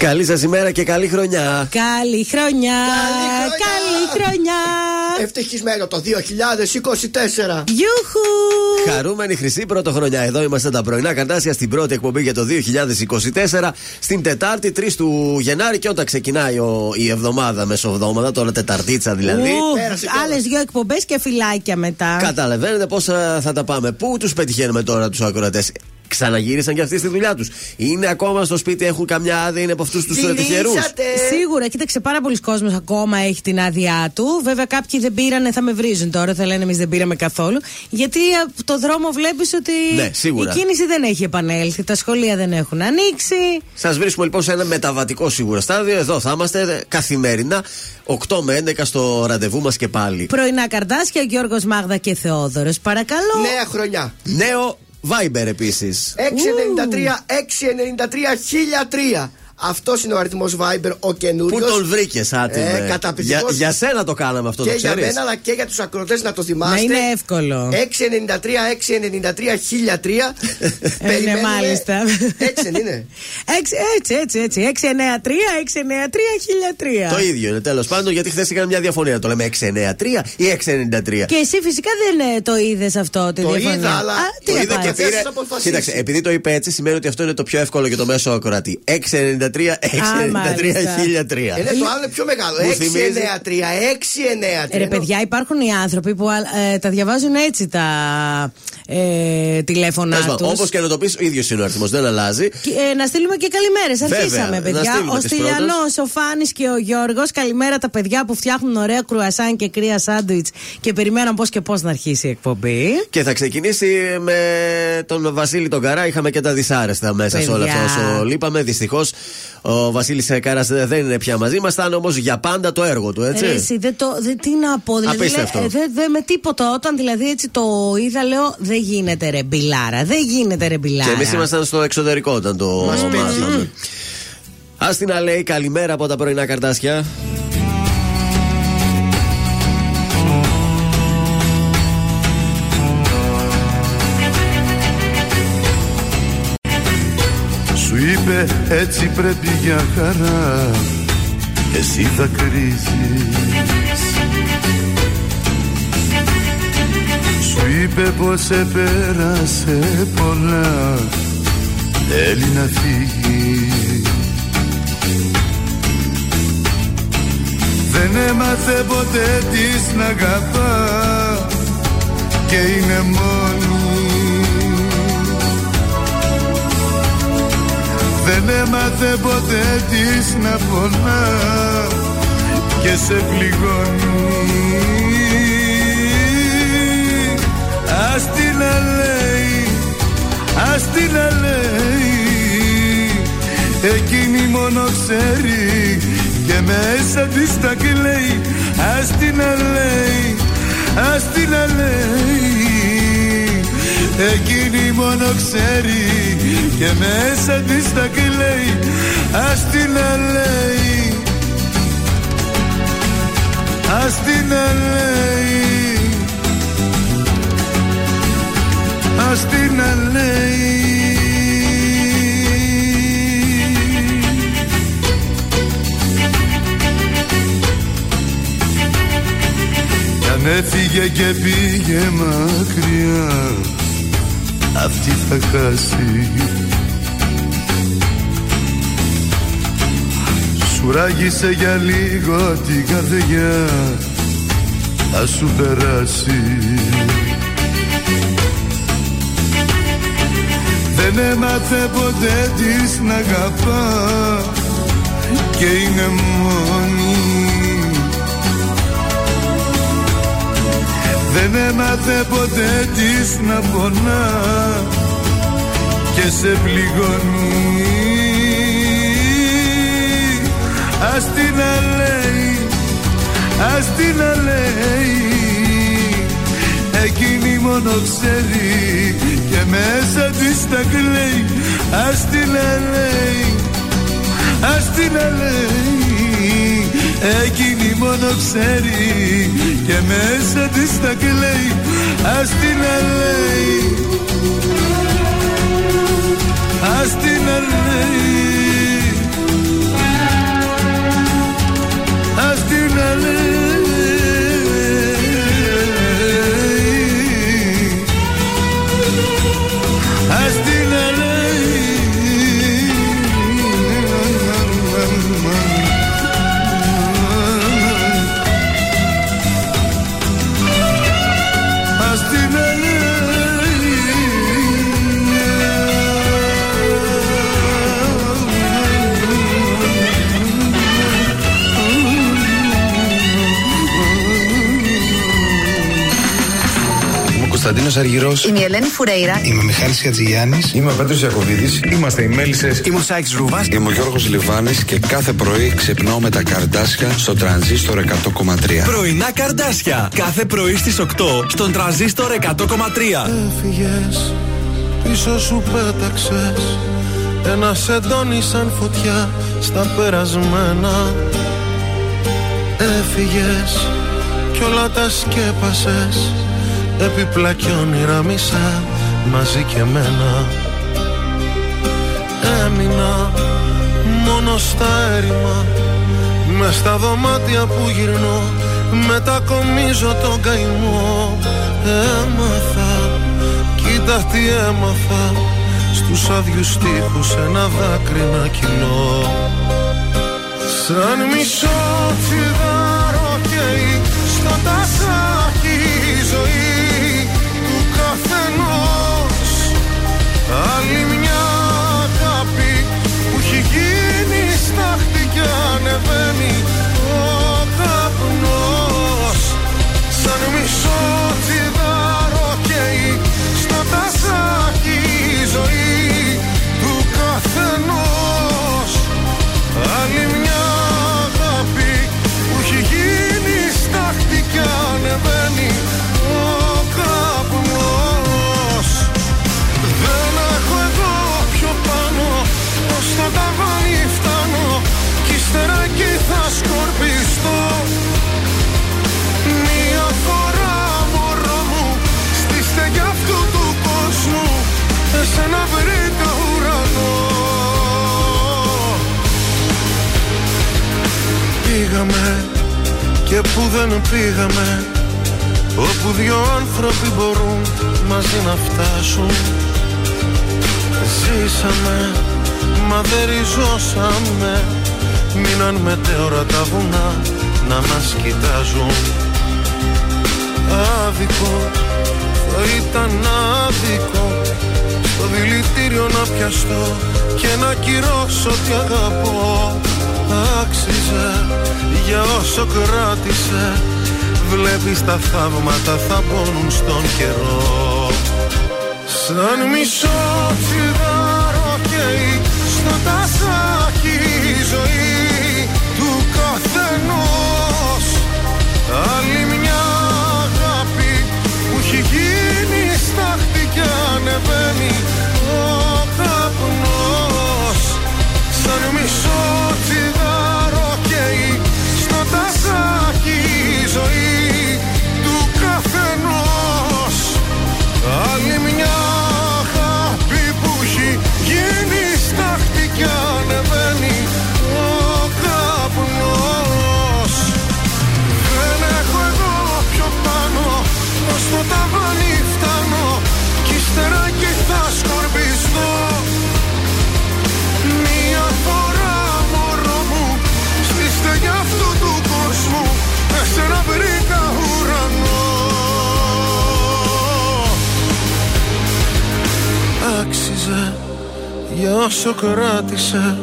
Καλή σας ημέρα και καλή χρονιά. Καλή χρονιά. Καλή χρονιά. Ευτυχισμένο το 2024. Γιούχου. Χαρούμενη χρυσή πρωτοχρονιά. Εδώ είμαστε τα πρωινά καρτάσια στην πρώτη εκπομπή για το 2024. Στην Τετάρτη 3 του Γενάρη και όταν ξεκινάει ο, η εβδομάδα, μεσοβδόμαδα, τώρα Τεταρτίτσα δηλαδή. Άλλες δύο εκπομπές και φυλάκια μετά. Καταλαβαίνετε πώς θα τα πάμε. Πού τους πετυχαίνουμε τώρα τους ακροατές; Ξαναγύρισαν και αυτοί στη δουλειά τους. Είναι ακόμα στο σπίτι, έχουν καμιά άδεια, είναι από αυτούς τους τυχερούς. Σίγουρα, κοίταξε πάρα πολλοί κόσμος ακόμα έχει την άδειά του. Βέβαια, κάποιοι δεν πήρανε, θα με βρίζουν τώρα, θα λένε εμείς δεν πήραμε καθόλου. Γιατί από το δρόμο βλέπεις ότι ναι, σίγουρα. η κίνηση δεν έχει επανέλθει, τα σχολεία δεν έχουν ανοίξει. Σας βρίσκουμε λοιπόν σε ένα μεταβατικό σίγουρα στάδιο. Εδώ θα είμαστε καθημερινά 8 με 11 στο ραντεβού μας και πάλι. Πρωινά καρτάσια, Γιώργος Μάγδα και Θεόδωρος. Παρακαλώ. Νέα χρονιά. Νέο Viber επίσης. 693-693-1003. Αυτός είναι ο αριθμός Viber, ο καινούριος. Πού τον βρήκες, άτιμο. Ε, για, για σένα το κάναμε αυτό, και το για μένα, αλλά και για τους ακροτέ να το θυμάστε. Να είναι εύκολο. 693-693-1003. Είναι μάλιστα. Έτσι δεν είναι. έτσι, έτσι, έτσι. 693-693-1003. Το ίδιο είναι τέλος πάντων, γιατί χθες είχαμε μια διαφωνία. Το λέμε 693 ή 693. Και εσύ φυσικά δεν ε, το είδες αυτό τη το διαφωνία. Είδα, αλλά Α, το είδα και πήρε. Κοίταξε, επειδή το είπε έτσι, σημαίνει ότι αυτό είναι το πιο εύκολο για το μέσο ακροατή. 693 693-1003. Είναι το άλλο πιο μεγάλο. 693-693. Ρε παιδιά, υπάρχουν οι άνθρωποι που ε, τα διαβάζουν έτσι τα ε, τηλέφωνα τους. Όπως και να το πεις, ο ίδιος είναι ο αριθμός, δεν αλλάζει. Ε, να στείλουμε και καλημέρες. Αρχίσαμε, παιδιά. Ο Στυλιανό, ο Φάνης και ο Γιώργος. Καλημέρα τα παιδιά που φτιάχνουν ωραία κρουασάν και κρύα σάντουιτς και περιμέναν πώς και πώς να αρχίσει η εκπομπή. Και θα ξεκινήσει με τον Βασίλη τον Καρά. Είχαμε και τα δυσάρεστα μέσα παιδιά. σε όλα αυτά όσο λείπαμε. Δυστυχώς ο Βασίλης Κάρα δεν είναι πια μαζί μας. Θα είναι όμως για πάντα το έργο του, έτσι. Εσύ, δεν το, δεν, τι να πω. Δηλαδή, Απίστευτο. Δεν δε, με τίποτα. Όταν δηλαδή έτσι το είδα, λέω δεν γίνεται ρε μπιλάρα. Δεν γίνεται ρε μπιλάρα. Και εμείς ήμασταν στο εξωτερικό όταν το μάθαμε. Α την λέει καλημέρα από τα πρωινά καρτάσια. Είπε έτσι πρέπει για χαρά Εσύ θα κρίζεις Σου είπε πως επέρασε πολλά Θέλει να φύγει. Δεν έμαθε ποτέ της να αγαπά Και είναι μόνη Δεν έμαθε ποτέ της να πονά και σε πληγώνει. Ας την λέει, ας την λέει Εκείνη μόνο ξέρει και μέσα της τα κλαίει. Ας την λέει, ας την λέει Εκείνη μόνο ξέρει και μέσα της τα κλαίει Ας την λέει Ας την λέει Ας την λέει Κι αν έφυγε και πήγε μακριά αυτή θα χάσει. Σου ράγισε για λίγο την καρδιά θα σου περάσει. Δεν έμαθε ποτέ της να αγαπά και είναι μόνη Δεν έμαθε ποτέ της να πονά και σε πληγώνει. Ας την λέει, ας την λέει Εκείνη μόνο ξέρει και μέσα της τα κλαίει. Ας την λέει, ας την λέει Εκείνη μόνο ξέρει Και μέσα της τα κλαίει. Ας την αλέει Κωνσταντίνο Αργυρό. Είμαι η Ελένη Φουρέιρα. Είμαι ο Μιχάλης Ατζηγιάννη. Είμαι ο Πέτρος Ιακοβίδης. Είμαστε οι Μέλισσες. Είμαι ο Σάιξ Ρούβα. Είμαι ο Γιώργος Λιβάνης και κάθε πρωί ξυπνάω με τα καρδάσια στο τρανζίστορ 100,3. Πρωινά καρδάσια. Κάθε πρωί στις 8 στον τρανζίστορ 100,3. Έφυγες, πίσω σου πέταξες. Ένα σεντόνι σαν φωτιά στα περασμένα. Έφυγες κι όλα τα σκέπασες Επιπλά κι όνειρα μισά μαζί και μένα Έμεινα μόνο στα έρημα μες στα δωμάτια που γυρνώ Μετακομίζω τον καημό. Έμαθα, κοίτα τι έμαθα Στους άδειους τείχους ένα δάκρυ να κοινώ Σαν μισό τσιγάρο καίει στο τασάκι η ζωή Άλλη μια αγάπη που έχει γίνει στάχτη και ανεβαίνει Πήγαμε και που δεν πήγαμε Όπου δυο άνθρωποι μπορούν μαζί να φτάσουν. Ζήσαμε Μα δεν ριζώσαμε. Μείναν μετέωρα τα βουνά να μας κοιτάζουν. Άδικο θα ήταν άδικο Στο δηλητήριο να πιαστώ και να κυρώσω τι αγαπώ Άξιζε για όσο κράτησε. Βλέπεις τα θαύματα θα πόνουν στον καιρό. Σαν μισό τσιγάρο καίει στο τασάκι η ζωή του καθενός. Άλλη μια αγάπη που έχει γίνει στάχτη και ανεβαίνει ο καπνός Σαν μισό τσιγάρο καίει στο τασάκι η ζωή του καθενός. Άλλη μια αγάπη που έχει γίνει στάχτη και ανεβαίνει ο καπνός. Δεν έχω εγώ πιο πάνω πως το ταβάνι για όσο κράτησε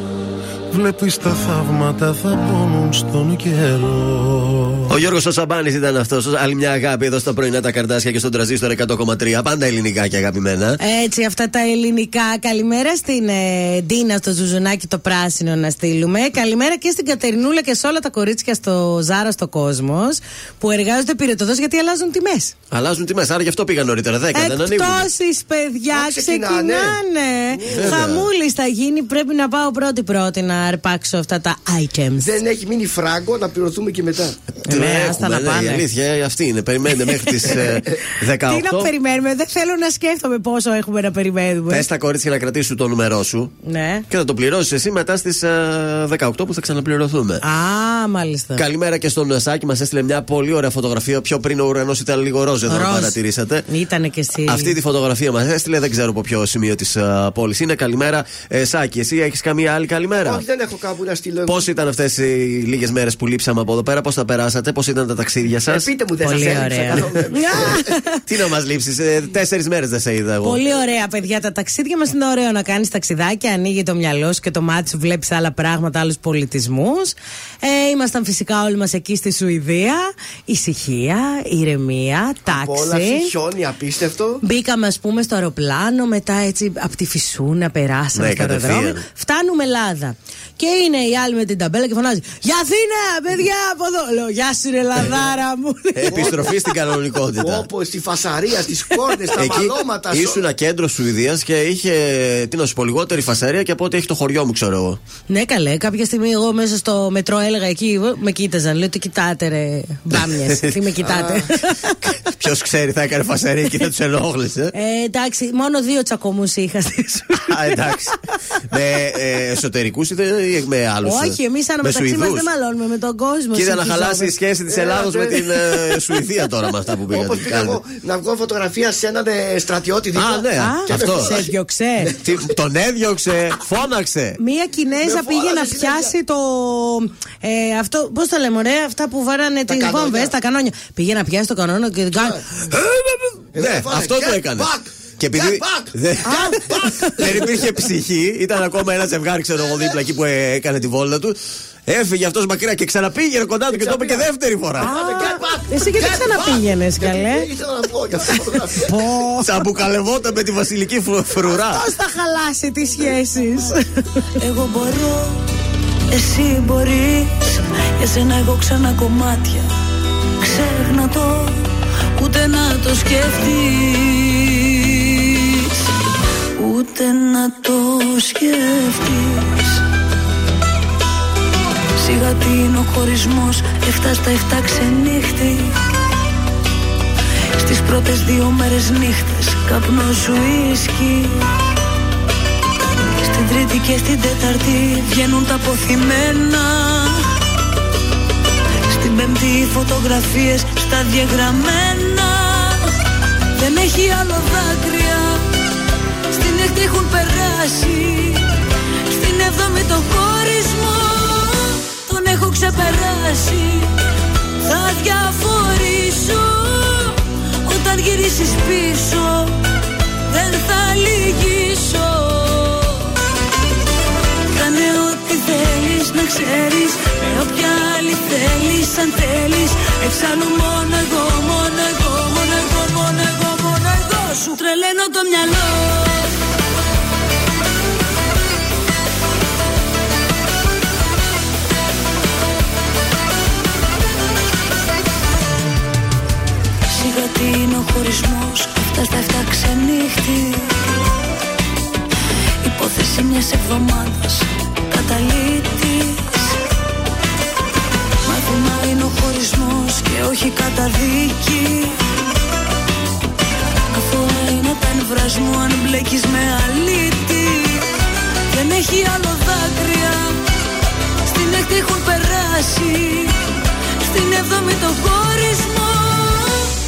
Βλέπεις τα θαύματα θα πόνουν στον καιρό. Ο Γιώργος ο Σαμπάνης ήταν αυτός. Άλλη μια αγάπη εδώ στα πρωινά τα καρντάσια και στον τρανζίστορ 100,3 Πάντα ελληνικά και αγαπημένα. Έτσι αυτά τα ελληνικά. Καλημέρα στην ε, Ντίνα στο Ζουζουνάκι το πράσινο να στείλουμε. Καλημέρα και στην Κατερινούλα και σε όλα τα κορίτσια στο Zara στο Cosmos Που εργάζονται πυρετωδώς γιατί αλλάζουν τιμές. Αλλάζουν τιμές. Άρα γι' αυτό πήγαν νωρίτερα. 10 δεν ανοίγουν. Εκπτώσεις παιδιά ξεκινάνε, ξεκινάνε. Βέβαια. Χαμούλης θα γίνει. Πρέπει να πάω πρώτη πρώτη να αρπάξω αυτά τα items. Δεν έχει μείνει φράγκο να πληρωθούμε και μετά. Ε, ναι, έχουμε, άστα να ναι, πάνε. η αλήθεια ε, αυτή είναι. Περιμένετε μέχρι τις 18. Τι να περιμένουμε, δεν θέλω να σκέφτομαι πόσο έχουμε να περιμένουμε. Πε τα κορίτσια να κρατήσουν το νούμερό σου Ναι. και θα το πληρώσεις εσύ μετά στις 18 που θα ξαναπληρωθούμε. Α, μάλιστα. Καλημέρα και στον Σάκη. Μας έστειλε μια πολύ ωραία φωτογραφία. Πιο πριν ο ουρανός ήταν λίγο ροζ εδώ, να Ροζ. παρατηρήσατε. Ήτανε και εσύ. Αυτή τη φωτογραφία μας έστειλε, δεν ξέρω από ποιο σημείο της πόλης είναι. Καλημέρα, ε, Σάκη. Εσύ έχεις καμία άλλη καλημέρα; Όχι, δεν έχω κάπου να στείλω. Πώς ήταν αυτές οι λίγες μέρες που λείψαμε από εδώ πέρα, πώς τα περάσατε, πώς ήταν τα ταξίδια σας; Ε, πείτε μου, δεν Πολύ σας έλειψα ωραία. καθόλου. Τι να μας λείψεις, ε, τέσσερις μέρες δεν σε είδα εγώ. Πολύ ωραία, παιδιά. Τα ταξίδια μας είναι ωραίο να κάνεις ταξιδάκια, ανοίγει το μυαλό σου και το μάτι σου, βλέπεις άλλα πράγματα, άλλους πολιτισμούς. Ε, ήμασταν φυσικά όλοι μας εκεί στη Σουηδία. Ησυχία, ηρεμία, Απόλαυση, τάξη. χιόνι, απίστευτο. Μπήκαμε, ας πούμε, στο αεροπλάνο, μετά έτσι από τη Φυσούνα περάσαμε Ναι, στο κατευθείαν. αεροδρόμιο. Φτάνουμε Ελλάδα. Και είναι η άλλη με την ταμπέλα και φωνάζει Για Αθήνα, παιδιά, από εδώ. Λέω, Γεια σου, ρε Λαδάρα μου. Επιστροφή στην κανονικότητα. Όπως στη φασαρία, τι κόρνες, τα Εκεί μαλώματα. σ- ήσουν κέντρος Σουηδίας και είχε τι να σου πω λιγότερη φασαρία και από ό,τι έχει το χωριό μου, ξέρω εγώ. Ναι, καλέ. Κάποια στιγμή εγώ μέσα στο μετρό έλεγα εκεί, με κοίταζαν. Λέω, τι κοιτάτε, ρε. Μπάμιες. τι με κοιτάτε. Ποιος ξέρει, θα έκανε φασαρία και θα τους ενόχλησε. ε, εντάξει, μόνο δύο τσακωμούς είχα στη σου. Α, εντάξει. με ε, εσωτερικούς ή με άλλου. Όχι, εμεί αν μεταξύ μα δεν μαλώνουμε με τον κόσμο. Κοίτα να χαλάσει η συγχυζόμαστε. σχέση τη Ε, Ελλάδο ναι. με την ε, Σουηδία τώρα με αυτά που Όπω πήγατε. πήγα εγώ να βγω φωτογραφία σε έναν ε, στρατιώτη δίπλα. Α, ναι, Α, αυτό. σε διωξέ. Τι- Τον έδιωξε, φώναξε. Μία Κινέζα Με πήγε να φώναζε πιάσει το. Ε, αυτό, πώ το λέμε, ωραία, αυτά που βάρανε τι κανόνια. βόμβε, τα κανόνια. Πήγε να πιάσει το κανόνα και κάνει. Ε, Ναι, δεν φώναξε, αυτό το get έκανε. Back, Και επειδή get back, δεν- get back. δεν υπήρχε ψυχή, ήταν ακόμα ένα ζευγάρι, ξέρω εγώ, δίπλα εκεί που ε, έκανε τη βόλτα του. Έφυγε αυτός μακριά και ξαναπήγαινε κοντά του και το είπε και δεύτερη φορά. Άντε, get back, Εσύ γιατί get ξαναπήγαινε, back. καλέ. Γιατί Ήθελα να βγω για αυτή τη φωτογραφία. Τσαμπουκαλευόταν με τη βασιλική φρου- φρουρά. Πώ θα χαλάσει τις σχέσεις. Εγώ μπορώ, εσύ μπορείς Για σένα εγώ ξανά κομμάτια Ξέχνα το, ούτε να το σκεφτείς Ούτε να το σκεφτείς Σιγά τι είναι ο χωρισμός Εφτά στα εφτά ξενύχτη. Στις πρώτες δύο μέρες νύχτες Καπνό σου ίσκι. Στην τρίτη και στην τέταρτη βγαίνουν τα αποθυμένα. Στην πέμπτη οι φωτογραφίες στα διαγραμμένα. Δεν έχει άλλο δάκρυα Στην έκτη έχουν περάσει. Στην έβδομη το χωρισμό Τον έχω ξεπεράσει. Θα διαφορήσω Όταν γυρίσεις πίσω. Δεν θα λυγίσω. Κάνε ό,τι θέλεις να ξέρεις. Με όποια άλλη θέλεις αν θέλεις. Εξάλλου μόνο εγώ, μόνο εγώ, μόνο εγώ, μόνο εγώ, μόνο εγώ Σου τρελαίνω το μυαλό χωρισμός Αυτά στα εφτά ξενύχτη. Υπόθεση μιας εβδομάδας καταλήτης. Μάθημα είναι ο χωρισμός και όχι καταδίκη. Αθώα είναι τα νευράς μου αν μπλέκεις με αλήτη. Δεν έχει άλλο δάκρυα. Στην έκτη έχουν περάσει. Στην έβδομη το χωρισμό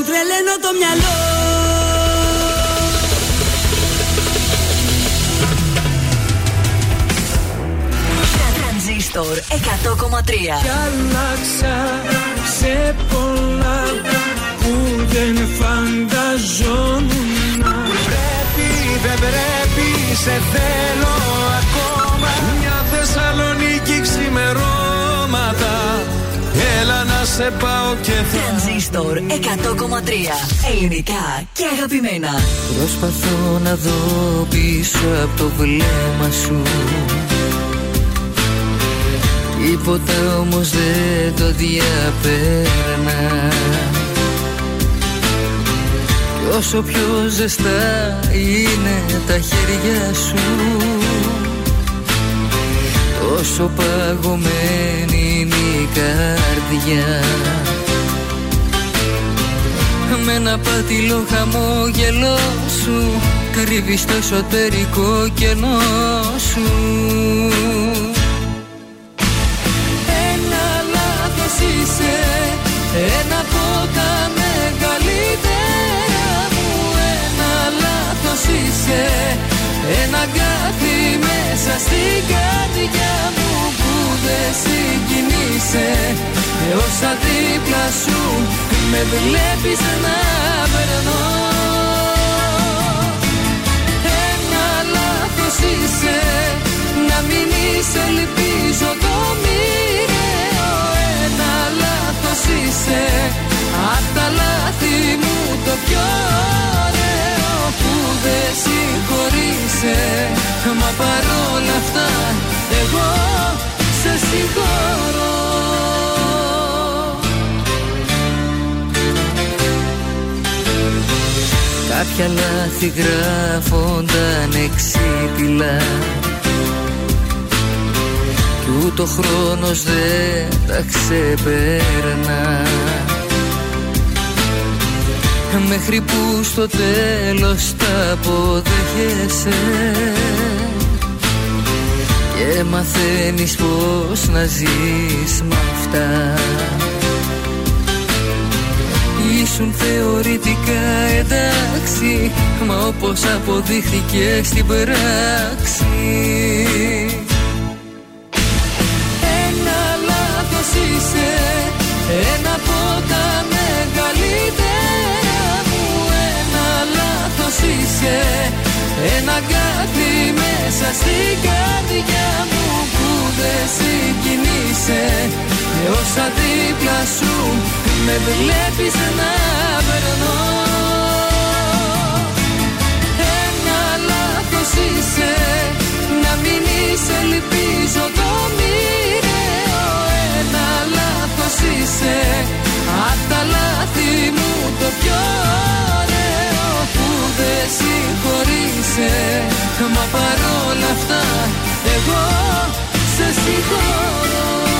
Σου τρελαίνω το μυαλό. Τρανζίστορ 100,3 Κι άλλαξα σε πολλά που δεν φανταζόμουν. Πρέπει, δεν πρέπει σε θέλω ακόμα. Μια Θεσσαλονίκη ξημερώματα Έλα να σε πάω και θα Τρανζίστορ 100,3 Ελληνικά και αγαπημένα. Προσπαθώ να δω πίσω από το βλέμμα σου. Τίποτα όμως δεν το διαπέρνα. Κι όσο πιο ζεστά είναι τα χέρια σου Τόσο παγωμένη είναι η καρδιά. Με ένα πατηλό χαμόγελό σου Κρύβεις το εσωτερικό κενό σου. Ένα λάθος είσαι Ένα από τα μεγαλύτερα μου. Ένα λάθος είσαι Ένα κάτι μέσα στην καρδιά μου. Που δεν συγκινείσαι Με όσα δίπλα σου Με βλέπεις να περνώ. Ένα λάθος είσαι Να μην είσαι ελπίζω το μοιραίο. Ένα λάθος είσαι Απ' τα λάθη μου το πιο ωραίο Που δεν συγχωρείσαι. Μα παρόλα αυτά εγώ σε συγχωρώ. Κάποια λάθη γράφονταν εξίτηλα. Κι ούτω χρόνος δεν τα ξεπέρνα. Μέχρι που στο τέλος τα αποδέχεσαι Και μαθαίνεις πως να ζεις με αυτά. Ήσουν θεωρητικά εντάξει Μα όπως αποδείχθηκε στην πράξη. Ένα λάθος είσαι Ένα από τα μεγαλύτερα μου. Ένα λάθος είσαι Ένα κάτι μέσα στην καρδιά μου Που δεν συγκινείσαι. Με όσα δίπλα σου Με βλέπεις να περνώ. Ένα λάθος είσαι Να μην είσαι ελπίζω το μοιραίο. Ένα λάθος είσαι Απ' τα λάθη μου το πιο ωραίο. Που δεν συγχωρείσαι. Μα παρόλα αυτά εγώ σε συγχωρώ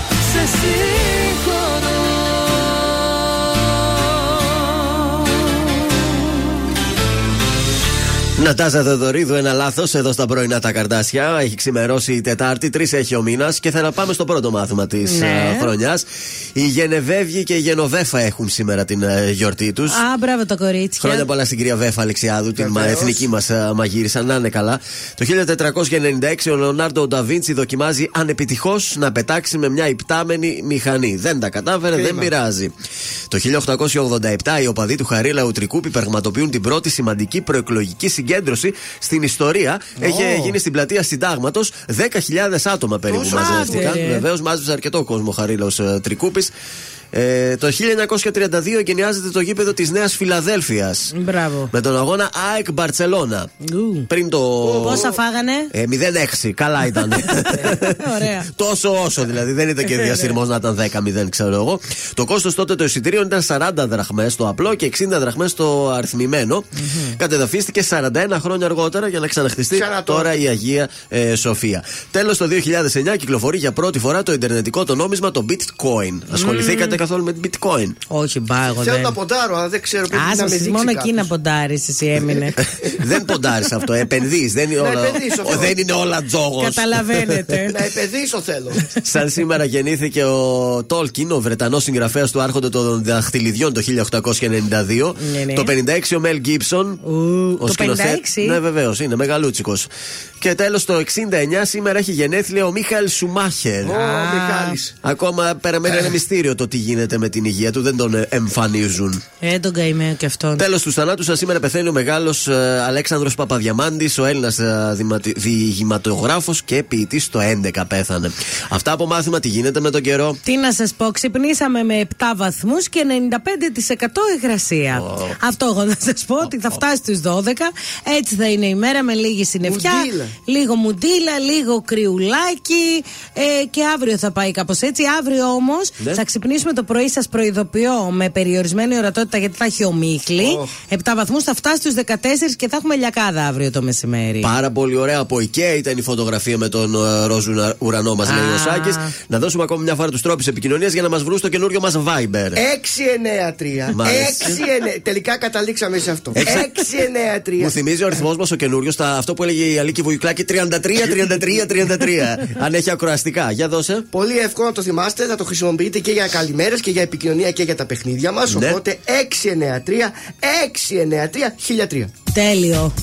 σε συγχωρώ Νατάζα Θεοδωρίδου, ένα λάθος εδώ στα πρωινά τα καρδάσια. Έχει ξημερώσει η Τετάρτη, τρεις έχει ο μήνας και θα να πάμε στο πρώτο μάθημα της Ναι. χρονιάς. Η Γενεβεύγη και η Γενοβέφα έχουν σήμερα την ε, γιορτή τους. Α, μπράβο το κορίτσι. Χρόνια πολλά στην κυρία Βέφα Αλεξιάδου, την μα- εθνική μας μαγείρισα. Να είναι καλά. Το 1496 ο Λεωνάρντο Νταβίντσι δοκιμάζει ανεπιτυχώς να πετάξει με μια υπτάμενη μηχανή. Δεν τα κατάφερε, δεν πειράζει. Το 1887 οι οπαδοί του Χαρίλαου Τρικούπη πραγματοποιούν την πρώτη σημαντική προεκλογική συγκέντρωση στην ιστορία. Έχει γίνει στην πλατεία Συντάγματος. 10.000 άτομα περίπου Τόσο. μαζεύτηκαν. Άντε, ρε. Βεβαίως μάζεψε αρκετό κόσμο ο Χαρίλαο Τρικούπης. Ε, το 1932 εγκαινιάζεται το γήπεδο της Νέας Φιλαδέλφιας. Μπράβο. Με τον αγώνα ΑΕΚ Μπαρσελόνα. Ου. Πριν το. Πόσα φάγανε; Ε, 0-6. Καλά ήταν. Ωραία. Τόσο όσο δηλαδή. Δεν ήταν και διασυρμό να ήταν 10-0, ξέρω εγώ. Το κόστος τότε των εισιτηρίων ήταν 40 δραχμές στο απλό και 60 δραχμές στο αριθμημένο. Κατεδαφίστηκε 41 χρόνια αργότερα για να ξαναχτιστεί Ξανά τώρα. τώρα η Αγία ε, Σοφία. Τέλος το 2009 κυκλοφορεί για πρώτη φορά το ιντερνετικό το νόμισμα το Bitcoin. Ασχοληθήκατε καθόλου με την Bitcoin. Όχι, μπα, εγώ Θέλω δεν. να ποντάρω, αλλά δεν ξέρω πού να Άσε με εσύ, δείξει μόνο εκεί κάποιος. να ποντάρεις, εσύ έμεινε. δεν ποντάρεις αυτό, επενδύεις. Δεν, είναι Να όλα- επενδύσω, ο- αυτό. δεν είναι όλα τζόγος. Καταλαβαίνετε. Να επενδύσω θέλω. Σαν σήμερα γεννήθηκε ο Τόλκιν, ο Βρετανός συγγραφέας του Άρχοντα των Δαχτυλιδιών το 1892. Ναι, ναι. Το 56 ο Μέλ Γκίψον. Ου, το 56? Ναι, βεβαίως, είναι μεγαλούτσικος. Και τέλος το 69 σήμερα έχει γενέθλια ο Μίχαελ Σουμάχερ. Ω, Μικάλης. Ακόμα παραμένει ένα μυστήριο το τι γίνεται με την υγεία του, δεν τον ε, εμφανίζουν. Ε, τον καημένο και αυτόν. Τέλος τους θανάτους σας σήμερα πεθαίνει ο μεγάλος Αλέξανδρος Παπαδιαμάντης, ο Έλληνας διηγηματογράφος και ποιητής το 11 πέθανε. Αυτά από μάθημα τι γίνεται με τον καιρό; Τι να σας πω, ξυπνήσαμε με 7 βαθμούς και 95% υγρασία. Αυτό εγώ να σας πω ότι θα φτάσει στους 12. Έτσι θα είναι η μέρα με λίγη συννεφιά. Μουντίλα. Λίγο μουντίλα, λίγο κρυουλάκι. Ε, και αύριο θα πάει κάπως έτσι. Αύριο όμως Ναι. θα ξυπνήσουμε το πρωί, σας προειδοποιώ, με περιορισμένη ορατότητα γιατί θα έχει ομίχλη. 7 βαθμούς θα φτάσει στους 14 και θα έχουμε λιακάδα αύριο το μεσημέρι. Πάρα πολύ ωραία από IKEA ήταν η φωτογραφία με τον ε, ροζ ουνα- ουρανό μας, λέει ο Α. Σάκης. Να δώσουμε ακόμη μια φορά τους τρόπους επικοινωνίας για να μας βρουν στο καινούριο μας Viber. 693. Μάλιστα. 693. Τελικά καταλήξαμε σε αυτό. 693. Μου θυμίζει ο αριθμός μας ο καινούριος, αυτό που έλεγε η Αλίκη Βουγιουκλάκη 33, 33, 33. Αν έχει ακροαστικά. Για δώσε. Πολύ εύκολο να το θυμάστε, θα το χρησιμοποιείτε και για καλημέρες και για επικοινωνία και για τα παιχνίδια μας. Ναι. Οπότε 693 693 1003. Τέλειο.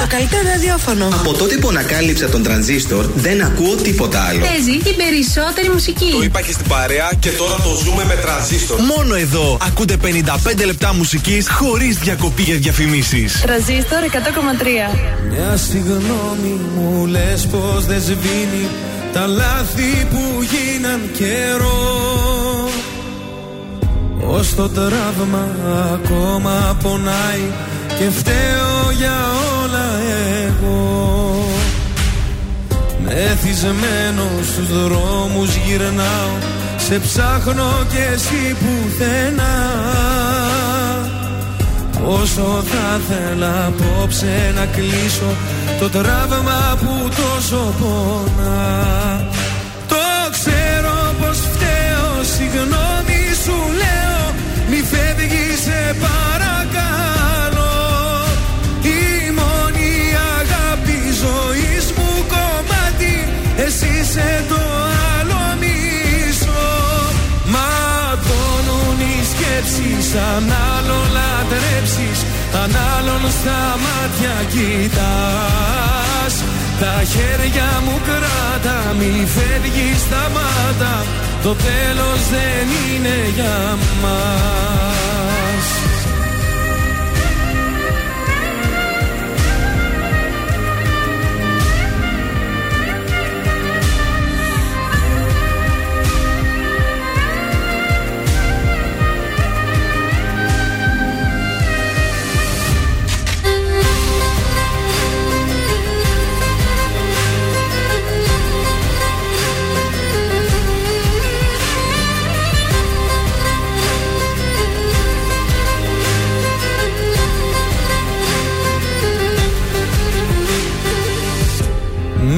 Το καλύτερο ραδιόφωνο. Από τότε που ανακάλυψα τον τρανζίστορ, δεν ακούω τίποτα άλλο. Παίζει την περισσότερη μουσική. Το είπα και στην παρέα και τώρα το ζούμε με τρανζίστορ. Μόνο εδώ ακούτε 55 λεπτά μουσικής χωρίς διακοπή για διαφημίσεις. Τρανζίστορ 100,3. Μια συγγνώμη μου λες πως δεν σβήνει Τα λάθη που γίναν καιρό Ως το τραύμα ακόμα πονάει Και φταίω για όλα εγώ. Μεθυσμένο στους δρόμους γυρνάω Σε ψάχνω και εσύ πουθενά. Όσο θα θέλα απόψε να κλείσω Το τραύμα που τόσο πονά σκέψεις Αν άλλον λατρέψεις Αν άλλον στα μάτια κοιτάς. Τα χέρια μου κράτα Μη φεύγεις σταμάτα Το τέλος δεν είναι για μας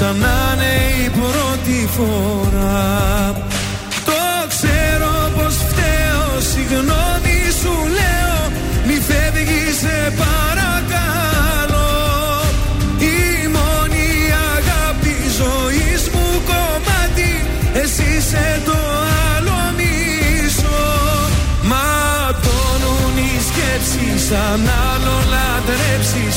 Σαν να είναι η πρώτη φορά. Το ξέρω πως φταίω Συγγνώμη σου λέω Μη φεύγεις σε παρακαλώ. Η μόνη αγάπη ζωής μου κομμάτι Εσύ είσαι το άλλο μισό. Ματώνουν οι σκέψεις Αν άλλον λατρέψεις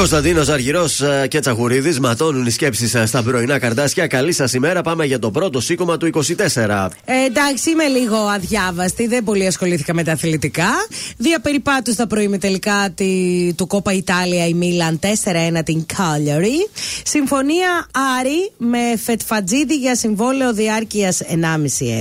Κωνσταντίνος Αργυρός και Τσαχουρίδης ματώνουν οι σκέψεις στα πρωινά καρτάσια. Καλή σας ημέρα. Πάμε για το πρώτο σήκωμα του 24. Ε, εντάξει, είμαι λίγο αδιάβαστη. Δεν πολύ ασχολήθηκα με τα αθλητικά. Διαπεριπάτου στα πρωιμετελικά τη, του Κόπα Ιτάλια η Μίλαν 4-1 την Κάλιαρη. Συμφωνία Άρη με Φετφατζίδη για συμβόλαιο διάρκειας 1,5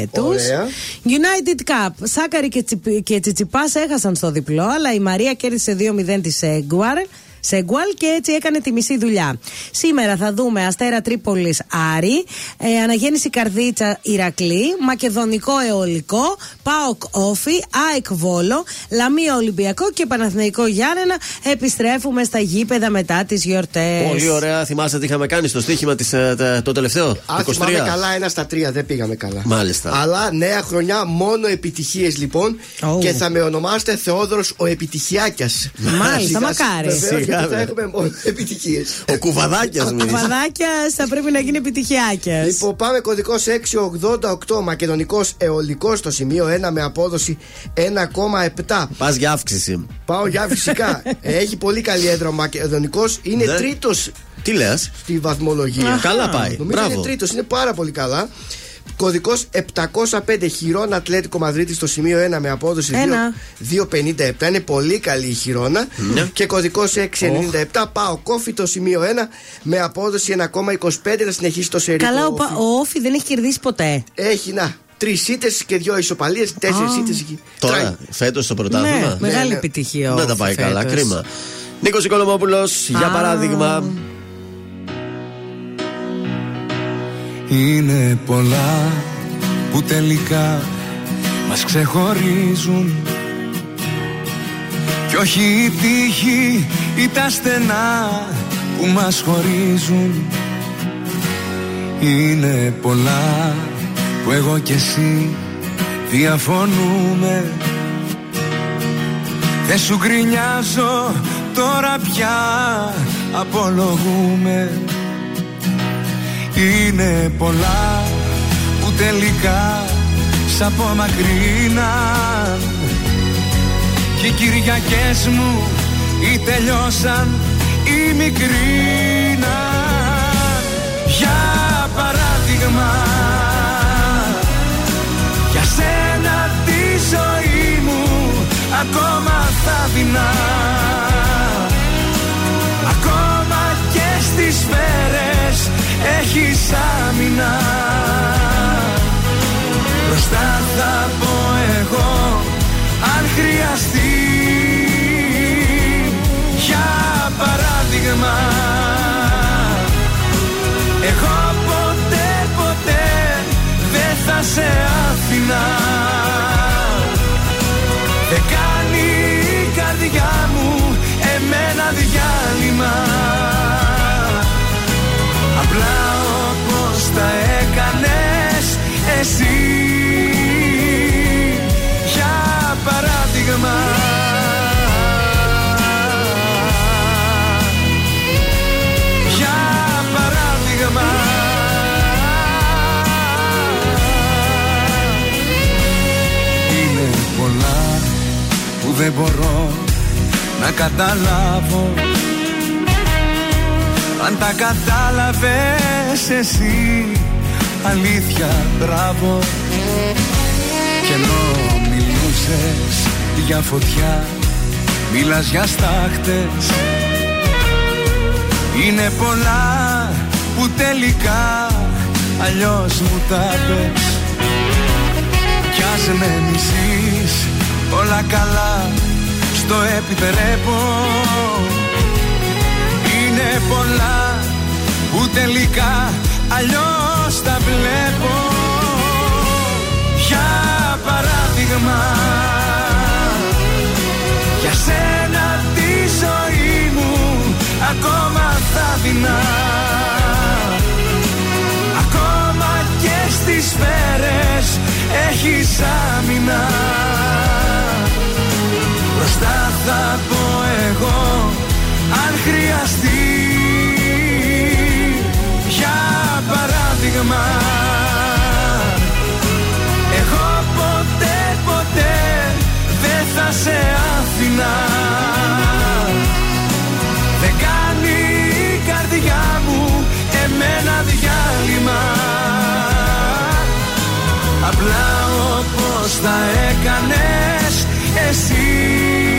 έτους. Ωραία. United Cup. Σάκαρη και, Τσιπ, και Τσιτσιπάς έχασαν στο διπλό, αλλά η Μαρία κέρδισε 2-0 της Έγκουαρ. Σε γκουάλ και έτσι έκανε τη μισή δουλειά. Σήμερα θα δούμε Αστέρα Τρίπολης Άρη, ε, Αναγέννηση Καρδίτσα Ηρακλή, Μακεδονικό Εολικό, Πάοκ Όφη, ΑΕΚ Βόλο, Λαμία Ολυμπιακό και Παναθηναϊκό Γιάννενα. Επιστρέφουμε στα γήπεδα μετά τις γιορτές. Πολύ ωραία. Θυμάστε τι είχαμε κάνει στο στοίχημα της, ε, τε- το τελευταίο; Αν 23. θυμάμαι καλά, ένα στα τρία δεν πήγαμε καλά. Μάλιστα. Αλλά νέα χρονιά, μόνο επιτυχίες λοιπόν. Ω. Και θα με ονομάσετε Θεόδωρος ο Επιτυχιάκιας. Μάλιστα, μακάρι. Σιγά, γιατί θα βέβαια. έχουμε μόνο επιτυχίες. Ο κουβαδάκιας Ο μου. κουβαδάκιας θα πρέπει να γίνει επιτυχιάκια. Λοιπόν, πάμε κωδικός 688 Μακεδονικός Εολικό στο σημείο 1 με απόδοση 1,7. Πας για αύξηση. Πάω για φυσικά. Έχει πολύ καλή έδρα ο Μακεδονικός. Είναι Ναι. τρίτος Τι λες; στη βαθμολογία. Καλά πάει. Νομίζω Μπράβο. είναι τρίτος, είναι πάρα πολύ καλά. Κωδικός 705 χειρόνα Ατλέτικο Μαδρίτη στο σημείο 1 με απόδοση Ένα. 2,57. Είναι πολύ καλή η χειρόνα. Ναι. Και κωδικός 697 πάω κόφι το σημείο 1 με απόδοση 1,25. Θα συνεχίσει το σερί. Καλά, το ο, Πα- Όφι. ο Όφη δεν έχει κερδίσει ποτέ. Έχει να. Τρεις ήττες και δύο ισοπαλίες, τέσσερις Α. ήττες εκεί. Τώρα, Τράει. φέτος το πρωτάθλημα; Ναι, μεγάλη ναι. επιτυχία. ο Δεν τα πάει Όφη καλά, φέτος. κρίμα. Νίκος Οικονομόπουλος, για Α. παράδειγμα. Είναι πολλά που τελικά μας ξεχωρίζουν. Κι όχι η τύχη ή τα στενά που μας χωρίζουν. Είναι πολλά που εγώ και εσύ διαφωνούμε. Δεν σου γκρινιάζω τώρα πια απολογούμε είναι πολλά που τελικά σ' απομακρύναν. Και οι Κυριακές μου ή τελειώσαν ή μικρύναν. Για παράδειγμα Για σένα τη ζωή μου ακόμα θα δεινά. Ακόμα και στις σφαίρες έχεις άμυνα. Μπροστά θα πω εγώ αν χρειαστεί. Για παράδειγμα Εγώ ποτέ ποτέ δεν θα σε άφηνα. Δεν κάνει η καρδιά μου εμένα διάλειμμα Απλά όπως τα έκανες εσύ. Για παράδειγμα. Για παράδειγμα. Είναι πολλά που δεν μπορώ να καταλάβω αν τα κατάλαβες εσύ Αλήθεια μπράβο. Κι ενώ μιλούσες για φωτιά Μίλας για στάχτες. Είναι πολλά που τελικά Αλλιώς μου τα πες. Κι ας με μισείς όλα καλά Στο επιτρέπω είναι πολλά που τελικά αλλιώς τα βλέπω. Για παράδειγμα Για σένα τη ζωή μου ακόμα θα δεινά. Ακόμα και στις σφαίρες έχεις άμυνα. Μπροστά θα πω εγώ αν χρειαστεί Για παράδειγμα Εγώ ποτέ ποτέ δεν θα σε άφηνα. Δεν κάνει η καρδιά μου εμένα διάλειμμα. Απλά όπως τα έκανες εσύ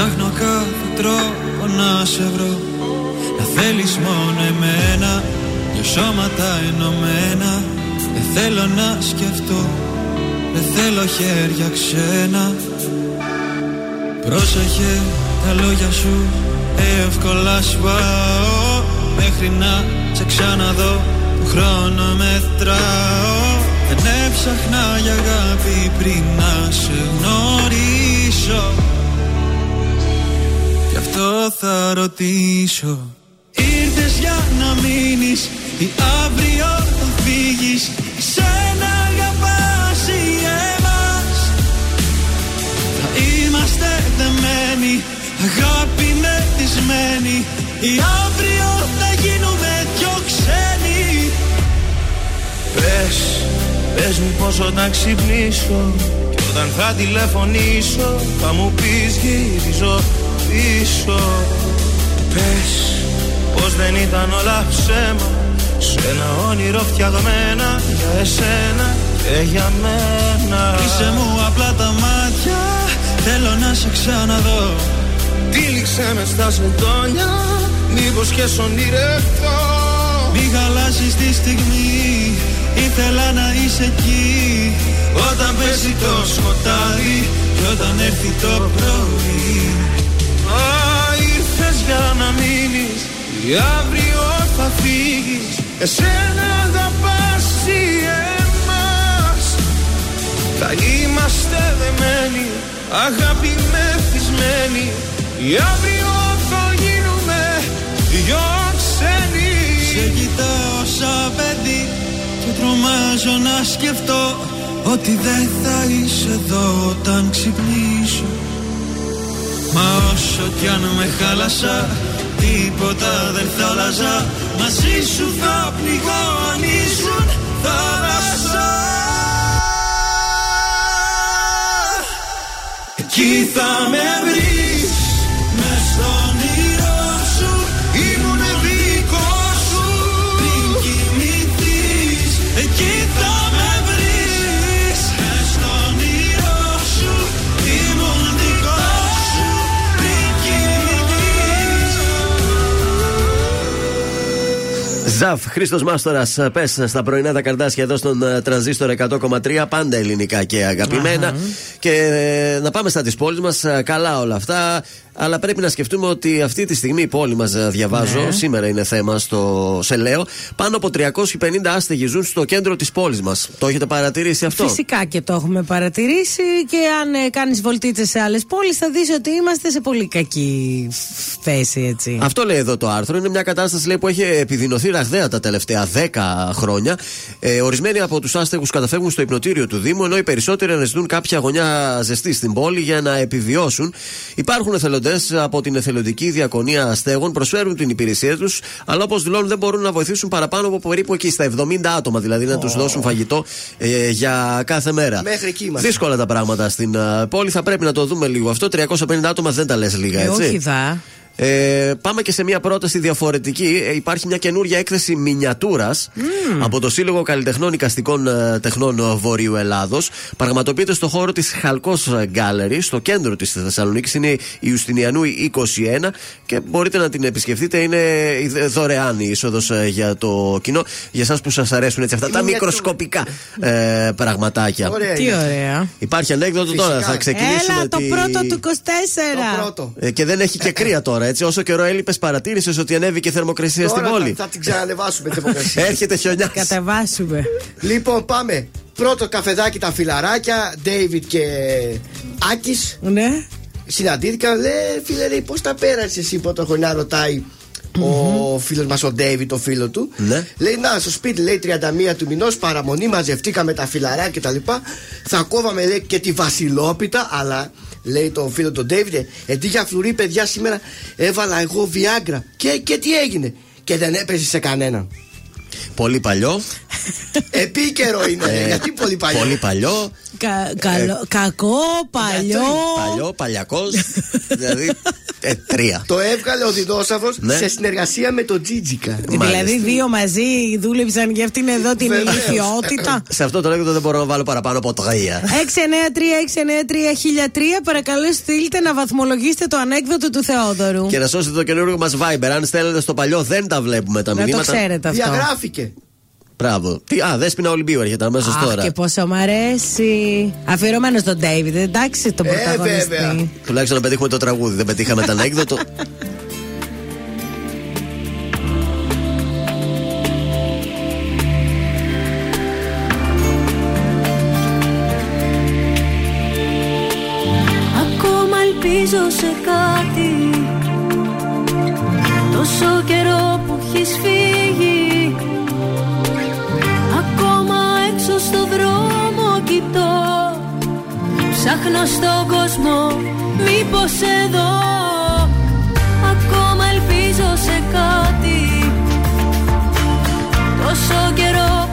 Ψάχνω κάθε τρόπο να σε βρω. Να θέλεις μόνο εμένα Δυο σώματα ενωμένα. Δεν θέλω να σκεφτώ Δεν θέλω χέρια ξένα. Πρόσεχε τα λόγια σου Εύκολα σπάω Μέχρι να σε ξαναδώ Του χρόνο μετράω. Δεν έψαχνα για αγάπη πριν να σε γνωρίσω. Γι' αυτό θα ρωτήσω. Ήρθες για να μείνεις Ή αύριο θα φύγεις. Σένα αγαπάς ή εμάς. Θα είμαστε δεμένοι Αγάπη μεθυσμένη. Ή αύριο θα γίνουμε δυο ξένοι. Πες, πες μου πως όταν ξυπνήσω Και όταν θα τηλεφωνήσω Θα μου πεις γυρίζω πίσω Πες πως δεν ήταν όλα ψέμα. Σε ένα όνειρο φτιαγμένα Για εσένα και για μένα. Κλείσε μου απλά τα μάτια Θέλω να σε ξαναδώ. Τύλιξε με στα σεντόνια Μήπως και σ' ονειρευτώ Μη χαλάσεις τη στιγμή Ήθελα να είσαι εκεί. Όταν πέσει το σκοτάδι Και όταν έρθει το πρωί. Α, ήρθες για να μείνεις Ή αύριο θα φύγεις. Εσένα αγαπάς ή εμάς. Θα είμαστε δεμένοι Αγάπη μεθυσμένη. Ή αύριο θα γίνουμε δυο ξένοι. Σε κοιτάω σαν παιδί Και τρομάζω να σκεφτώ Ότι δεν θα είσαι εδώ όταν ξυπνήσω Μα όσο κι αν με χάλασα Τίποτα δεν θα άλλαζα. Μαζί σου θα πνιγώ αν ήσουν θάλασσα. Εκεί θα με βρεις Ζαφ, Χρήστος Μάστορας, πες στα πρωινά τα καρδάσια εδώ στον ε, τρανζίστορ 100,3. Πάντα ελληνικά και αγαπημένα. Και ε, να πάμε στα της πόλης μας. Καλά όλα αυτά. Αλλά πρέπει να σκεφτούμε ότι αυτή τη στιγμή η πόλη μας, διαβάζω, Ναι. σήμερα είναι θέμα στο Σελαίο, πάνω από 350 άστεγοι ζουν στο κέντρο της πόλης μας. Το έχετε παρατηρήσει αυτό; Φυσικά και το έχουμε παρατηρήσει και αν ε, κάνεις βολτίτσε σε άλλες πόλεις θα δεις ότι είμαστε σε πολύ κακή θέση έτσι. Αυτό λέει εδώ το άρθρο. Είναι μια κατάσταση λέει, που έχει επιδεινωθεί ραγδαία τα τελευταία 10 χρόνια. Ε, ορισμένοι από τους άστεγους καταφεύγουν στο υπνοτήριο του Δήμου, ενώ οι περισσότεροι αναζητούν κάποια γωνιά ζεστή στην πόλη για να επιβιώσουν. Υπάρχουν εθελοντέ από την εθελοντική διακονία αστέγων, προσφέρουν την υπηρεσία τους, αλλά όπως δηλώνουν δεν μπορούν να βοηθήσουν παραπάνω από περίπου εκεί, στα 70 άτομα, δηλαδή να τους δώσουν φαγητό ε, για κάθε μέρα. Μέχρι εκεί είμαστε. Δύσκολα τα πράγματα στην ε, πόλη, θα πρέπει να το δούμε λίγο αυτό. 350 άτομα δεν τα λες λίγα, Ε, έτσι; όχι δα. Ε, πάμε και σε μια πρόταση διαφορετική. Ε, υπάρχει μια καινούργια έκθεση μινιατούρας από το Σύλλογο Καλλιτεχνών Οικαστικών ε, Τεχνών ε, Βορείου Ελλάδος. Πραγματοποιείται στο χώρο της Χαλκός Γκάλερη, στο κέντρο της Θεσσαλονίκης. Είναι η Ιουστινιανού 21 και μπορείτε να την επισκεφτείτε. Είναι η δε- δωρεάν η είσοδος για το κοινό. Για εσάς που σας αρέσουν έτσι αυτά τα μινιατούρα. μικροσκοπικά ε, πραγματάκια. Ωραία Τι είναι. ωραία. Υπάρχει ανέκδοτο Φυσικά. τώρα. Θα ξεκινήσουμε. Έλα, το τη- πρώτο του 24. Το πρώτο. ε, και δεν έχει και κρύα τώρα, έτσι. Όσο καιρό έλειπες, παρατήρησες ότι ανέβηκε η θερμοκρασία στην Τώρα πόλη; θα, θα την ξανανεβάσουμε τη δημοκρασία. Έρχεται χιονιάς. Κατεβάσουμε. λοιπόν, πάμε. Πρώτο καφεδάκι τα φιλαράκια, David και Άκης. Ναι. Συναντήθηκαν, λέει, φίλε, λέει, πώς τα πέρασες εσύ πρώτο χρονιά, ρωτάει ο φίλος μας, ο David, το φίλο του. Ναι. Λέει, να, στο σπίτι, λέει, 31 του μηνός, παραμονή, μαζευτήκαμε τα φιλαράκια κτλ. Θα κόβαμε, λέει, και τη βασιλόπιτα, αλλά. Λέει το φίλο του David, εντί για φλουρί, παιδιά, σήμερα έβαλα εγώ βιάγκρα. Και, και τι έγινε. Και δεν έπεσε σε κανέναν. Πολύ παλιό. Επίκαιρο είναι, λέει, Ε, γιατί πολύ παλιό; Πολύ παλιό. Κα- καλό- κακό, παλιό. Παλιό, παλιακός. δηλαδή Ε, τρία. Το έβγαλε ο Διδόσαυρος Ναι. σε συνεργασία με τον Τζίτζικα. Δηλαδή δύο μαζί δούλεψαν για αυτήν εδώ την Βεβαίως. ηλικιότητα. Σε αυτό το ανέκδοτο δεν μπορώ να βάλω παραπάνω από τρία. 693-693-1003 παρακαλώ στείλτε να βαθμολογήσετε το ανέκδοτο του Θεόδωρου. Και να σώσετε το καινούργιο μας Viber. Αν στέλνετε στο παλιό, δεν τα βλέπουμε τα Να το μηνύματα. ξέρετε αυτό. Διαγράφηκε. Μπράβο. Τι, α, δέσπινα Ολυμπίου έρχεται αμέσως Αχ, τώρα. και πόσο μ' αρέσει. Αφιερωμένος στον Ντέιβιντ, εντάξει, τον Ε, πρωταγωνιστή. βέβαια. Τουλάχιστον να πετύχουμε το τραγούδι. Δεν πετύχαμε το ανέκδοτο. Ακόμα ελπίζω σε κάτι Τόσο καιρό που έχεις φύγει Ψάχνω στον κόσμο μήπως εδώ Ακόμα ελπίζω σε κάτι. Τόσο καιρό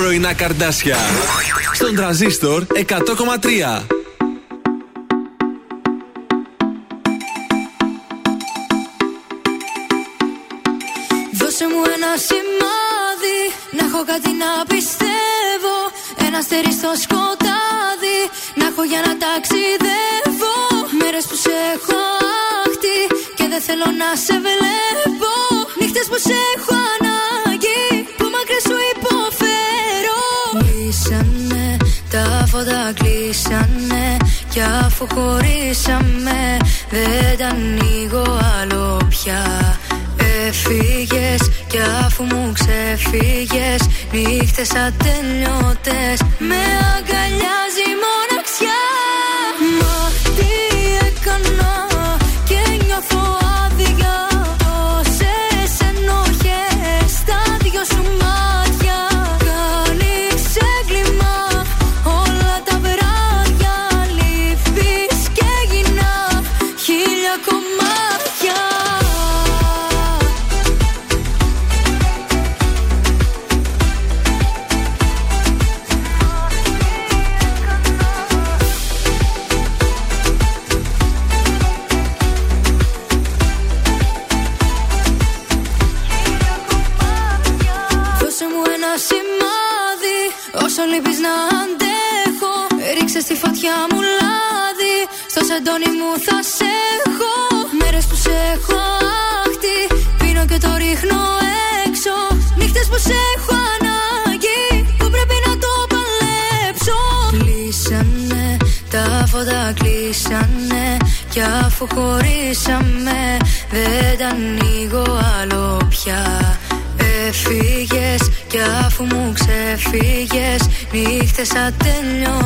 πρωινά καρδάσια. Στον τραζίστορ 100,3. Δώσε μου ένα σημάδι Να έχω κάτι να πιστεύω Ένα αστέρι στο σκοτάδι Να έχω για να ταξιδεύω Μέρες που σε έχω άχτη Και δεν θέλω να σε βλέπω Νύχτες που σε Κι αφού χωρίσαμε Δεν τα ανοίγω άλλο πια. Έφυγες Κι αφού μου ξεφύγες Νύχτες ατελειώτες Με αγκαλιάζεις Νύχτες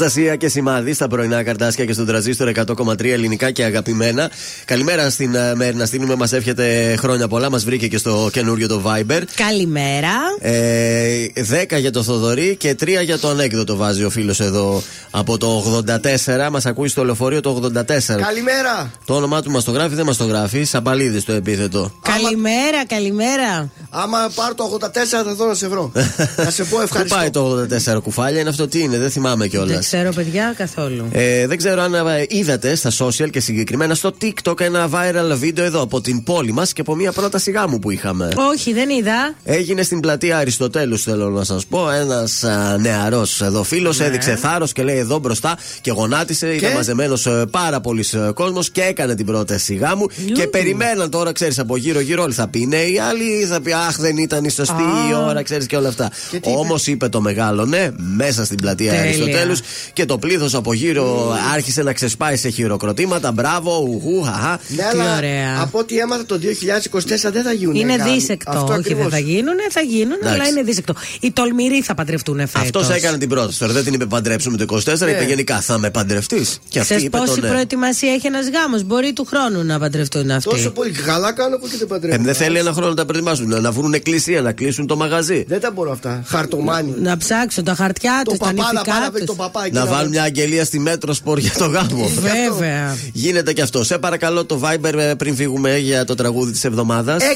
Αναστασία και σημάδι στα πρωινά καρτάσια και στον τραζίστορ 100,3 ελληνικά και αγαπημένα. Καλημέρα στην ε, Μέρη να στείλουμε, μας εύχεται χρόνια πολλά. Μας βρήκε και στο καινούριο το Viber. Καλημέρα. Ε, 10 για το Θοδωρή και 3 για το ανέκδοτο βάζει ο φίλος εδώ από το 84. Μας ακούει στο λεωφορείο το 84. Καλημέρα. Το όνομά του μας το γράφει, δεν μας το γράφει. Σαμπαλίδης το επίθετο. Καλημέρα, καλημέρα. Άμα πάρω το 84 θα δω να σε βρω. να σε πω Πού ευχαριστώ. πάει το 84 κουφάλια, είναι αυτό τι είναι, δεν θυμάμαι κιόλας. Δεν ξέρω, παιδιά, καθόλου. Ε, δεν ξέρω αν ε, είδατε στα social και συγκεκριμένα στο TikTok ένα viral βίντεο εδώ από την πόλη μας και από μια πρόταση γάμου που είχαμε. Όχι, δεν είδα. Έγινε στην πλατεία Αριστοτέλους, θέλω να σας πω. Ένας νεαρός εδώ φίλος Ναι. έδειξε θάρρος και λέει εδώ μπροστά και γονάτισε. Ήταν μαζεμένος πάρα πολλοί κόσμος και έκανε την πρόταση γάμου. Και περιμέναν τώρα, ξέρεις, από γύρω-γύρω όλοι θα πει ναι, οι άλλοι θα πει Αχ, δεν ήταν η σωστή η Α. ώρα, ξέρεις και όλα αυτά. Και τι είπε; Όμως είπε το μεγάλο ναι, μέσα στην πλατεία Τέλεια. Αριστοτέλους και το πλήθος από γύρω άρχισε να ξεσπάει σε χειροκροτήματα. Μπράβο, ουχού, χαχά. Ναι, αλλά από ό,τι έμαθα το 2024 δεν θα γίνουν. Είναι γάμοι. δίσεκτο. Αυτό Όχι, δεν ακριβώς. θα γίνουν, θα γίνουν, αλλά Εντάξει. είναι δίσεκτο. Οι τολμηροί θα παντρευτούν φέτος. Αυτός έκανε την πρόταση. Τώρα δεν την είπε παντρέψουμε το 24, είπε γενικά θα με παντρευτείς. Και αυτή Ξέρεις είπε πόση το ναι. προετοιμασία έχει ένας γάμος; Μπορεί του χρόνου να παντρευτούν αυτοί. Τόσο πολύ καλά κάνω που και δεν Ε, παντρεύω. δεν θέλει ένα χρόνο να τα προετοιμάσουν. Να, να βρουν εκκλησία, να κλείσουν το μαγαζί. Δεν τα μπορώ αυτά. Χαρτομάνι. Να ψάξουν τα χαρτιά Το τους, τα παπά να πάει νηφικά να βρει τους. τον παπά εκεί Να να βάλουν μια αγγελία στη μέτρο σπορ για το γάμο. Βέβαια. Γίνεται και αυτό. Σε παρακαλώ το Viber ε, πριν φύγουμε για το τραγούδι της εβδομάδας. 693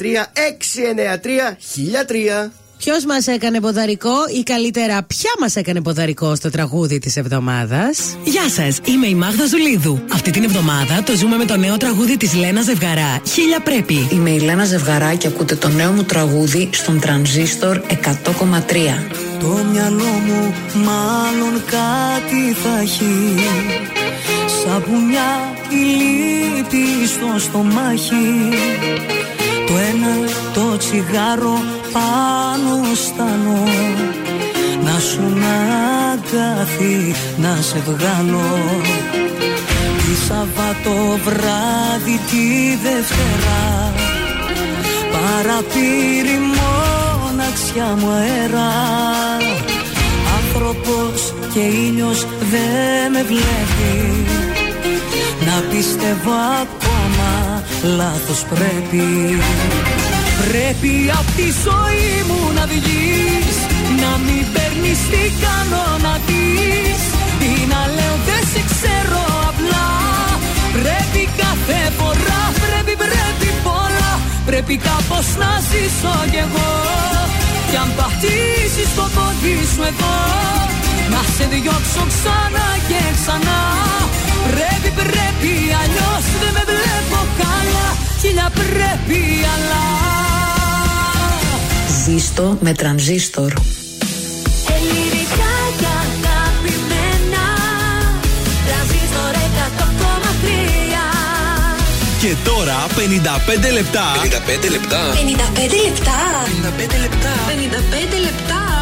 693 1003 Ποιος μας έκανε ποδαρικό; Ή καλύτερα, ποια μας έκανε ποδαρικό στο τραγούδι της εβδομάδας; Γεια σας, είμαι η Μάγδα Ζουλίδου. Αυτή την εβδομάδα το ζούμε με το νέο τραγούδι της Λένας Ζευγαρά. Χίλια πρέπει. Είμαι η Λένα Ζευγαρά και ακούτε το νέο μου τραγούδι στον τρανζίστορ 100,3. Το μυαλό μου μάλλον κάτι θα έχει Σαπουνιά η λύπη στο στομάχι Το ένα το τσιγάρο πάνω στάνω Να σου να αγκάθι να σε βγάλω Τη Σαββατό βράδυ τη Δευτέρα. Παραπήρη μοναξιά μου αέρα. Άνθρωπος και ήλιος δεν με βλέπεις Να πιστεύω ακόμα λάθος πρέπει. Πρέπει απ' τη ζωή μου να βγεις Να μην παίρνεις τι κάνω να δεις Ή να λέω δεν σε ξέρω απλά Πρέπει κάθε φορά, πρέπει πρέπει πολλά. Πρέπει κάπως να ζήσω κι εγώ. Κι αν πατήσεις το πόδι σου εδώ Να σε διώξω ξανά και ξανά Πρέπει, πρέπει, αλλιώς δεν με βλέπω καλά Χίλια πρέπει, αλλά Ζήστο με τρανζίστορ Ελληνικά και αγαπημένα Τρανζίστορ 100,3 Και τώρα 55 λεπτά. 55 λεπτά. 55 λεπτά. 55 λεπτά. 55 λεπτά.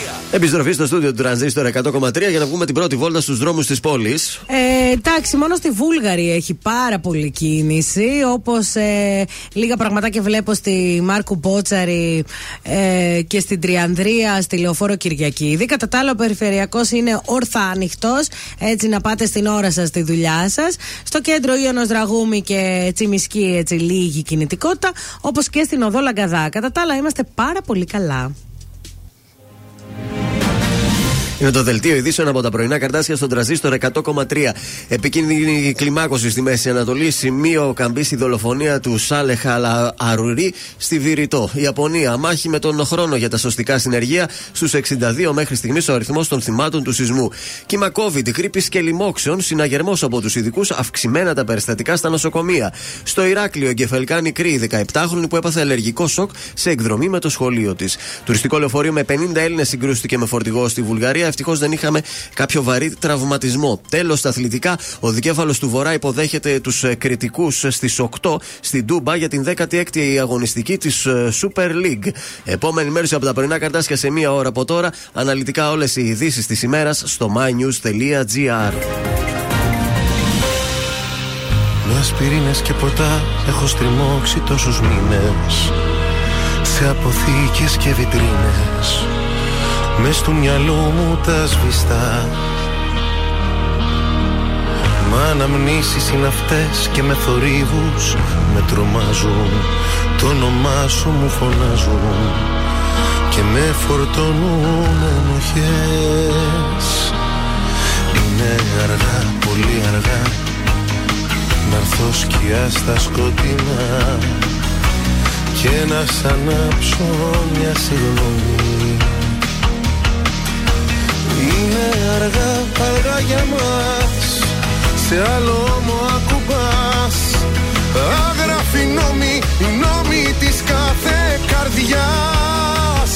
Επιστροφή στο στούντιο του Τρανζίστορ 100,3 για να βγούμε την πρώτη βόλτα στους δρόμους της πόλης. Ε, εντάξει, μόνο στη Βούλγαρη έχει πάρα πολύ κίνηση. Όπως ε, λίγα πραγματάκια βλέπω στη Μάρκου Μπότσαρη ε, και στην Τριανδρία, στη Λεωφόρο Κυριακίδη. Κατά τα άλλα, ο περιφερειακός είναι όρθα ανοιχτός, έτσι να πάτε στην ώρα σας στη δουλειά σας. Στο κέντρο Ιωνος Δραγούμη και Τσιμισκή, έτσι λίγη κινητικότητα. Όπως και στην οδό Λαγκαδά. Κατά τα άλλα, είμαστε πάρα πολύ καλά. Bye. Είναι το δελτίο ειδήσεων από τα πρωινά καρτάσια στον τραζίστορ 100,3. Επικίνδυνη κλιμάκωση στη Μέση Ανατολή. Σημείο καμπής η δολοφονία του Σάλεχ Αλα Αρουρί στη Βηρητό. Η Ιαπωνία μάχη με τον χρόνο για τα σωστικά συνεργεία. Στους 62 μέχρι στιγμής ο αριθμός των θυμάτων του σεισμού. Κύμα COVID, γρήπης και λοιμόξεων. Συναγερμός από τους ειδικούς. Αυξημένα τα περιστατικά στα νοσοκομεία. Στο Ηράκλειο, εγκεφαλικά νικρή 17χρονη που έπαθε αλλεργικό σοκ σε εκδρομή με το σχολείο της. Τουριστικό λεωφορείο με 50 Έλληνες συγκρούστηκε με φορτηγό στη Βουλγαρία. Ευτυχώς δεν είχαμε κάποιο βαρύ τραυματισμό. Τέλος, στα αθλητικά, ο δικέφαλος του Βορρά υποδέχεται τους κριτικούς στις 8 στην Τούμπα για την 16η αγωνιστική της Super League. Επόμενη μέρωση από τα πρωινά καρτάσια σε μία ώρα από τώρα. Αναλυτικά όλες οι ειδήσεις της ημέρας στο mynews.gr. Με ασπιρίνες και ποτά έχω στριμώξει τόσους μήνες Σε αποθήκες και βιτρίνες Μες στο μυαλό μου τα σβηστά. Μα αναμνήσεις είναι αυτές και με θορύβους με τρομάζουν. Το όνομά σου μου φωνάζουν και με φορτώνουν ενοχές. Είναι αργά, πολύ αργά να έρθω σκιά στα σκοτεινά και να σ' ανάψω μια συγγνώμη Είναι αργά, αργά για μας. Σε άλλο μου ακουμπάς. Άγραφη νόμη, οι νόμοι της κάθε καρδιάς.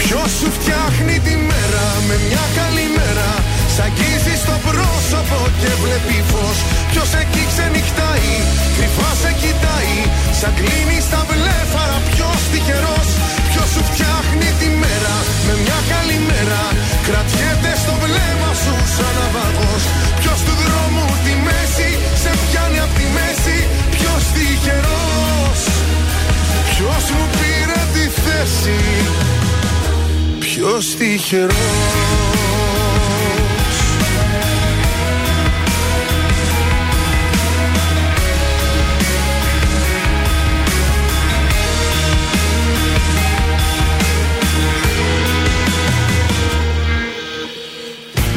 Ποιος σου φτιάχνει τη μέρα με μια καλή μέρα; Σ' αγγίζει στο πρόσωπο και βλέπει φως. Ποιος εκεί ξενυχτάει, κρυφά σε κοιτάει. Σαν κλείνει στα βλέφαρα ποιος τυχερός. Ποιος σου φτιάχνει τη μέρα. Με μια καλή μέρα. Κρατιέται στο βλέμμα σου σαν ναυαγός. Ποιος του δρόμου τη μέση σε πιάνει απ' τη μέση. Ποιος τυχερός. Ποιος μου πήρε τη θέση. Ποιος τυχερός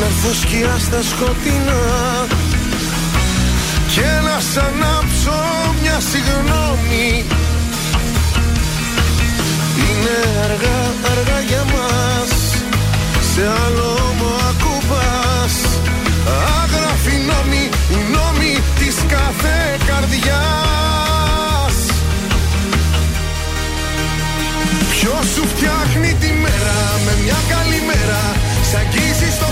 να έρθω σκιά στα σκοτεινά. Και να σ' ανάψω μια συγγνώμη. Είναι αργά, αργά για μας. Σε άλλο μου ακουμπάς. Άγραφη νόμη, οι νόμοι της κάθε καρδιάς. Ποιος σου φτιάχνει τη μέρα με μια καλή μέρα Σ' αγγίζει στο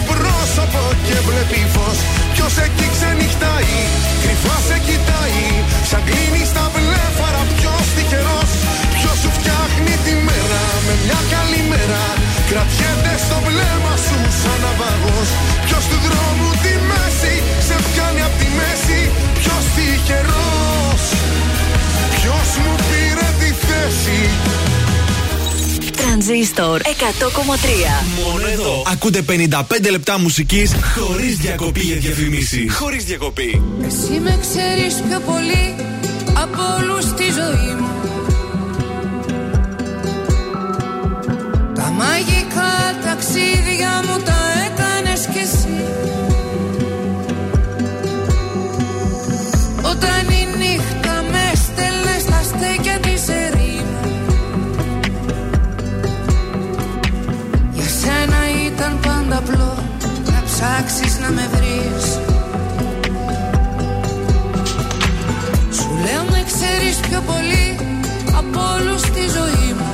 πρόσωπο και βλέπει Ποιος εκεί ξενυχτάει, κρυφά σε κοιτάει. Σαν κλείνει τα βλέφαρα ποιος τυχερός. Ποιος σου φτιάχνει τη μέρα με μια καλή μέρα. Κρατιέται στο βλέμμα σου σαν ναυαγός. Ποιος του δρόμου τη μέση σε πιάνει απ' τη μέση. Ποιος τυχερός. Ποιος μου πήρε τη θέση τρανζίστορ 100,3. Μόνο εδώ. Ακούτε 55 λεπτά μουσικής χωρίς διακοπή για διαφημίσεις. Χωρίς διακοπή. Εσύ με ξέρεις πιο πολύ από όλους στη ζωή μου. Τα μαγικά ταξίδια μου τα πάντα απλό να ψάξεις να με βρεις. Σου λέω με ξέρεις πιο πολύ από όλους στη ζωή μου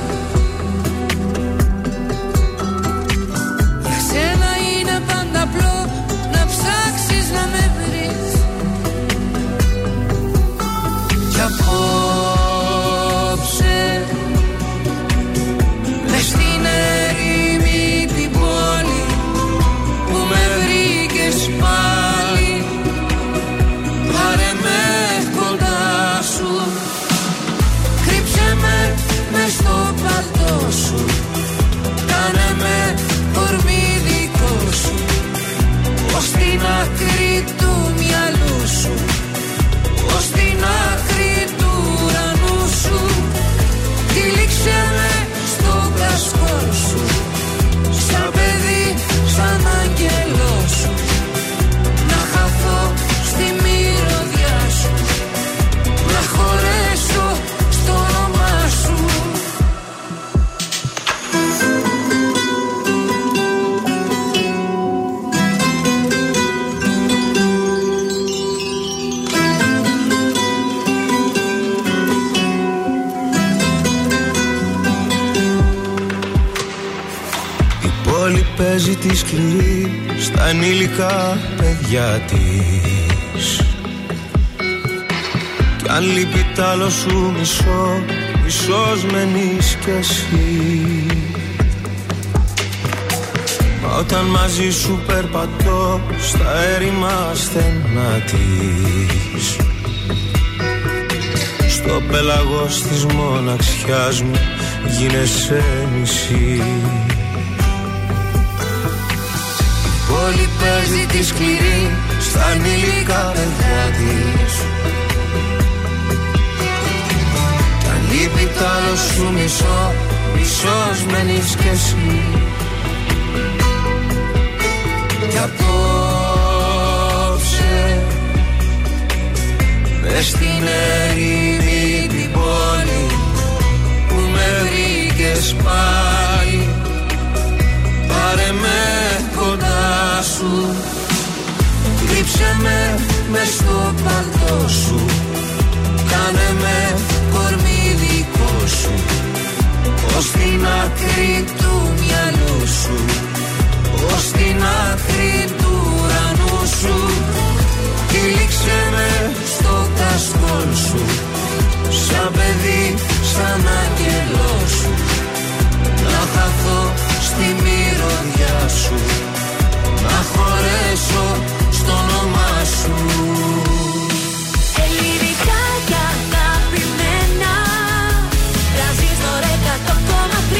Για σένα είναι πάντα απλό να ψάξεις να με βρεις. Κι απόψε σκληρή στα ενήλικα παιδιά της. Κι αν λείπει τ' άλλο σου μισό, μισός μένεις κι εσύ. Μα όταν μαζί σου περπατώ στα έρημα στενά της. Στο πέλαγος της μοναξιάς μου γίνεσαι μισή παίζει τη σκληρή στα ανήλικα παιδιά της. Κι αν λείπει τ' άλλο σου μισός, μισός μένεις κι εσύ. Κι απόψε μες στην ερήμη την πόλη που με βρήκες πάλι με μες στο παλτό σου. Κάνε με κορμί δικό σου. Ως την άκρη του μυαλού σου. Ως την άκρη του ουρανού σου. Τυλίξε με στο κασκόλ σου. Σαν παιδί, σαν άγγελό σου. Να χαθώ στη μυρωδιά σου. Να χωρέσω στο όνομά σου Ελληνικά και αγαπημένα Τρανζίστορ 100,3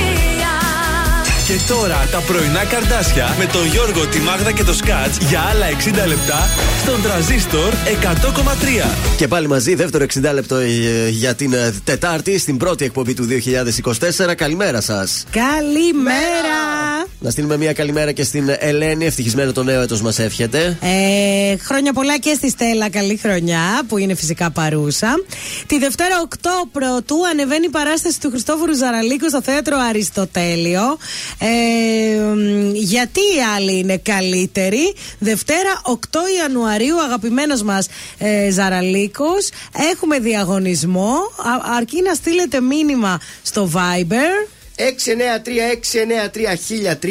Και τώρα τα πρωινά καρδάσια με τον Γιώργο, τη Μάγδα και το Σκάτς για άλλα 60 λεπτά στον τραζίστορ 100,3. Και πάλι μαζί, δεύτερο 60 λεπτό ε, για την ε, Τετάρτη, στην πρώτη εκπομπή του 2024. Καλημέρα σας. Καλημέρα! Να στείλουμε μια καλημέρα και στην Ελένη. Ευτυχισμένο το νέο έτος μας εύχεται. Ε, χρόνια πολλά και στη Στέλλα, καλή χρονιά που είναι φυσικά παρούσα. Τη Δευτέρα 8 Πρωτού ανεβαίνει η παράσταση του Χριστόφορου Ζαραλίκου στο θέατρο Αριστοτέλειο. Ε, μ, γιατί οι άλλοι είναι καλύτεροι; Δευτέρα 8 Ιανουαρίου, αγαπημένος μας ε, Ζαραλίκος. Έχουμε διαγωνισμό. Α- αρκεί να στείλετε μήνυμα στο Viber.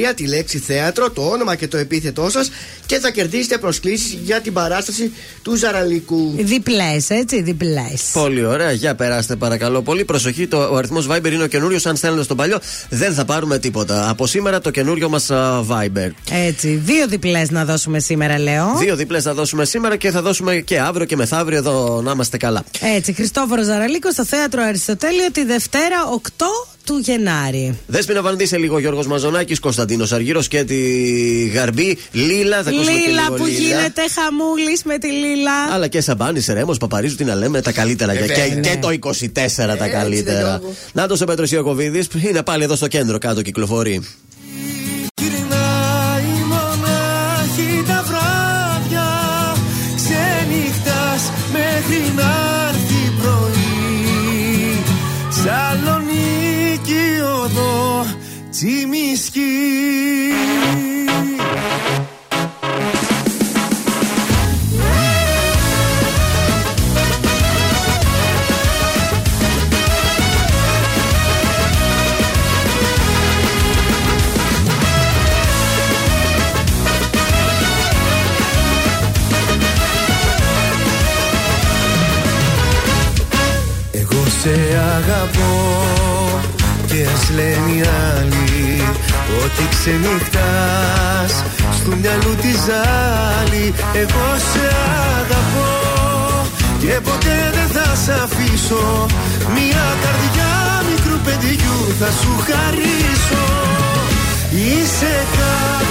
693-693-1003 τη λέξη θέατρο, το όνομα και το επίθετό σας και θα κερδίσετε προσκλήσεις για την παράσταση του Ζαραλίκου. Διπλές, έτσι, διπλές. Πολύ ωραία, για περάστε παρακαλώ. Πολύ προσοχή, το, ο αριθμός Viber είναι ο καινούριος. Αν στέλνετε στον παλιό, δεν θα πάρουμε τίποτα. Από σήμερα το καινούριο μας Viber. Έτσι, δύο διπλές να δώσουμε σήμερα, λέω. Δύο διπλές θα δώσουμε σήμερα και θα δώσουμε και αύριο και μεθαύριο εδώ να είμαστε καλά. Έτσι, Χριστόφορος Ζαραλίκος στο θέατρο Αριστοτέλειο τη Δευτέρα 8 του Γενάρη. Δέσπινα Βανδύ σε λίγο Γιώργος Μαζονάκης, Κωνσταντίνος Αργύρος και τη Γαρμπή. Λίλα, θα ακούσουμε και Λίλα λίγο που Λίλα. γίνεται χαμούλης με τη Λίλα. Αλλά και Σαμπάνης, Ρέμο, Παπαρίζου, τι να λέμε, τα καλύτερα. για και, βέβαια. και το 24 τα καλύτερα. Να το ο Πέτρος Ιακοβίδη, είναι πάλι εδώ στο κέντρο κάτω κυκλοφορεί. Λένε οι άλλοι ότι ξενυχτάς στο μυαλού της ζάλη Εγώ σε αγαπώ και ποτέ δεν θα σε αφήσω. Μια καρδιά μικρού παιδιού θα σου χαρίσω. Είσαι κάποια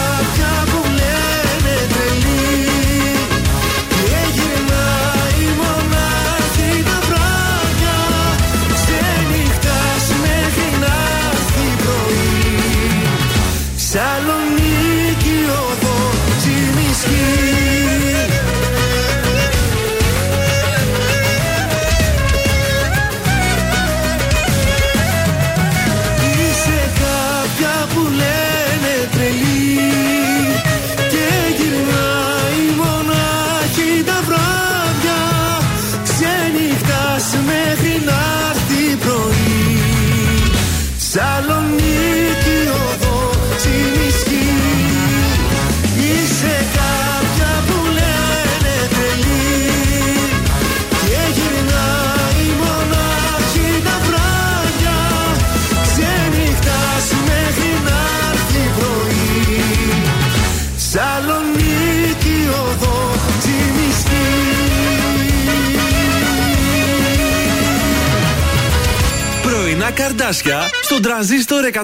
καρδάσια στον τρανζίστορ 100,3.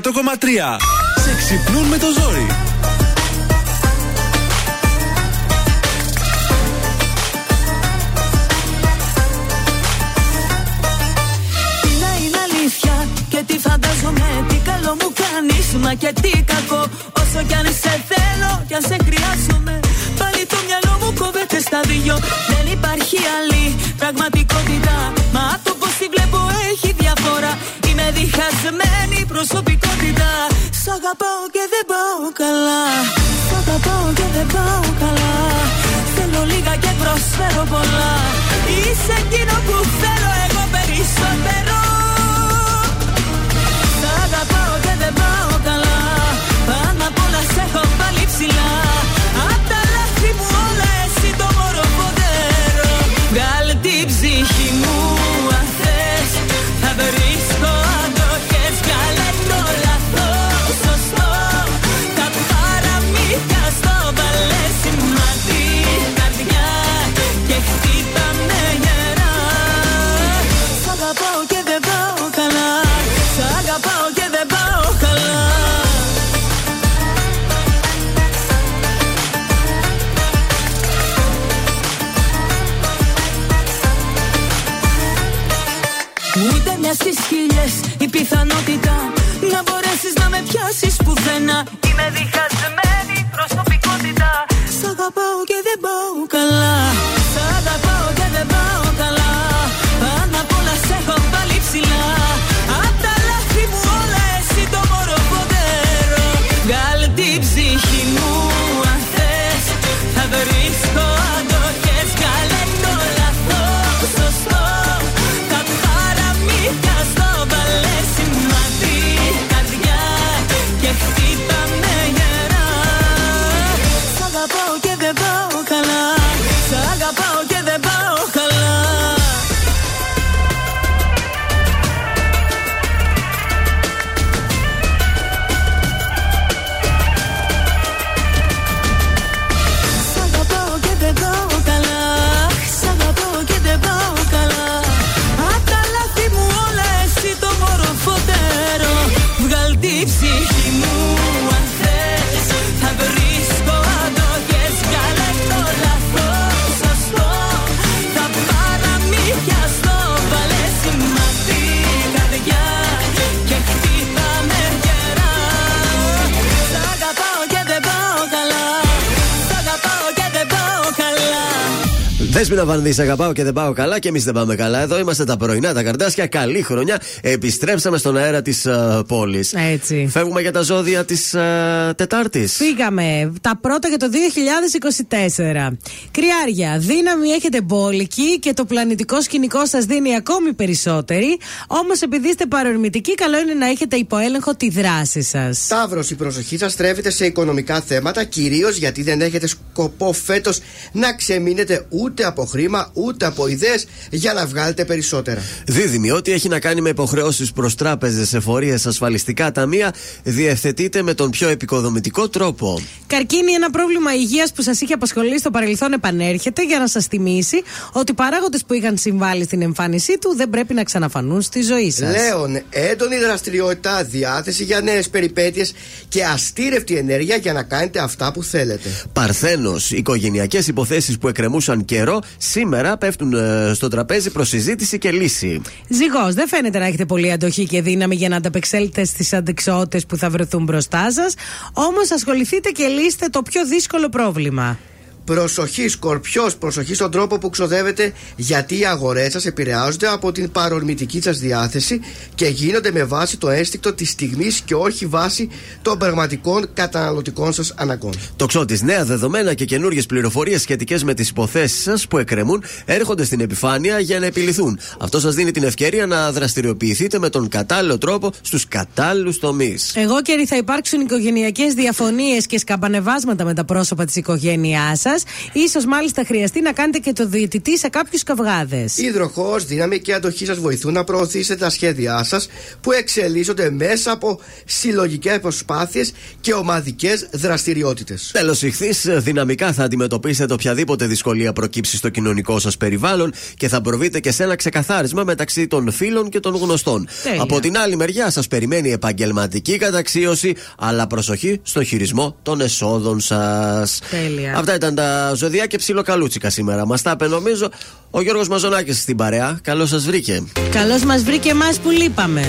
Σε ξυπνούν με το ζόρι. Τι να είναι αλήθεια και τι φαντάζομαι Τι καλό μου κάνεις μα και τι κακό Όσο κι αν σε θέλω κι αν σε χρειάζομαι Πάλι το μυαλό μου κόβεται στα δυο Δεν υπάρχει άλλη πραγματικότητα Μα το πως τη βλέπω έχει διαφορά Είμαι διχασμένη προσωπικότητα. Σ' αγαπάω και δεν πάω καλά. Σ' αγαπάω και δεν πάω καλά. Θέλω λίγα και προσφέρω πολλά. Είσαι εκείνο που θέλω εγώ περισσότερο. Σ' αγαπάω και δεν πάω καλά. Πάνω απ' όλα σε έχω πάλι ψηλά χίλιε η πιθανότητα να μπορέσεις να με πιάσεις πουθενά. Είμαι διχασμένη προσωπικότητα. Σ' αγαπάω Δέσμηνα Βανδύ, αγαπάω και δεν πάω καλά και εμείς δεν πάμε καλά. Εδώ είμαστε τα πρωινά, τα καρδάσια. Καλή χρονιά. Επιστρέψαμε στον αέρα της uh, πόλης. Έτσι. Φεύγουμε για τα ζώδια της uh, Τετάρτης. Φύγαμε. Τα πρώτα για το 2024. Κρυάρια, δύναμη έχετε μπόλικη και το πλανητικό σκηνικό σας δίνει ακόμη περισσότερη. Όμως επειδή είστε παρορμητικοί, καλό είναι να έχετε υποέλεγχο τη δράση σας. Ταύρο, η προσοχή σας στρέφεται σε οικονομικά θέματα, κυρίως γιατί δεν έχετε σκοπό φέτος να ξεμείνετε ούτε από χρήμα ούτε από ιδέες για να βγάλετε περισσότερα. Δίδυμη, ό,τι έχει να κάνει με υποχρεώσεις προς τράπεζες, εφορίες, ασφαλιστικά ταμεία, διευθετείτε με τον πιο επικοδομητικό τρόπο. Καρκίνη, ένα πρόβλημα υγείας που σας είχε απασχολήσει στο παρελθόν επανέρχεται για να σας θυμίσει ότι οι παράγοντες που είχαν συμβάλει στην εμφάνισή του δεν πρέπει να ξαναφανούν στη ζωή σας. Λέων, έντονη δραστηριότητα, διάθεση για νέες περιπέτειες και αστήρευτη ενέργεια για να κάνετε αυτά που θέλετε. Παρθένος, οικογενειακές υποθέσεις που εκκρεμούσαν καιρό, σήμερα πέφτουν ε, στο τραπέζι προς συζήτηση και λύση. Ζυγός, δεν φαίνεται να έχετε πολύ αντοχή και δύναμη για να ανταπεξέλθετε στις αντικσότητες που θα βρεθούν μπροστά σας. Όμως ασχοληθείτε και λύστε το πιο δύσκολο πρόβλημα. Προσοχή, Σκορπιός, προσοχή στον τρόπο που ξοδεύετε, γιατί οι αγορές σας επηρεάζονται από την παρορμητική σας διάθεση και γίνονται με βάση το αίσθηκτο της στιγμής και όχι βάση των πραγματικών καταναλωτικών σας αναγκών. Το ξώτη, νέα δεδομένα και καινούριε πληροφορίες σχετικές με τις υποθέσεις σας που εκκρεμούν έρχονται στην επιφάνεια για να επιληθούν. Αυτό σας δίνει την ευκαιρία να δραστηριοποιηθείτε με τον κατάλληλο τρόπο στους κατάλληλους τομείς. Εγώ και θα υπάρξουν οικογενειακές διαφωνίες και σκαμπανεβάσματα με τα πρόσωπα της οικογένειάς σας ίσως μάλιστα χρειαστεί να κάνετε και το διαιτητή σε κάποιους καυγάδες. Υδροχός, δύναμη και αντοχή σας βοηθούν να προωθήσετε τα σχέδιά σας που εξελίσσονται μέσα από συλλογικές προσπάθειες και ομαδικές δραστηριότητες. Τέλος, ηχθείς, δυναμικά θα αντιμετωπίσετε οποιαδήποτε δυσκολία προκύψει στο κοινωνικό σας περιβάλλον και θα προβείτε και σε ένα ξεκαθάρισμα μεταξύ των φίλων και των γνωστών. Τέλεια. Από την άλλη μεριά σας περιμένει επαγγελματική καταξίωση, αλλά προσοχή στο χειρισμό των εσόδων σας. Τέλεια. Αυτά ήταν τα ζωδιά και ψιλοκαλούτσικα σήμερα. Μας τα είπε νομίζω ο Γιώργος Μαζονάκης στην παρέα. Καλώς σας βρήκε. Καλώς μας βρήκε εμάς που λείπαμε.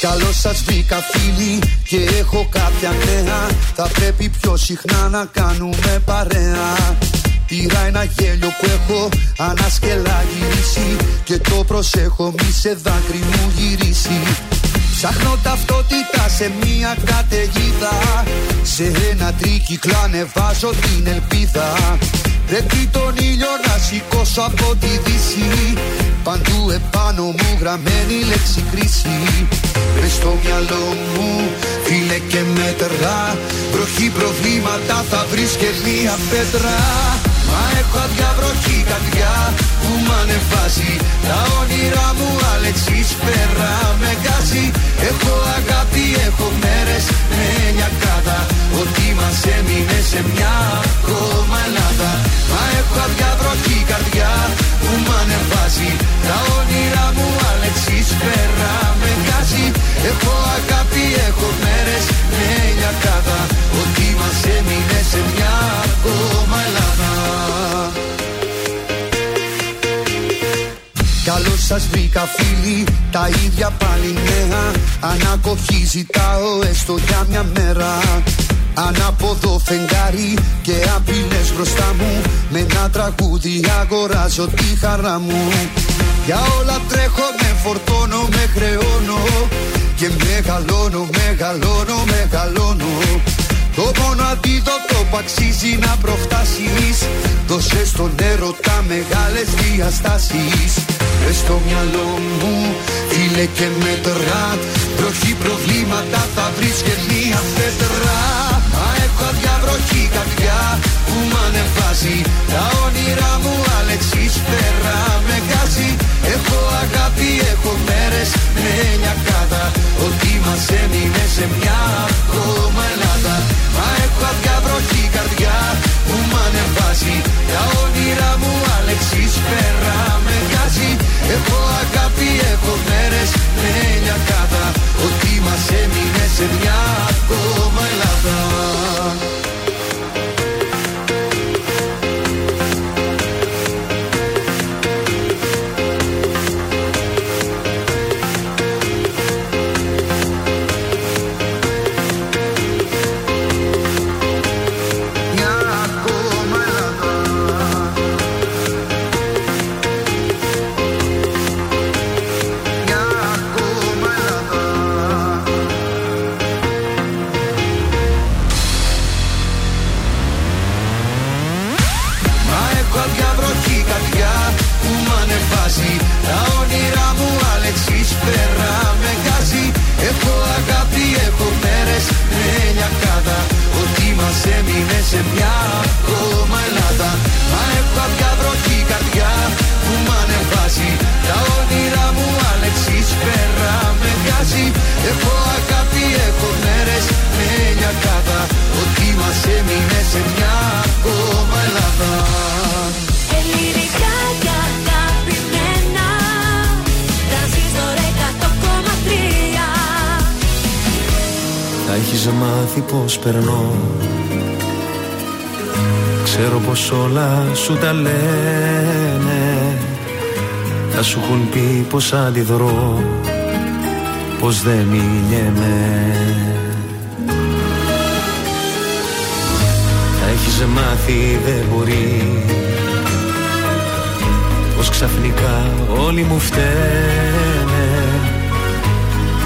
Καλώς σας βρήκα φίλοι και έχω κάποια νέα Θα πρέπει πιο συχνά να κάνουμε παρέα Πήρα ένα γέλιο που έχω ανασκελά γυρίσει Και το προσέχω μη σε δάκρυ μου γυρίσει Ψάχνω ταυτότητα σε μια καταιγίδα. Σε ένα τρίκυκλο ανεβάζω την ελπίδα. Πρέπει τον ήλιο να σηκώσω από τη δύση. Παντού επάνω μου γραμμένη λέξη κρίση. Μες στο μυαλό μου φίλε και μέτρα. Βροχή προβλήματα θα βρεις και μία πέτρα Μα έχω αδιαβροχή καρδιά που μ' ανεβάζει. Τα όνειρά μου Αλεξής πέρα με γκάζει Έχω αγάπη, έχω μέρες με λιακάδα Ό,τι μας έμεινε σε μια ακόμα Ελλάδα. Μα έχω αδιαβροχή καρδιά που μ' ανεβάζει. Τα όνειρά μου Αλεξής πέρα με γκάζει Έχω αγάπη, έχω μέρες με λιακάδα. Ό,τι μας έμεινε σε μια ακόμα Ελλάδα. Καλώς σας βρήκα φίλοι, τα ίδια πάλι νέα. Ανακοχή ζητάω έστω για μια μέρα. Ανάποδο φεγγάρι και απειλέ μπροστά μου. Με ένα τραγούδι αγοράζω τη χαρά μου. Για όλα τρέχω, με φορτώνω, με χρεώνω. Και μεγαλώνω, μεγαλώνω, μεγαλώνω. Το μόνο αντίδοτο που αξίζει να προφτάσεις Δώσε στον έρωτα μεγάλες διαστάσεις Μες στο μυαλό μου φίλε και μέτρα Βροχή προβλήματα θα βρεις και μία πέτρα Μα έχω αδιαβροχή καρδιά που μ' ανεβάζει Τα όνειρά μου Αλεξής πέρα με γκάζει Έχω αγάπη, έχω μέρες με λιακάδα Ότι μας έμεινε σε μια ακόμα Ελλάδα Μα έχω αδιαβροχή καρδιά που μ' ανεβάζει. Τα όνειρά μου Αλεξής πέρα με γκάζει Έχω αγάπη, έχω μέρες με λιακάδα Ότι μας έμεινε σε μια ακόμα Ελλάδα μας έμεινε σε μια ακόμα Ελλάδα. Μα έχω κάποια βροχή καρδιά που μ' ανεβάζει. Τα όνειρα μου Αλεξής πέρα με βγάζει Έχω αγάπη, έχω μέρες με λιακάδα Ότι μας έμεινε σε μια ακόμα Ελλάδα. Ελληνικά και αγαπημένα Τρανζίστορ 100,3 Θα έχεις μάθει πως περνώ Ξέρω πως όλα σου τα λένε. Θα σου έχουν πει πως αντιδρώ Πως δεν μιλιέμαι Θα έχεις μάθει δεν μπορεί. Πως ξαφνικά όλοι μου φταίνε.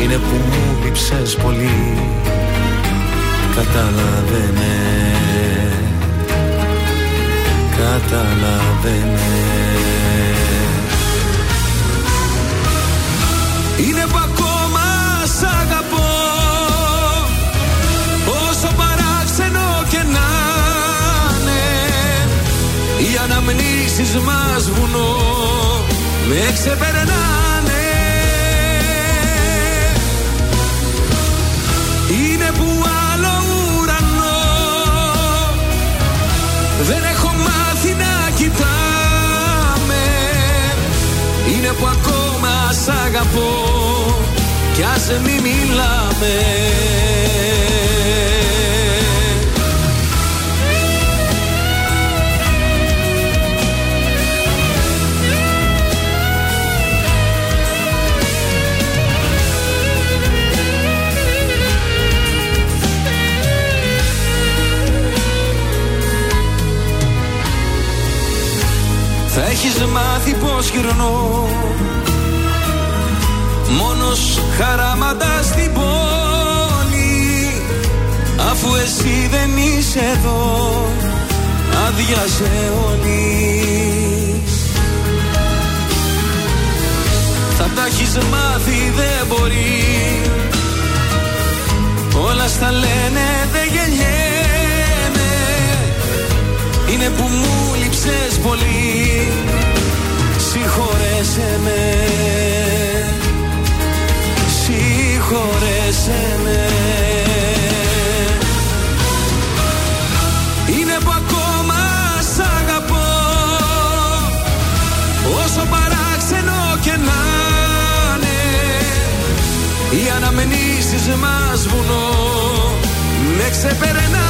Είναι που μου λείψες πολύ. Κατάλαβε με Κατάλαβε με Είναι που ακόμα σ' αγαπώ. Όσο παράξενο και να είναι Οι αναμνήσεις μας βουνό Με ξεπερνάνε αγαπώ Κι ας μη μιλάμε. Θα έχεις μάθει πως γυρνώ Μόνος χαράματα στην πόλη Αφού εσύ δεν είσαι εδώ Άδειασε όλης. Θα τα έχεις μάθει δεν μπορεί. Όλα στα λένε δεν γεννιέμαι Είναι που μου λείψες πολύ Συγχωρέσαι με Συγχωρέσαι με Είναι που ακόμα σ' αγαπώ. Όσο παράξενο και να είναι Οι αναμνήσεις μας βουνό. Με ξεπερνάνε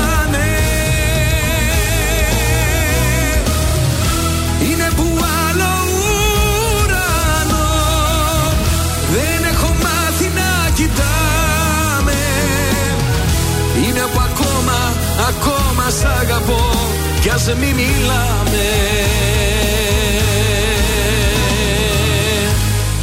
ακόμα σ' αγαπώ Κι ας μη μιλάμε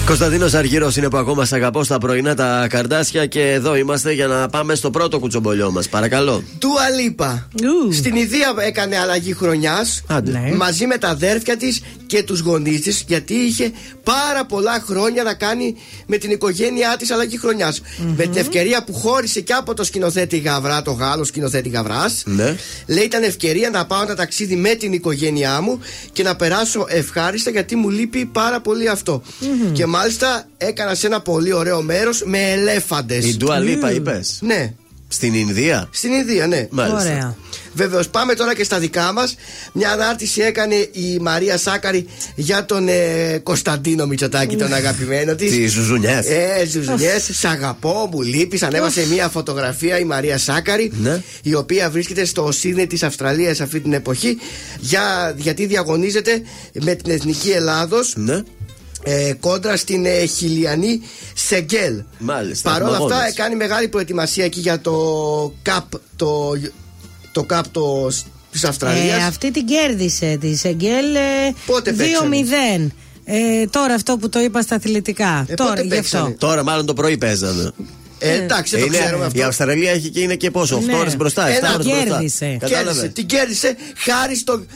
Κωνσταντίνος Αργύρος είναι που ακόμα σ' αγαπώ στα πρωινά τα καρδάσια και εδώ είμαστε για να πάμε στο πρώτο κουτσομπολιό μας. Παρακαλώ. Του Αλίπα. Στην Ιδία έκανε αλλαγή χρονιάς Ναι. μαζί με τα αδέρφια της και τους γονείς της, γιατί είχε πάρα πολλά χρόνια να κάνει με την οικογένειά της αλλαγή χρονιάς. Με την ευκαιρία που χώρισε και από το σκηνοθέτη Γαβρά, το Γάλλο σκηνοθέτη Γαβράς. Ναι. Λέει ήταν ευκαιρία να πάω ένα ταξίδι με την οικογένειά μου και να περάσω ευχάριστα γιατί μου λείπει πάρα πολύ αυτό. Και μάλιστα έκανα σε ένα πολύ ωραίο μέρος με ελέφαντες. Η Ντουα Λίπα είπες. Ναι. Στην Ινδία; Στην Ινδία, ναι. Μάλιστα. Ωραία. Βεβαίως, πάμε τώρα και στα δικά μας. Μια ανάρτηση έκανε η Μαρία Σάκαρη για τον ε, Κωνσταντίνο Μητσοτάκη, τον αγαπημένο της. Τις ζουζουνιές. Ε, ζουζουνιές. Σ' αγαπώ, μου λείπεις. Ανέβασε μια φωτογραφία η Μαρία Σάκαρη, Ναι. η οποία βρίσκεται στο Σίδνεϊ της Αυστραλίας αυτή την εποχή, για, γιατί διαγωνίζεται με την Εθνική Ελλάδος. Ναι. Ε, κόντρα στην ε, χιλιανή Σεγγέλ. Μάλιστα. Παρ' όλα αυτά αγώνες. κάνει μεγάλη προετοιμασία εκεί για το ΚΑΠ το, το ΚΑΠ το, της Αυστραλίας. Ε, αυτή την κέρδισε τη Σεγγέλ ε, Πότε 2-0. Ε, τώρα αυτό που το είπα στα αθλητικά. Ε, τώρα πότε γι' παίξανε; αυτό. Τώρα, μάλλον το πρωί παίζανε. Ε, εντάξει, δεν το Είναι- ξέρουμε αυτό. Η Αυστραλία έχει και είναι και πόσο, 8 Ναι. ώρες μπροστά, 7 Ένα ώρες μπροστά. κέρδισε. Κατάλαβες. Κέρδισε, την κέρδισε χάρη στον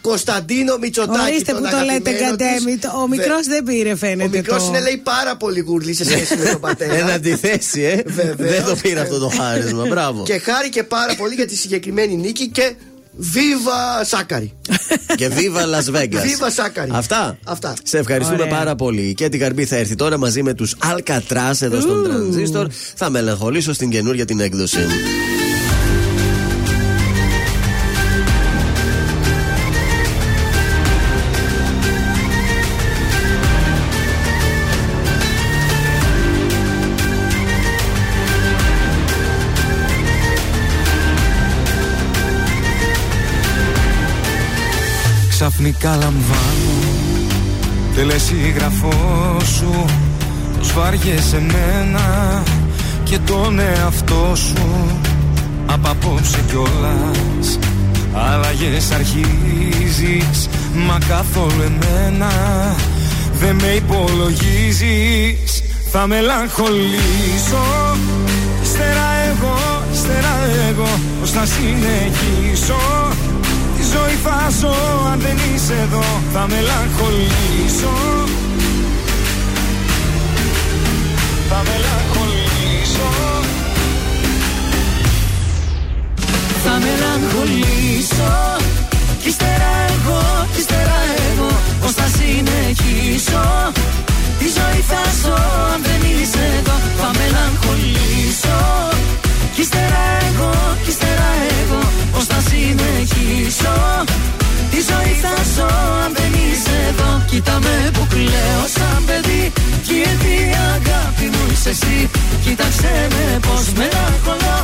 Κωνσταντίνο Μητσοτάκη. Ορίστε τον που το λέτε αγαπημένος κατέμι. της. Ο μικρός Βε- δεν πήρε, φαίνεται. Ο μικρός το... είναι λέει πάρα πολύ γουρλή σε σχέση με τον πατέρα. Εν αντιθέσει, ε. Βεβαίως. Δεν το πήρε αυτό το χάρισμα. Μπράβο. Και χάρηκε πάρα πολύ για τη συγκεκριμένη νίκη και Βίβα Σάκαρη. Και Viva Las Vegas. Viva Σάκαρη. Αυτά. Αυτά. Σε ευχαριστούμε Ωραία. πάρα πολύ. Και την Καρμπή θα έρθει τώρα μαζί με τους Alcatraz εδώ στον Τρανζίστορ. Θα μελαγχολήσω στην καινούρια την έκδοση. Ξαφνικά λαμβάνω. Τελεσίγραφό σου Πως βάριεσαι εμένα και τον εαυτό σου. Απ' απόψε κιόλας Αλλαγές αρχίζεις Μα καθόλου εμένα Δεν με υπολογίζεις. Θα μελαγχολήσω. Ύστερα εγώ, ύστερα εγώ Πώς θα συνεχίσω. Τη ζωή θα ζω. Αν δεν είσαι εδώ Θα μελαγχολήσω. Θα μελαγχολήσω. Θα μελαγχολήσω. Κι ύστερα εγώ, κι ύστερα εγώ Πώς θα συνεχίσω. Τη ζωή θα ζω αν δεν είσαι εδώ Θα μελαγχολήσω Κι ύστερα εγώ, κι ύστερα εγώ Πώς θα συνεχίσω; Τη ζωή θα ζω αν δεν είσαι εδώ. Κοίτα με που κλαίω σαν παιδί. Κι γιατί αγάπη μου είσαι εσύ Κοίταξε με πως μελαγχολώ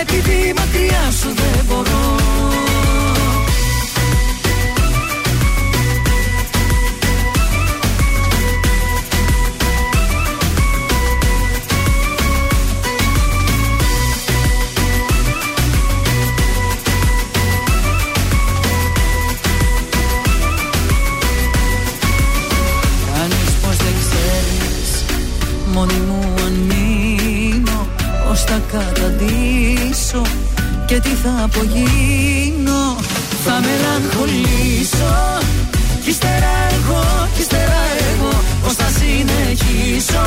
Επειδή μακριά σου δεν μπορώ Μόνη μου αν μείνω Πώς θα καταντήσω Και τι θα απογίνω. Θα μελαγχολήσω Κι ύστερα εγώ, κι ύστερα εγώ Πώς θα συνεχίσω.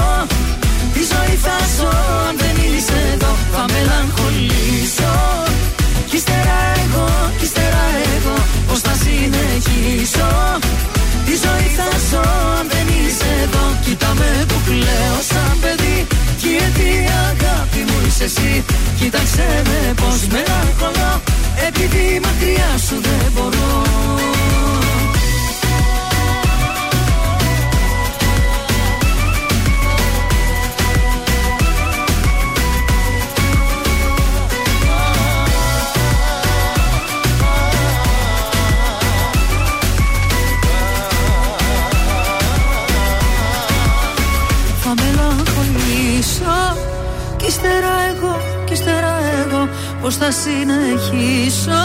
Τη ζωή θα ζω αν δεν είσαι εδώ Θα μελαγχολήσω Κι ύστερα εγώ, κι ύστερα εγώ Πώς θα συνεχίσω Τη ζωή θα ζω αν δεν είσαι εδώ. Κοίτα με που κλαίω σαν παιδί. Κι γιατί αγάπη μου είσαι εσύ; Κοίταξε με πως μελαγχολώ Επειδή μακριά σου δεν μπορώ ύστερα εγώ, κι ύστερα εγώ Πώς θα συνεχίσω;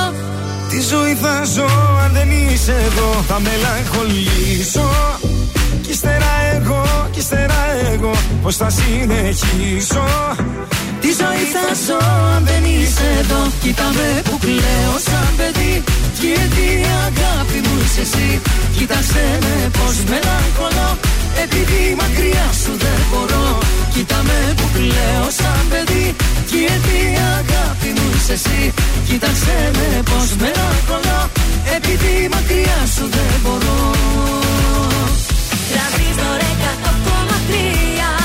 Τη ζωή θα ζω αν δεν είσαι εδώ Θα μελαγχολήσω. Κι ύστερα εγώ, κι ύστερα εγώ Πώς θα συνεχίσω; Τη ζωή θα ζω αν δεν είσαι εδώ Κοίτα με που κλαίω σαν παιδί. Κι γιατί αγάπη μου είσαι εσύ. Κοίταξε με πως μελαγχολώ Επειδή μακριά σου δεν μπορώ Κοίτα με που κλαίω σαν παιδί. Κι γιατί αγάπη μου είσαι εσύ Κοίταξε με πως μελαγχολώ Επειδή μακριά σου δεν μπορώ. Τραβήστο ρε 100,3 Baby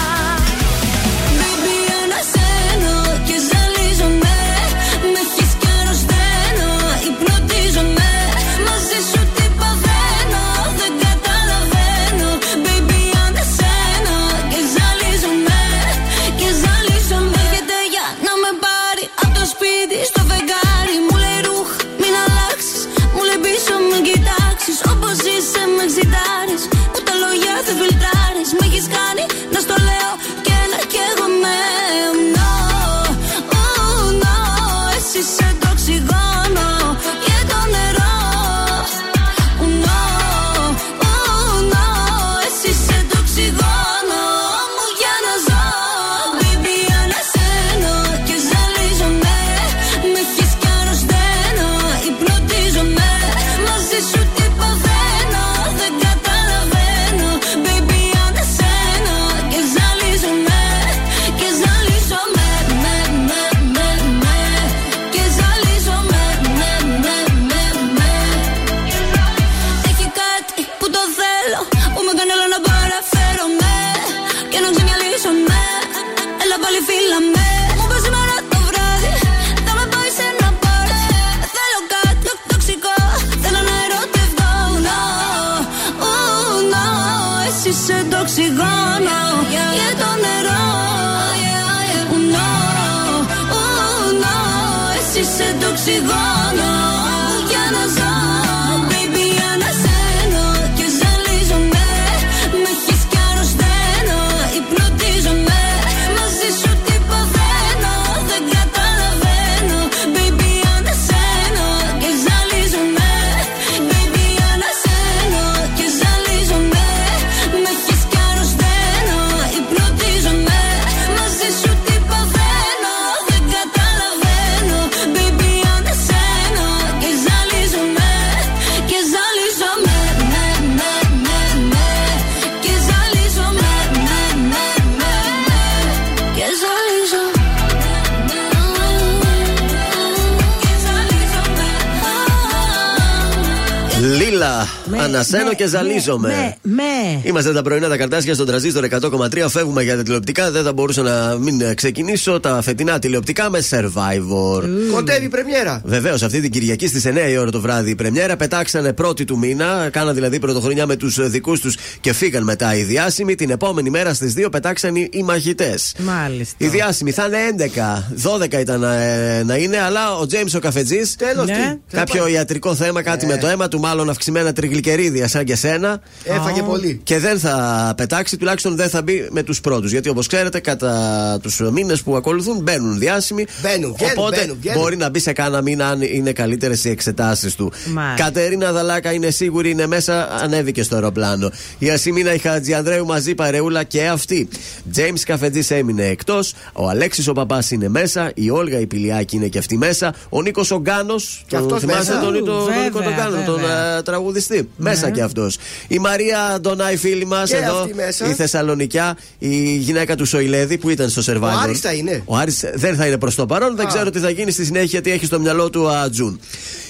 ανασένω με, και ζαλίζομαι. Με, με. Είμαστε τα πρωινά τα καρτάσια στον τραζίστορ 100,3. Φεύγουμε για τα τηλεοπτικά. Δεν θα μπορούσα να μην ε, ξεκινήσω τα φετινά τηλεοπτικά με survivor. Κοντεύει η πρεμιέρα. Βεβαίως, αυτή την Κυριακή στις 9 η ώρα το βράδυ η πρεμιέρα. Πετάξανε πρώτη του μήνα. Κάναν δηλαδή πρωτοχρονιά με τους δικούς τους και φύγαν μετά οι διάσημοι. Την επόμενη μέρα στις 2 πετάξαν οι, οι μαχητέ. Μάλιστα. Οι διάσημοι θα είναι 11. 12 ήταν ε, να είναι, αλλά ο Τζέιμς ο καφετζής. Τέλος Ναι. τι; Κάποιο ιατρικό θέμα, κάτι με το αίμα του, μάλλον αυξημένα τριγλικερίδια σαν και σένα. Έφαγε πολύ. Και δεν θα πετάξει, τουλάχιστον δεν θα μπει με τους πρώτους. Γιατί όπως ξέρετε, κατά τους μήνες που ακολουθούν μπαίνουν διάσημοι. Μπαίνουν, βγαίνουν, Οπότε μπαίνουν, βγαίνουν. μπορεί να μπει σε κάνα μήνα αν είναι καλύτερες οι εξετάσεις του. Μάλιστα. Κατερίνα Δαλάκα είναι σίγουρη, είναι μέσα, ανέβηκε στο αεροπλάνο. Η Ασημίνα η Χατζιανδρέου μαζί παρεούλα και αυτή. Τζέιμς Καφετζής έμεινε εκτός. Ο Αλέξης ο Παπάς είναι μέσα. Η Όλγα η Πηλιάκη είναι και αυτή μέσα. Ο Νίκος Ογκάνος. Και αυτός θυμάστε μέσα. τον, τον, τον Βέβαια, Νίκο τον Γκάνο, τον βέβαια. ε, τραγουδιστή. Μέσα και αυτός. Η Μαρία Ντονάη, φίλη μας Και εδώ. αυτή μέσα. Η Θεσσαλονικιά. Η γυναίκα του Σοηλέδη που ήταν στο Survivor. Ο Άρης θα είναι. Ο Άρης δεν θα είναι προς το παρόν. Δεν Α. ξέρω τι θα γίνει στη συνέχεια, γιατί έχει στο μυαλό του Ατζούν.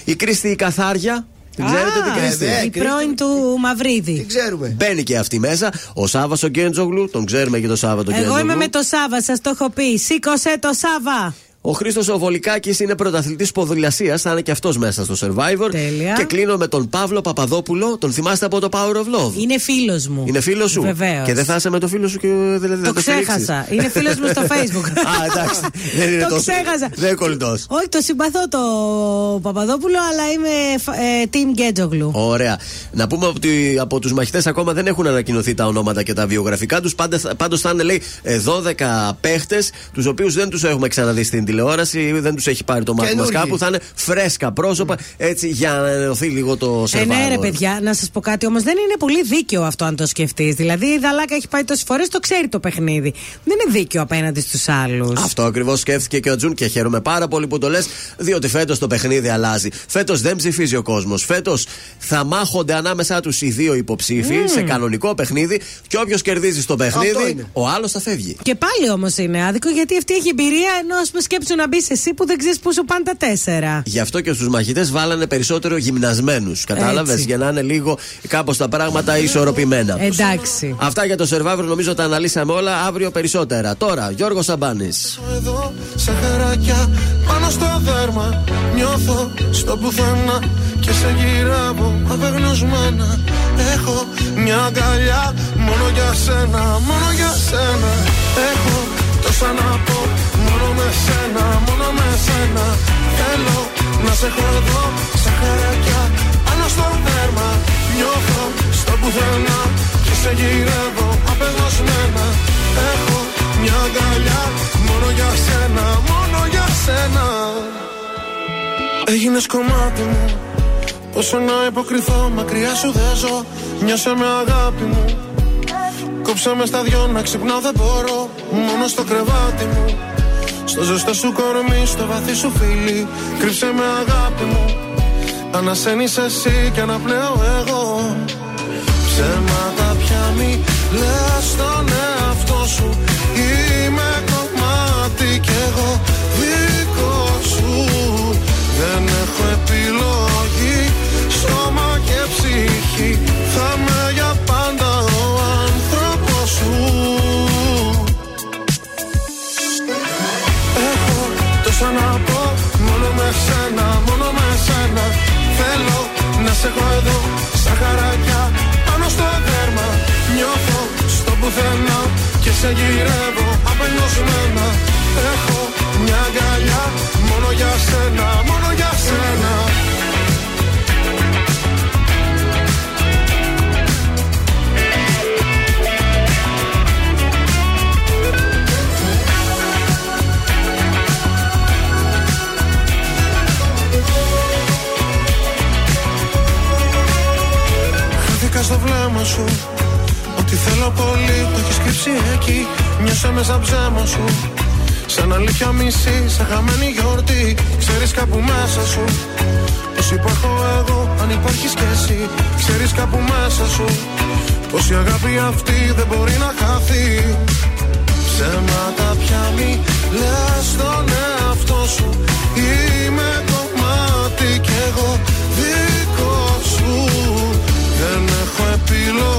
Η Κρίστη η Καθάρια. Την ξέρετε την Κρίστη; βέβαια. Η Κρίστη. πρώην του Μαυρίδη. Τι ξέρουμε. Μπαίνει και αυτή μέσα. Ο Σάβα ο Γκέντζογλου, τον ξέρουμε και το Σάβα τον Εγώ είμαι Γκέντζογλου. με το Σάβα, σας το έχω πει. Σήκωσε το Σάβα. Ο Χρήστος ο Βολικάκη είναι πρωταθλητής ποδηλασίας, θα είναι και αυτός μέσα στο survivor. Τέλεια. Και κλείνω με τον Παύλο Παπαδόπουλο, τον θυμάστε από το Power of Love; Είναι φίλος μου. Είναι φίλος σου; Βεβαίως. Και δεν θα είσαι με το φίλο σου και δηλαδή Το δεν στηρίξεις; ξέχασα. Είναι φίλος μου στο Facebook. Α, εντάξει. δεν είναι Το τόσο. ξέχασα. Δεν είναι κολλητός. Όχι, το συμπαθώ το Παπαδόπουλο, αλλά είμαι ε, team Γκέτζογλου. Ωραία. Να πούμε ότι από τους μαχητές ακόμα δεν έχουν ανακοινωθεί τα ονόματα και τα βιογραφικά τους. Πάντως θα είναι, λέει, ε, 12 παίχτες, τους οποίους δεν τους έχουμε ξαναδεί στην τηλεόραση, δεν τους έχει πάρει το μάτι μας Καινούργοι. κάπου. Θα είναι φρέσκα πρόσωπα, έτσι για να ενωθεί λίγο το survivor. Ε, ναι, ρε παιδιά, να σας πω κάτι όμως. Δεν είναι πολύ δίκαιο αυτό αν το σκεφτείς. Δηλαδή η Δαλάκα έχει πάει τόσες φορές, το ξέρει το παιχνίδι. Δεν είναι δίκαιο απέναντι στους άλλους. Αυτό ακριβώς σκέφτηκε και ο Τζουν και χαίρομαι πάρα πολύ που το λες, διότι φέτος το παιχνίδι αλλάζει. Φέτος δεν ψηφίζει ο κόσμος. Φέτος θα μάχονται ανάμεσά τους οι δύο υποψήφοι σε κανονικό παιχνίδι και όποιος κερδίζει στο Αυτό παιχνίδι, είναι. ο άλλος θα φεύγει. Και πάλι όμως είναι άδικο γιατί αυτή έχει εμπειρία ενώ ας πούμε σκέψου να μπεις εσύ που δεν ξέρεις πού σου πάνε τα τέσσερα. Γι' αυτό και στους μαχητές βάλανε περισσότερο γυμνασμένους. Κατάλαβες, Έτσι. για να είναι λίγο κάπως τα πράγματα ισορροπημένα. Εντάξει. Αυτά για το survivor νομίζω τα αναλύσαμε όλα. Αύριο περισσότερα. Τώρα, Γιώργος Σαμπάνης. Εδώ σε χαράκια πάνω στο δέρμα Νιώθω στο πουθενά και σε γυρεύω απεγνωσμένα Έχω μια αγκαλιά μόνο για σένα, μόνο για σένα Έχω τόσα να πω μόνο με σένα, μόνο με σένα. Θέλω να σε έχω εδώ σε χαράκια πάνω στο δέρμα. Νιώθω στο πουθενά και σε γυρεύω απεγνωσμένα. Έχω μια αγκαλιά μόνο για σένα, μόνο για σένα. Έγινες κομμάτι μου Πόσο να υποκριθώ, μακριά σου δεν ζω. Νιώσε με αγάπη μου. Κόψε με στα δυο να ξυπνάω δεν μπορώ. Μόνο στο κρεβάτι μου Στο ζεστό σου κορμί, στο βαθύ σου φίλι Κρύψε με αγάπη μου. Ανασένεις εσύ και αναπνέω εγώ. Ψέματα πια μη λες στον εαυτό σου. Είμαι κομμάτι κι εγώ σε γυρεύω. Απελπισμένα Έχω μια αγκαλιά. Μόνο για σένα, μόνο για σένα. Χάθηκα στο βλέμμα σου Ότι θέλω πολύ το έχεις κρύψει εκεί. Νιώσα μέσα ψέμα σου. Σαν αλήθεια μισή, σαν χαμένη γιορτή. Ξέρεις κάπου μέσα σου Πως υπάρχω εγώ, αν υπάρχεις κι εσύ Ξέρεις κάπου μέσα σου Πως η αγάπη αυτή δεν μπορεί να χαθεί. Ψέματα πια μη λες στον εαυτό σου. Είμαι κομμάτι κι εγώ δικό σου. Δεν έχω επιλογή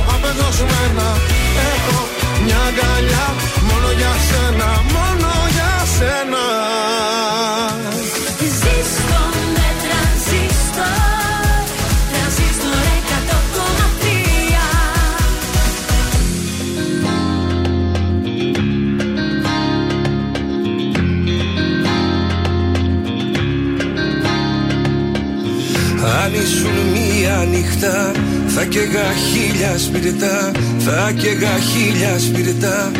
απεγνωσμένα Έχω μια αγκαλιά Μόνο για σένα, μόνο για σένα. Ζήστο με τρανζίστορ Τρανζίστορ 100,3 Αν ήσουν μία νύχτα θα καίγα χίλια σπιρτά Θα καίγα χίλια σπιρτά.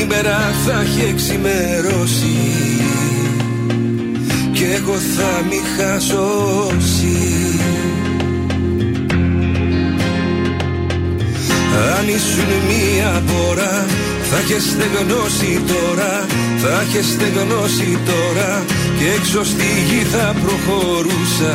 Η μέρα θα έχει εξημερώσει. Κι εγώ θα μη χασώσει. Αν ήσουν μία πορά θα είχε στεγνώσει τώρα Θα είχε στεγνώσει τώρα. Και έξω στη γη θα προχωρούσα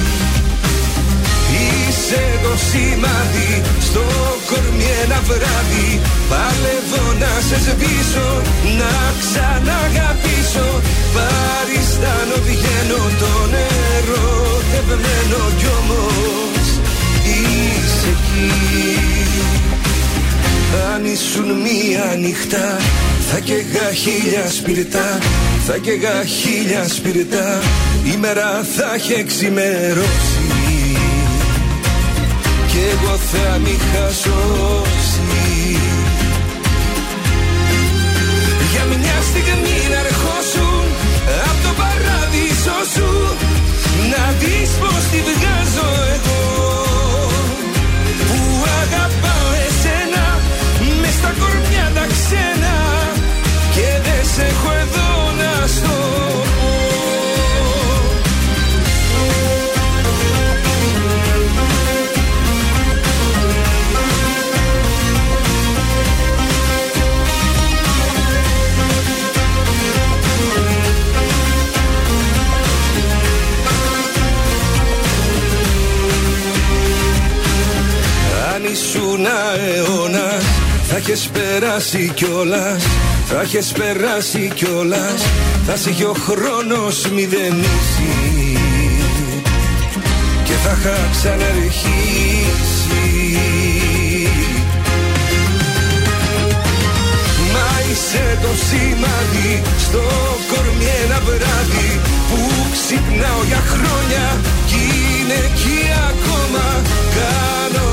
Είσαι το σημάδι στο κορμί ένα βράδυ. Παλεύω να σε σβήσω, να ξαναγαπήσω. Παριστάνω βγαίνω το νερό Ευνένω κι όμως είσαι εκεί. Αν ήσουν μία νύχτα θα καίγα χίλια σπιρτά Θα καίγα χίλια σπιρτά Η μέρα θα έχει εξημερώσει Κι εγώ θα μη χασώσει Για μια στιγμή να ερχόσουν Απ' το παράδεισο σου Να δεις πως τη βγάζω εγώ. Που αγαπάω εσένα Μες στα κορμιά τα ξένα Και δεν σε έχω εδώ να στο πω ήσουν αιώνα θα έχεις περάσει κιόλας. Θα έχεις περάσει κιόλας. Θα σε είχε ο χρόνος μηδενίσει Και θα είχα ξαναρχίσει Μα είσαι το σημάδι στο κορμί ένα βράδυ Που ξυπνάω για χρόνια κι είναι εκεί ακόμα Κάνω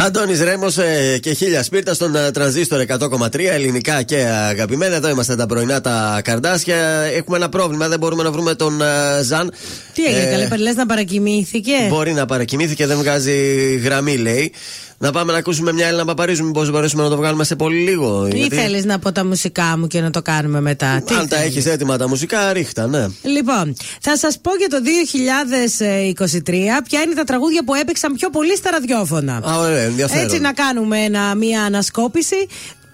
Αντώνης Ρέμος ε, και χίλια σπίρτα στον ε, τρανζίστορ 100,3 ελληνικά και αγαπημένα. Εδώ είμαστε τα πρωινά τα καρδάσια. Έχουμε ένα πρόβλημα, δεν μπορούμε να βρούμε τον ε, Ζαν. Τι έγινε, ε, καλέ, λες να παρακοιμήθηκε; Μπορεί να παρακοιμήθηκε, δεν βγάζει γραμμή, λέει. Να πάμε να ακούσουμε μια Έλληνα Παπαρίζου, μήπω μπορέσουμε να το βγάλουμε σε πολύ λίγο. Ή γιατί... θέλεις να πω τα μουσικά μου και να το κάνουμε μετά; Αν Τι τα έχεις έτοιμα τα μουσικά, ρίχτα, ναι. Λοιπόν, θα σας πω για το 2023 ποια είναι τα τραγούδια που έπαιξαν πιο πολύ στα ραδιόφωνα. Α, ωραία, ενδιαφέρον. Έτσι να κάνουμε ένα, μια ανασκόπηση.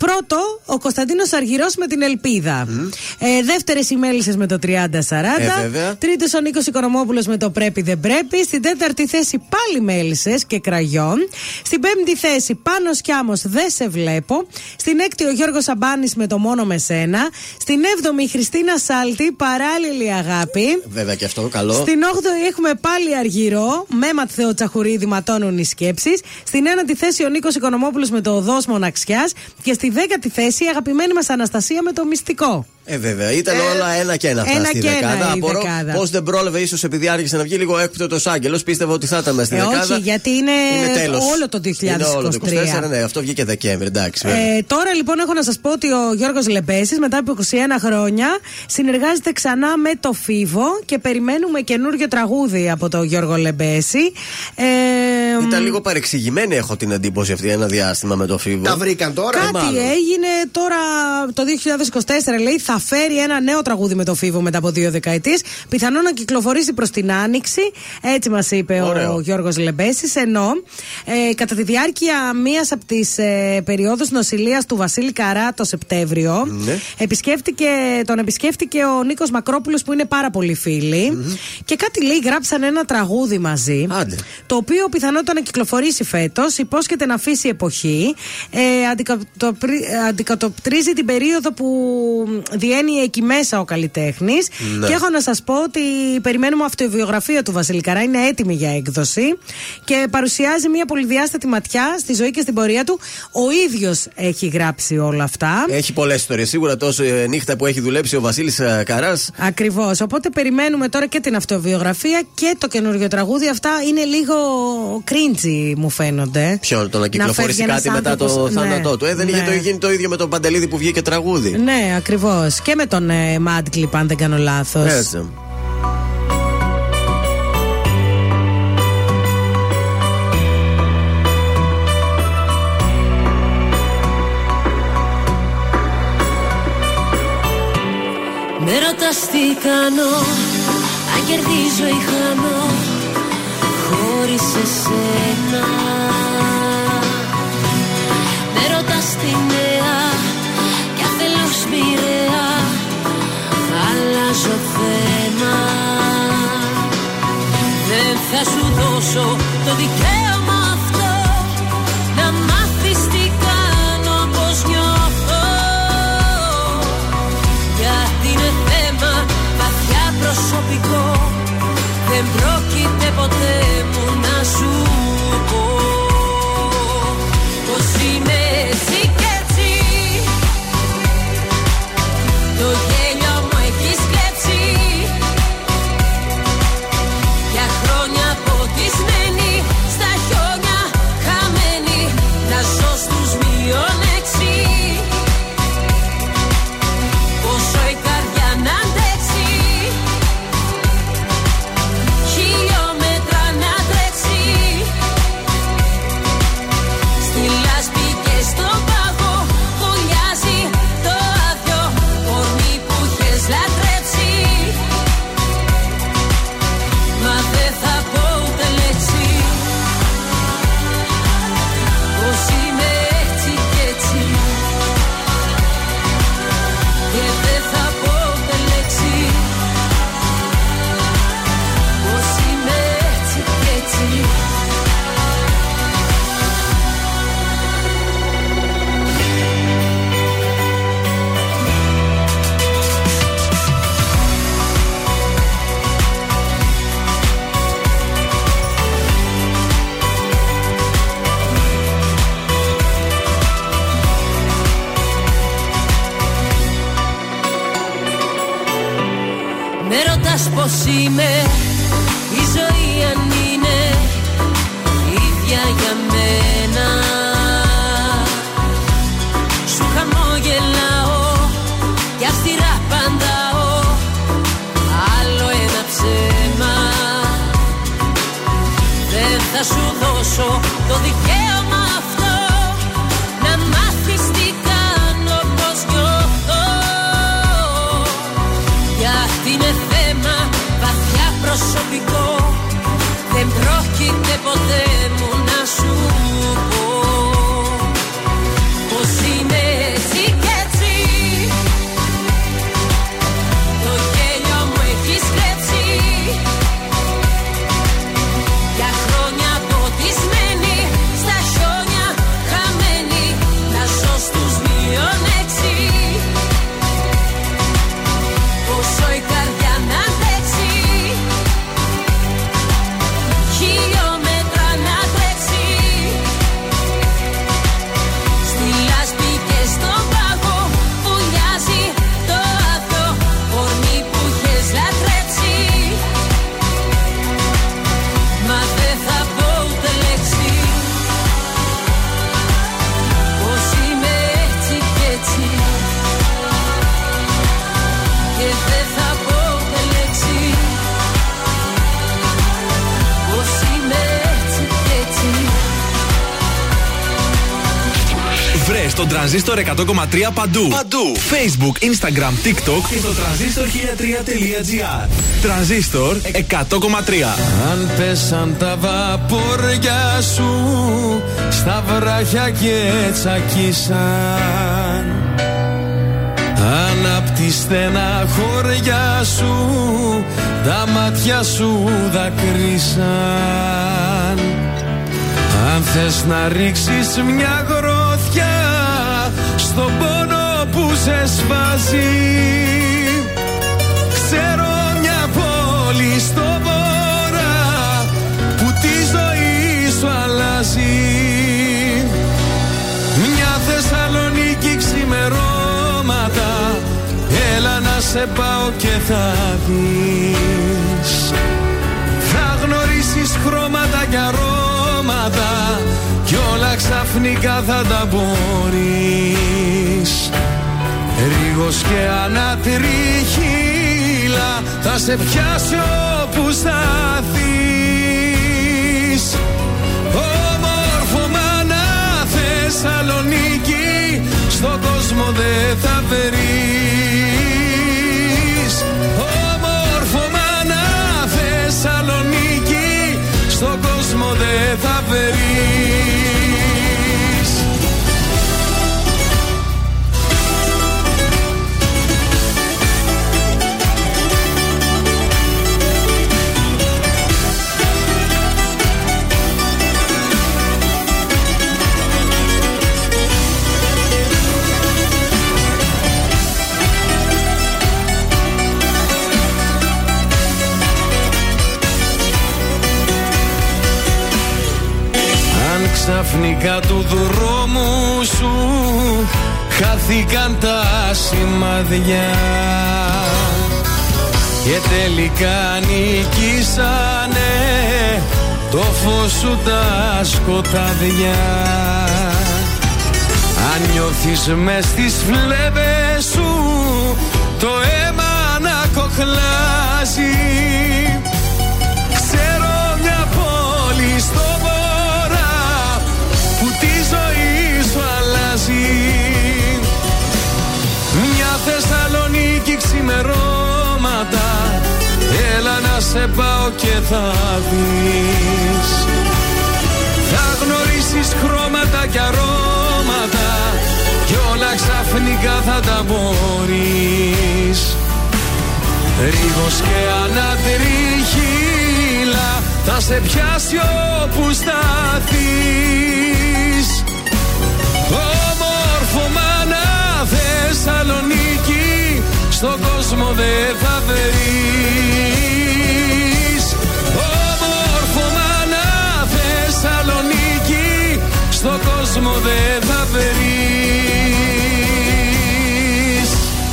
Πρώτο, ο Κωνσταντίνος Αργυρός με την Ελπίδα. Mm. Ε, Δεύτερες οι Μέλισσε με το 30-40. Ε, Τρίτος ο Νίκος Οικονομόπουλος με το Πρέπει δεν πρέπει. Στην τέταρτη θέση πάλι Μέλισσες και Κραγιόν. Στην πέμπτη θέση Πάνω Σκιάμο Δεν σε βλέπω. Στην έκτη ο Γιώργος Αμπάνη με το Μόνο με σένα. Στην έβδομη η Χριστίνα Σάλτη Παράλληλη αγάπη. Βέβαια και αυτό καλό. Στην όγδοη έχουμε πάλι Αργυρό. Με Ματθέο Τσαχουρίδη ματώνουν οι σκέψεις. Στην ένατη θέση ο Νίκος Οικονομόπουλος με το Οδός Μοναξιάς. Και στη δέκατη θέση η αγαπημένη μας Αναστασία με το μυστικό. Ε, βέβαια. Ήταν ε, όλα ένα και ένα αυτά ένα στη και δεκάδα. Απορώ πώς δεν πρόλαβε, ίσως επειδή άρχισε να βγει λίγο έκπτωτος άγγελος. Πίστευα ότι θα ήταν στη ε, δεκάδα. Όχι, γιατί είναι, είναι τέλος. όλο το 2023. Είναι όλο το 2024, ναι, αυτό βγήκε Δεκέμβρη, εντάξει. Ε, τώρα λοιπόν έχω να σας πω ότι ο Γιώργος Λεμπέση μετά από 21 χρόνια συνεργάζεται ξανά με το Φίβο και περιμένουμε καινούριο τραγούδι από τον Γιώργο Λεμπέση. Ε, ήταν λίγο παρεξηγημένη, έχω την εντύπωση αυτή ένα διάστημα με το Φίβο. Τα βρήκαν τώρα, Κάτι έγινε τώρα το 2024, λέει, θα φέρει ένα νέο τραγούδι με το Φίβο μετά από δύο δεκαετίες. Πιθανόν να κυκλοφορήσει προς την Άνοιξη. Έτσι μας είπε Ωραίο. ο Γιώργος Λεμπέση. Ενώ ε, κατά τη διάρκεια μία από τις ε, περιόδους νοσηλείας του Βασίλη Καρά το Σεπτέμβριο, Ναι. επισκέφτηκε, τον επισκέφτηκε ο Νίκος Μακρόπουλος που είναι πάρα πολύ φίλοι. Και κάτι λέει, γράψαν ένα τραγούδι μαζί. Άντε. Το οποίο πιθανότατα να κυκλοφορήσει φέτος. Υπόσχεται να αφήσει εποχή. Ε, αντικατοπτρι- αντικατοπτρίζει την περίοδο που διένει εκεί μέσα ο καλλιτέχνης. Ναι. Και έχω να σας πω ότι περιμένουμε αυτοβιογραφία του Βασίλη Καρά. Είναι έτοιμη για έκδοση. Και παρουσιάζει μια πολυδιάστατη ματιά στη ζωή και στην πορεία του. Ο ίδιος έχει γράψει όλα αυτά. Έχει πολλές ιστορίες. Σίγουρα τόσο ε, νύχτα που έχει δουλέψει ο Βασίλης Καράς. Ακριβώς. Οπότε περιμένουμε τώρα και την αυτοβιογραφία και το καινούριο τραγούδι. Αυτά είναι λίγο κρίντζι, μου φαίνονται. Ποιον, το να κυκλοφορήσει φεύγει κάτι ένας μετά το άνθρωπος- θάνατό ναι, του. Ε, δεν είχε ναι. το, γίνει το ίδιο με τον Παντελίδη που βγήκε τραγούδι. Ναι, ακριβώς. Και με τον ε, Mad Clip, αν δεν κάνω λάθος. Έτσι. Με ρωτάς τι κάνω Αν κερδίζω ή χάνω Χωρίς εσένα Με ρωτάς τι νέα θα σου δώσω το δικαίωμα πως είμαι Η ζωή αν είναι ίδια για μένα. Σου χαμογελάω Κι αυστηρά παντάω Άλλο ένα ψέμα. Δεν θα σου δώσω το δικαίωμα προσωπικό. Δεν πρόκειται ποτέ μου να σου Βρες τον τρανζίστορ 100,3 παντού. Παντού. Facebook, Instagram, TikTok και στο τρανζίστορ 1003.gr. Τρανζίστορ 100,3. Αν πέσαν τα βαπόρια σου στα βράχια και τσακίσαν Αν απ' τη στενά χωριά σου τα μάτια σου δακρύσαν Αν θες να ρίξεις μια γροθιά στον πόνο που σε σβάζει Ξέρω μια πόλη στο βορρά που τη ζωή σου αλλάζει. Μια Θεσσαλονίκη ξημερώματα. Έλα να σε πάω και θα δεις. Θα γνωρίσεις χρώματα και αρώματα κι όλα ξαφνικά θα τα μπορείς. Ρίγος και ανατριχίλα θα σε πιάσει όπου σταθείς. Όμορφο μάνα Θεσσαλονίκη στον κόσμο δεν θα βρεις Όμορφο μάνα Θεσσαλονίκη στον κόσμο δεν θα βρεις ξαφνικά του δρόμου σου χάθηκαν τα σημαδιά και τελικά νικήσανε το φως σου τα σκοτάδια. Αν νιώθεις μες στις φλέβες σου το αίμα να κοχλάζει. Ξέρω μια πόλη στο αλλάζει Μια Θεσσαλονίκη ξημερώματα. Έλα να σε πάω και θα δεις. Θα γνωρίσεις χρώματα και αρώματα. Κι όλα ξαφνικά θα τα μπορείς. Ρίγος και ανατριχίλα θα σε πιάσει όπου σταθείς Όμορφο μάνα Θεσσαλονίκη στον κόσμο δεν θα βρεις Όμορφο μάνα Θεσσαλονίκη στον κόσμο δεν θα βρεις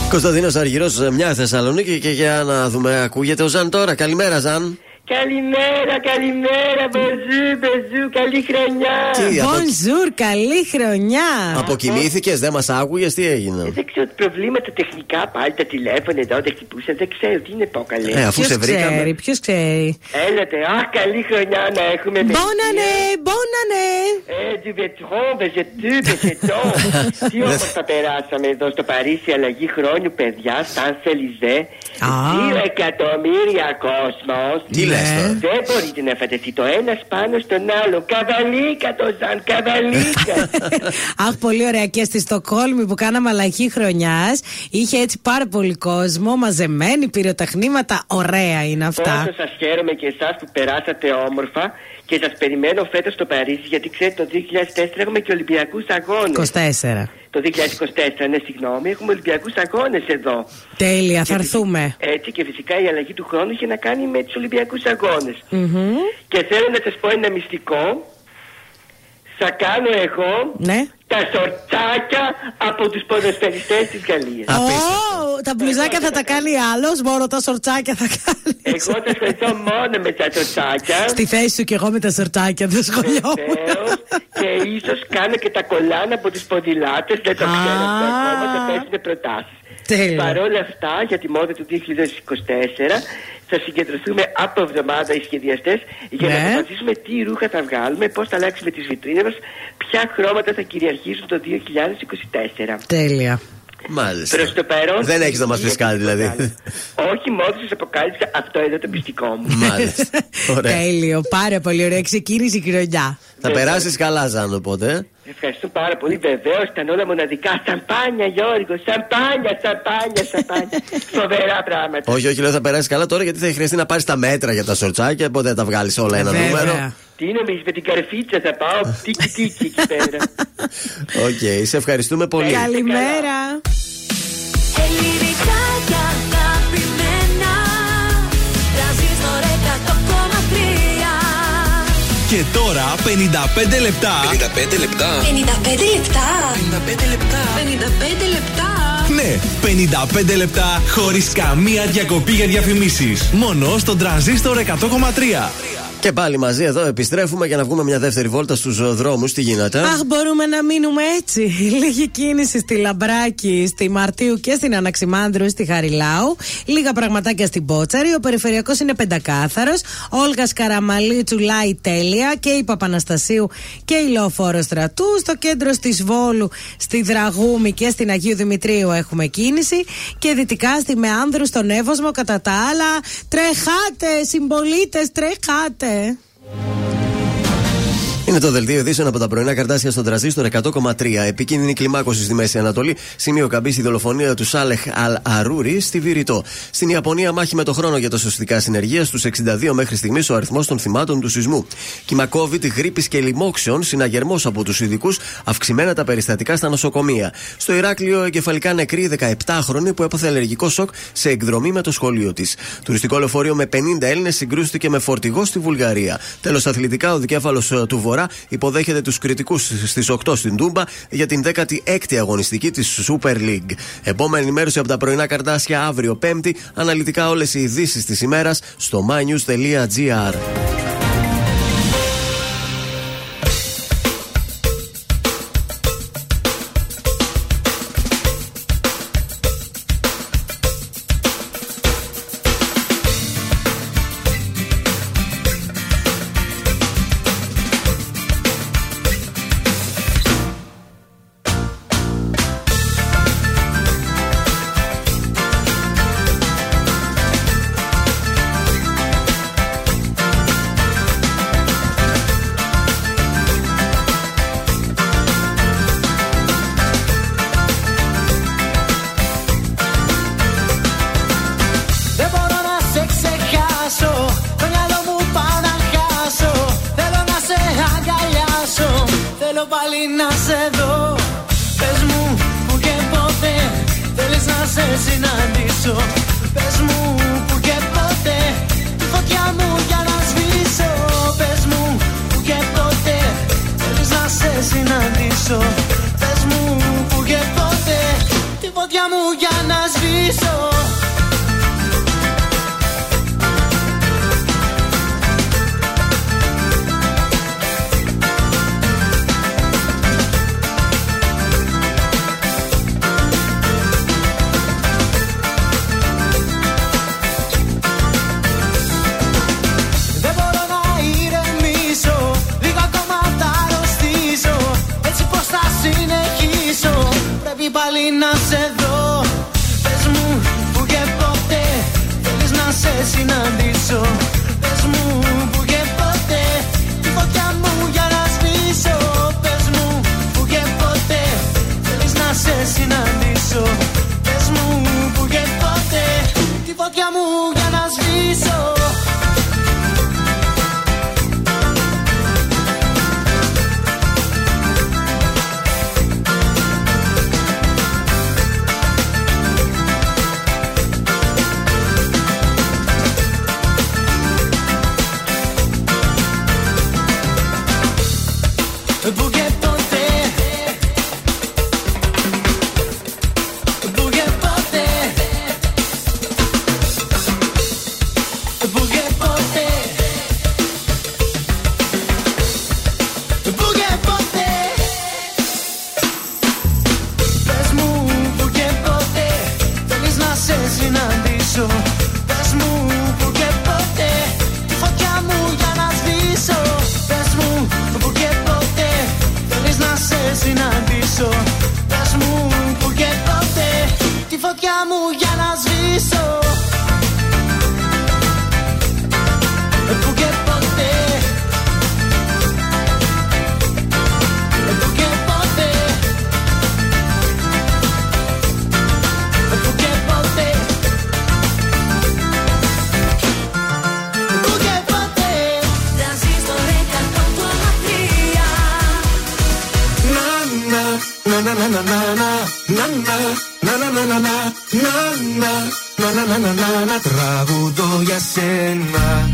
Κωνσταντίνος Αργυρός, μια Θεσσαλονίκη και για να δούμε, ακούγεται ο Ζαν τώρα. Καλημέρα, Ζαν. Καλημέρα, καλημέρα, μπεζού, μπεζού, καλή χρονιά. Τι, από- Bonjour, καλή χρονιά. Αποκοιμήθηκες, δεν μας άκουγες, τι έγινε; Δεν ξέρω προβλήματα τεχνικά πάλι τα τηλέφωνα εδώ δεν χτυπούσαν. Δεν ξέρω τι είναι πω καλέ. Ε, αφού σε βρήκαμε. ξέρει, ποιος ξέρει. Έλατε, αχ, καλή χρονιά να έχουμε. Μπόνανε, μπόνανε. Ε, du vetron, vegetu, vegeton. Τι όμορφα περάσαμε εδώ στο Παρίσι, αλλαγή χρόνου, παιδιά, σαν Σελιζέ. Δύο εκατομμύρια κόσμος. Τι λες; Τώρα; Δεν μπορείτε να φανταστείτε το ένας πάνω στον άλλο. Καβαλίκα το σαν, καβαλίκα. Αχ, πολύ ωραία. Και στη Στοκόλμη που κάναμε αλλαγή χρονιάς είχε έτσι πάρα πολύ κόσμο, μαζεμένοι, πυροτεχνήματα. Ωραία είναι αυτά. Πόσο σας χαίρομαι και εσάς που περάσατε όμορφα και σας περιμένω φέτος στο Παρίσι γιατί ξέρετε το 2004 έχουμε και Ολυμπιακούς αγώνες. 24. Το 2024, ναι, συγγνώμη, έχουμε Ολυμπιακούς αγώνες εδώ. Τέλεια, θα έρθουμε. Έτσι και φυσικά η αλλαγή του χρόνου είχε να κάνει με τους Ολυμπιακούς αγώνες. Μμμ. Και θέλω να σας πω ένα μυστικό. Θα κάνω εγώ Ναι. τα σορτσάκια από τους ποδοσφαιριστές της Γαλλίας. Ω, τα μπλουζάκια θα τα κάνει άλλος, μόνο τα σορτσάκια θα κάνει. Εγώ θα ασχοληθώ μόνο με τα σορτσάκια. Στη θέση σου και εγώ με τα σορτσάκια, δεν σχολιόμουν. Βεβαίως. και ίσως κάνω και τα κολλάνα από τους ποδηλάτες. Δεν το ξέρω αυτό ακόμα. Θα πέσουν προτάσεις. Τέλεια. Παρ' όλα αυτά, για τη μόδα του 2024, θα συγκεντρωθούμε από εβδομάδα οι σχεδιαστές για να Ναι. αποφασίσουμε τι ρούχα θα βγάλουμε, πώς θα αλλάξουμε τις βιτρίνες μας, ποια χρώματα θα κυριαρχήσουν το 2024. Τέλεια. Μάλιστα. Προς το παρόν. Δεν έχεις να μας πεις κάτι δηλαδή. Όχι, μόνο σας αποκάλυψα αυτό εδώ το πιστικό μου. Μάλιστα. Ωραία. Τέλειο, πάρα πολύ ωραία. Ξεκίνησε η χρονιά. Θα περάσεις καλά, Ζαν, οπότε. Ε. Ευχαριστώ πάρα πολύ. Βεβαίως ήταν όλα μοναδικά. Σαμπάνια, Γιώργο. Σαμπάνια, σαμπάνια, σαμπάνια. Φοβερά πράγματα. Όχι, όχι, λέω θα περάσει καλά τώρα γιατί θα χρειαστεί να πάρεις τα μέτρα για τα σορτσάκια. Οπότε θα τα βγάλεις όλα ένα Βέβαια. νούμερο. Τι νομίζεις με την καρφίτσα θα πάω; Τίκι τίκι εκεί πέρα. Οκ, σε ευχαριστούμε πολύ. Καλημέρα. Ελληνικά Και τώρα 55 λεπτά. 55 λεπτά. 55 λεπτά. 55 λεπτά. 55 λεπτά. Ναι, 55 λεπτά χωρίς καμία διακοπή για διαφημίσεις. Μόνο στον τρανζίστορ 100,3. Και πάλι μαζί εδώ επιστρέφουμε για να βγούμε μια δεύτερη βόλτα στους δρόμους. Τι γίνεται; Αχ, μπορούμε να μείνουμε έτσι. Λίγη κίνηση στη Λαμπράκη, στη Μαρτίου και στην Αναξιμάνδρου, στη Χαριλάου. Λίγα πραγματάκια στην Πότσαρη. Ο περιφερειακός είναι πεντακάθαρος. Όλγα Καραμαλή τσουλάει τέλεια. Και η Παπαναστασίου και η Λεωφόρο Στρατού. Στο κέντρο της Βόλου, στη Δραγούμη και στην Αγίου Δημητρίου έχουμε κίνηση. Και δυτικά στη Μεάνδρου, στον Εύωσμο. Κατά τα άλλα, τρεχάτε, συμπολίτες, τρεχάτε. Bye. Είναι το δελτίο ειδήσεων από τα πρωινά καρτάσια στον τραζίστορ 100,3. Επικίνδυνη κλιμάκωση στη Μέση Ανατολή. Σημείο καμπή στη δολοφονία του Σάλεχ Αλ Αρούρι στη Βηρητό. Στην Ιαπωνία μάχη με το χρόνο για το σωστικά συνεργεία. Στους 62 μέχρι στιγμής ο αριθμός των θυμάτων του σεισμού. Κύμα COVID, γρήπης και λοιμόξεων. Συναγερμός από τους ειδικούς. Αυξημένα τα περιστατικά στα νοσοκομεία. Στο Ηράκλειο εγκεφαλικά νεκρή 17χρονη που έπαθε αλλεργικό σοκ σε εκδρομή με το σχολείο της. Τουριστικό λεωφορείο με 50 Έλληνες συγκρούστηκε με φορτηγό στη Βουλγαρία. Τέλος, αθλητικά, ο δικέφαλος του Βορρά υποδέχεται τους κριτικούς στις 8 στην Τούμπα για την 16η αγωνιστική της Super League. Επόμενη ενημέρωση από τα πρωινά καρτάσια αύριο Πέμπτη. Αναλυτικά όλες οι ειδήσεις της ημέρας στο mynews.gr. μου να να για σένα.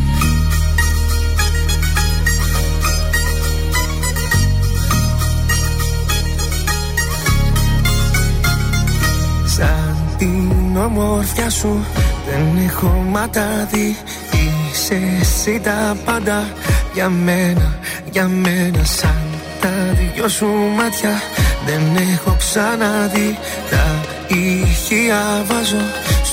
Σαν την ομορφιά σου δεν έχω ματάδι. Είσαι εσύ τα πάντα για μένα, για μένα. Σαν τα δυο σου μάτια δεν έχω ξαναδεί. Τα ήχια βάζω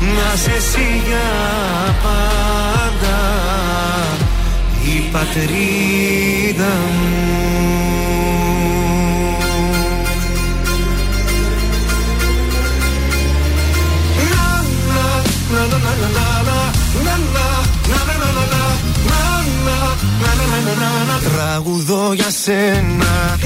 να σε εσύ για πάντα η πατρίδα μου Τραγουδώ για σένα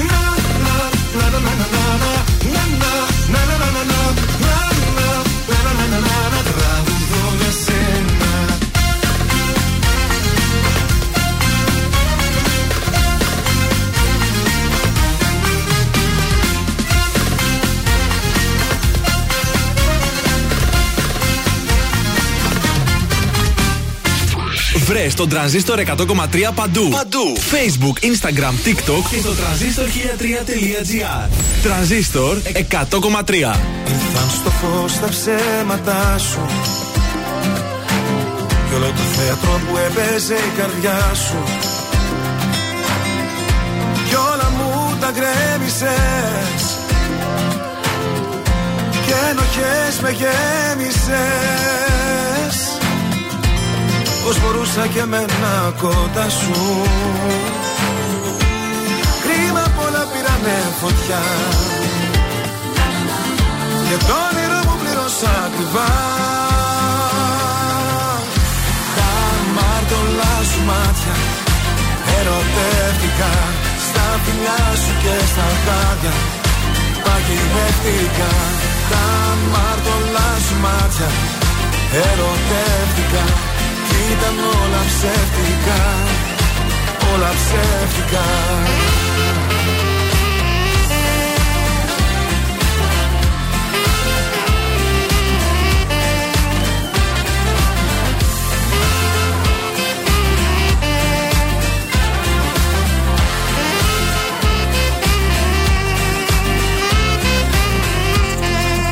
Βρες τον τρανζίστορ 100,3 παντού. Παντού. Facebook, Instagram, TikTok και στο τρανζίστορ 1003.gr. Τρανζίστορ 100,3. Ήρθαν στο φως τα ψέματά σου Κι όλο το θέατρο που έπαιζε η καρδιά σου Κι όλα μου τα γκρέμισες Και ενοχές με γέμισες Πώς μπορούσα και εμένα κοντά σου. Κρίμα πολλά πήρανε φωτιά. Και το όνειρο μου πλήρωσα ακριβά. Τα μάρτωλά σου μάτια Ερωτεύτηκα Στα φιλιά σου και στα χάδια. Παγιδεύτηκα Τα μάρτωλά σου μάτια Ερωτεύτηκα. Κι ήταν όλα ψεύτικα. Όλα ψεύτικα.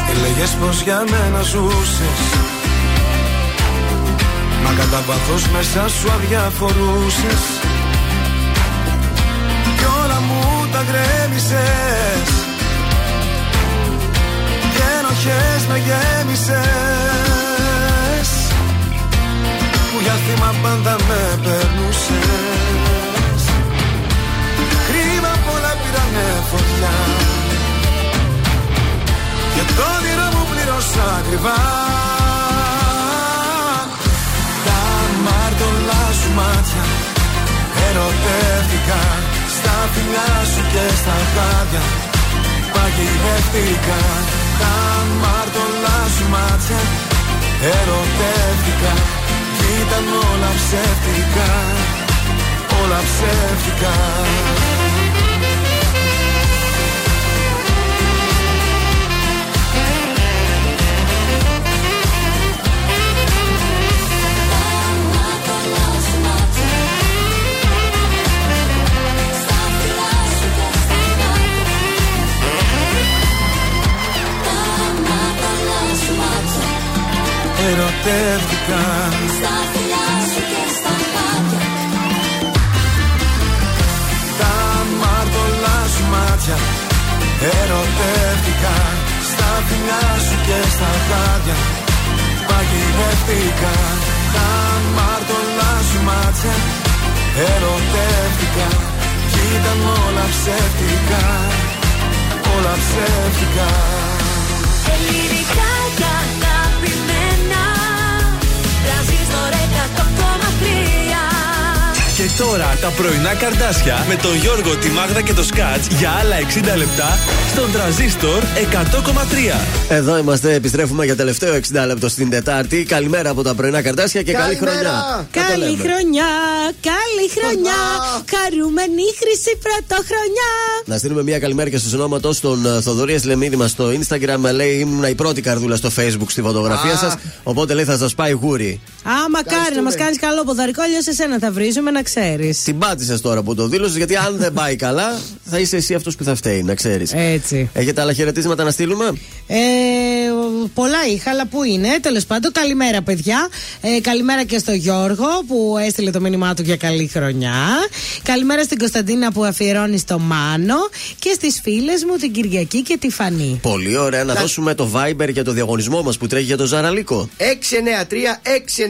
Έλεγες πως για μένα ζούσες Μα κατά βάθος μέσα σου αδιαφορούσες. Κι όλα μου τα γκρέμισες. Και ενοχές με γέμισες. Που για θύμα πάντα με περνούσες Κρίμα πολλά πήρανε φωτιά. Και το όνειρο μου πλήρωσα ακριβά σου μάτια Ερωτεύτηκα Στα φιλιά σου και στα χάδια Παγιδεύτηκα Τα μάρτωλά σου μάτια. Ερωτεύτηκα Κι ήταν όλα ψεύτικα. Όλα ψεύτικα Ερωτεύτηκα Στα φιλιά σου και στα χάδια Τα μάρτωλά σου μάτια Ερωτεύτηκα Στα φιλιά σου και στα χάδια Παγιδεύτηκα Τα μάρτωλά σου μάτια Ερωτεύτηκα Κι ήταν όλα ψεύτικα Όλα ψεύτικα Ελληνικά και αγαπημένα. Τρανζίστορ 100,3 Και τώρα τα πρωινά καρδάσια με τον Γιώργο, τη Μάγδα και το Σκάτς για άλλα 60 λεπτά στον τραζίστορ 100,3. Εδώ είμαστε, επιστρέφουμε για τελευταίο 60 λεπτό στην Τετάρτη. Καλημέρα από τα πρωινά καρτάσια και καλή Καλημέρα. χρονιά. Να το Καλή λέμε. χρονιά, καλή χρονιά. Χαρούμενη χρυσή πρωτοχρονιά. Να στείλουμε μια καλημέρα και στο ονόματο στον ε, Θοδωρία Λεμίδη μας στο Instagram. Ε, Λέει ήμουν η πρώτη καρδούλα στο Facebook στη φωτογραφία Α. σας. Οπότε λέει θα σας πάει γούρι. Α, μακάρι να μας κάνεις καλό ποδαρικό, αλλιώς εσένα θα βρίζουμε να ξέρεις. Την πάτησες τώρα που το δήλωσες, γιατί αν δεν πάει καλά, θα είσαι εσύ αυτός που θα φταίει, να ξέρεις. Έτσι. Έχετε άλλα χαιρετίσματα να στείλουμε; Ε, πολλά είχα, αλλά πού είναι. Τέλος πάντων, καλημέρα, παιδιά. Ε, καλημέρα και στο Γιώργο που έστειλε το μήνυμά του για καλή χρονιά. Καλημέρα στην Κωνσταντίνα που αφιερώνει στο Μάνο. Και στις φίλες μου την Κυριακή και τη Φανή. Πολύ ωραία να δώσουμε το Viber για το διαγωνισμό μας που τρέχει για το Ζαραλίκο.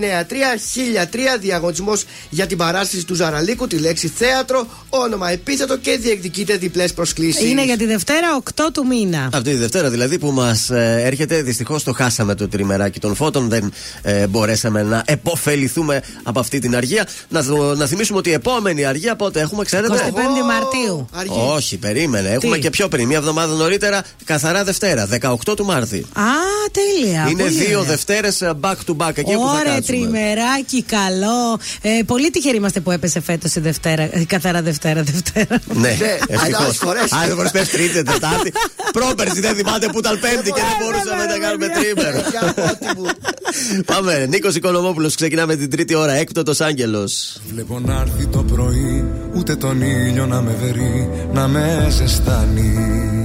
693-693-1003 διαγωνισμός για την παράσταση του Ζαραλίκου, τη λέξη θέατρο, όνομα επίθετο και διεκδικείται διπλές προσκλήσεις. Είναι για τη Δευτέρα 8 του μήνα. Αυτή τη Δευτέρα δηλαδή που μας έρχεται, δυστυχώς το χάσαμε το τριμεράκι των φώτων. Δεν ε, μπορέσαμε να επωφεληθούμε από αυτή την αργία. Να, θ- να θυμίσουμε ότι η επόμενη αργία πότε έχουμε, ξέρετε; 25 Μαρτίου. Όχι, περίμενε. Έχουμε Τι; και πιο πριν, μία εβδομάδα νωρίτερα, καθαρά Δευτέρα, 18 του Μάρτη. Α, τέλεια. Είναι πολύ δύο ωραία. Δευτέρες back to back εκεί που θα Ωραία, κάτσουμε. Τριμεράκι, καλό. Ε, πολύ τυχεροί είμαστε που έπεσε φέτος η Δευτέρα. ε, Καθαρά Δευτέρα, Δευτέρα. Ναι, ευτυχώς. άλλες φορές. Άλλε φορέ πες Τρίτη, Τετάρτη. Πρόπερση δεν θυμάται που ήταν Πέμπτη και δεν μπορούσαμε να κάνουμε τρίμερο. Πάμε. Νίκος Οικονομόπουλος, ξεκινάμε την τρίτη ώρα. Έκτοτο Άγγελος. Βλέπω να έρθει το πρωί, ούτε τον ήλιο να με βερεί, να με ζεστάνει.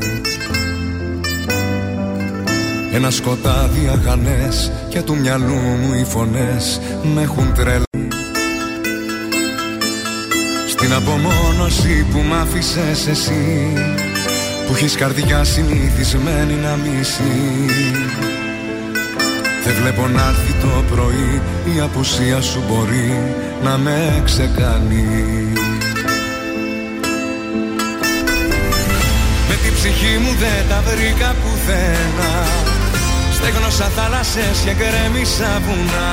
Ένα σκοτάδι αχανές και του μυαλού μου οι φωνές με έχουν τρελ. Στην απομόνωση που μ' άφησες εσύ που έχεις καρδιά συνηθισμένη να μισεί. Δεν βλέπω να έρθει το πρωί η απουσία σου μπορεί να με ξεκάνει. Με την ψυχή μου δεν τα βρήκα πουθενά Στέγνωσα θάλασσες και γκρέμισα βουνά.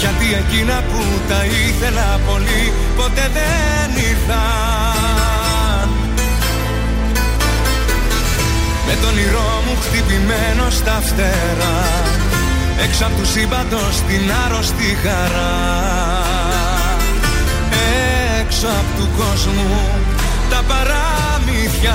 Γιατί εκείνα που τα ήθελα πολύ ποτέ δεν ήρθαν. Με τον όνειρό μου χτυπημένο στα φτερά Έξω απ' τους σύμπαντος την άρρωστη χαρά. Έξω απ' του κόσμου τα παραμύθια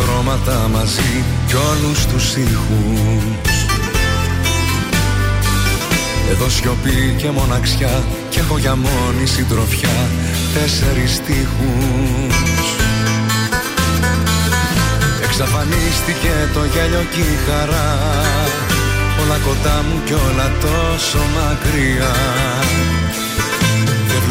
χρώματα μαζί κι όλους τους ήχους. Εδώ σιωπή και μοναξιά και έχω για μόνη συντροφιά τέσσερις τείχους Εξαφανίστηκε το γέλιο και η χαρά Όλα κοντά μου κι όλα τόσο μακριά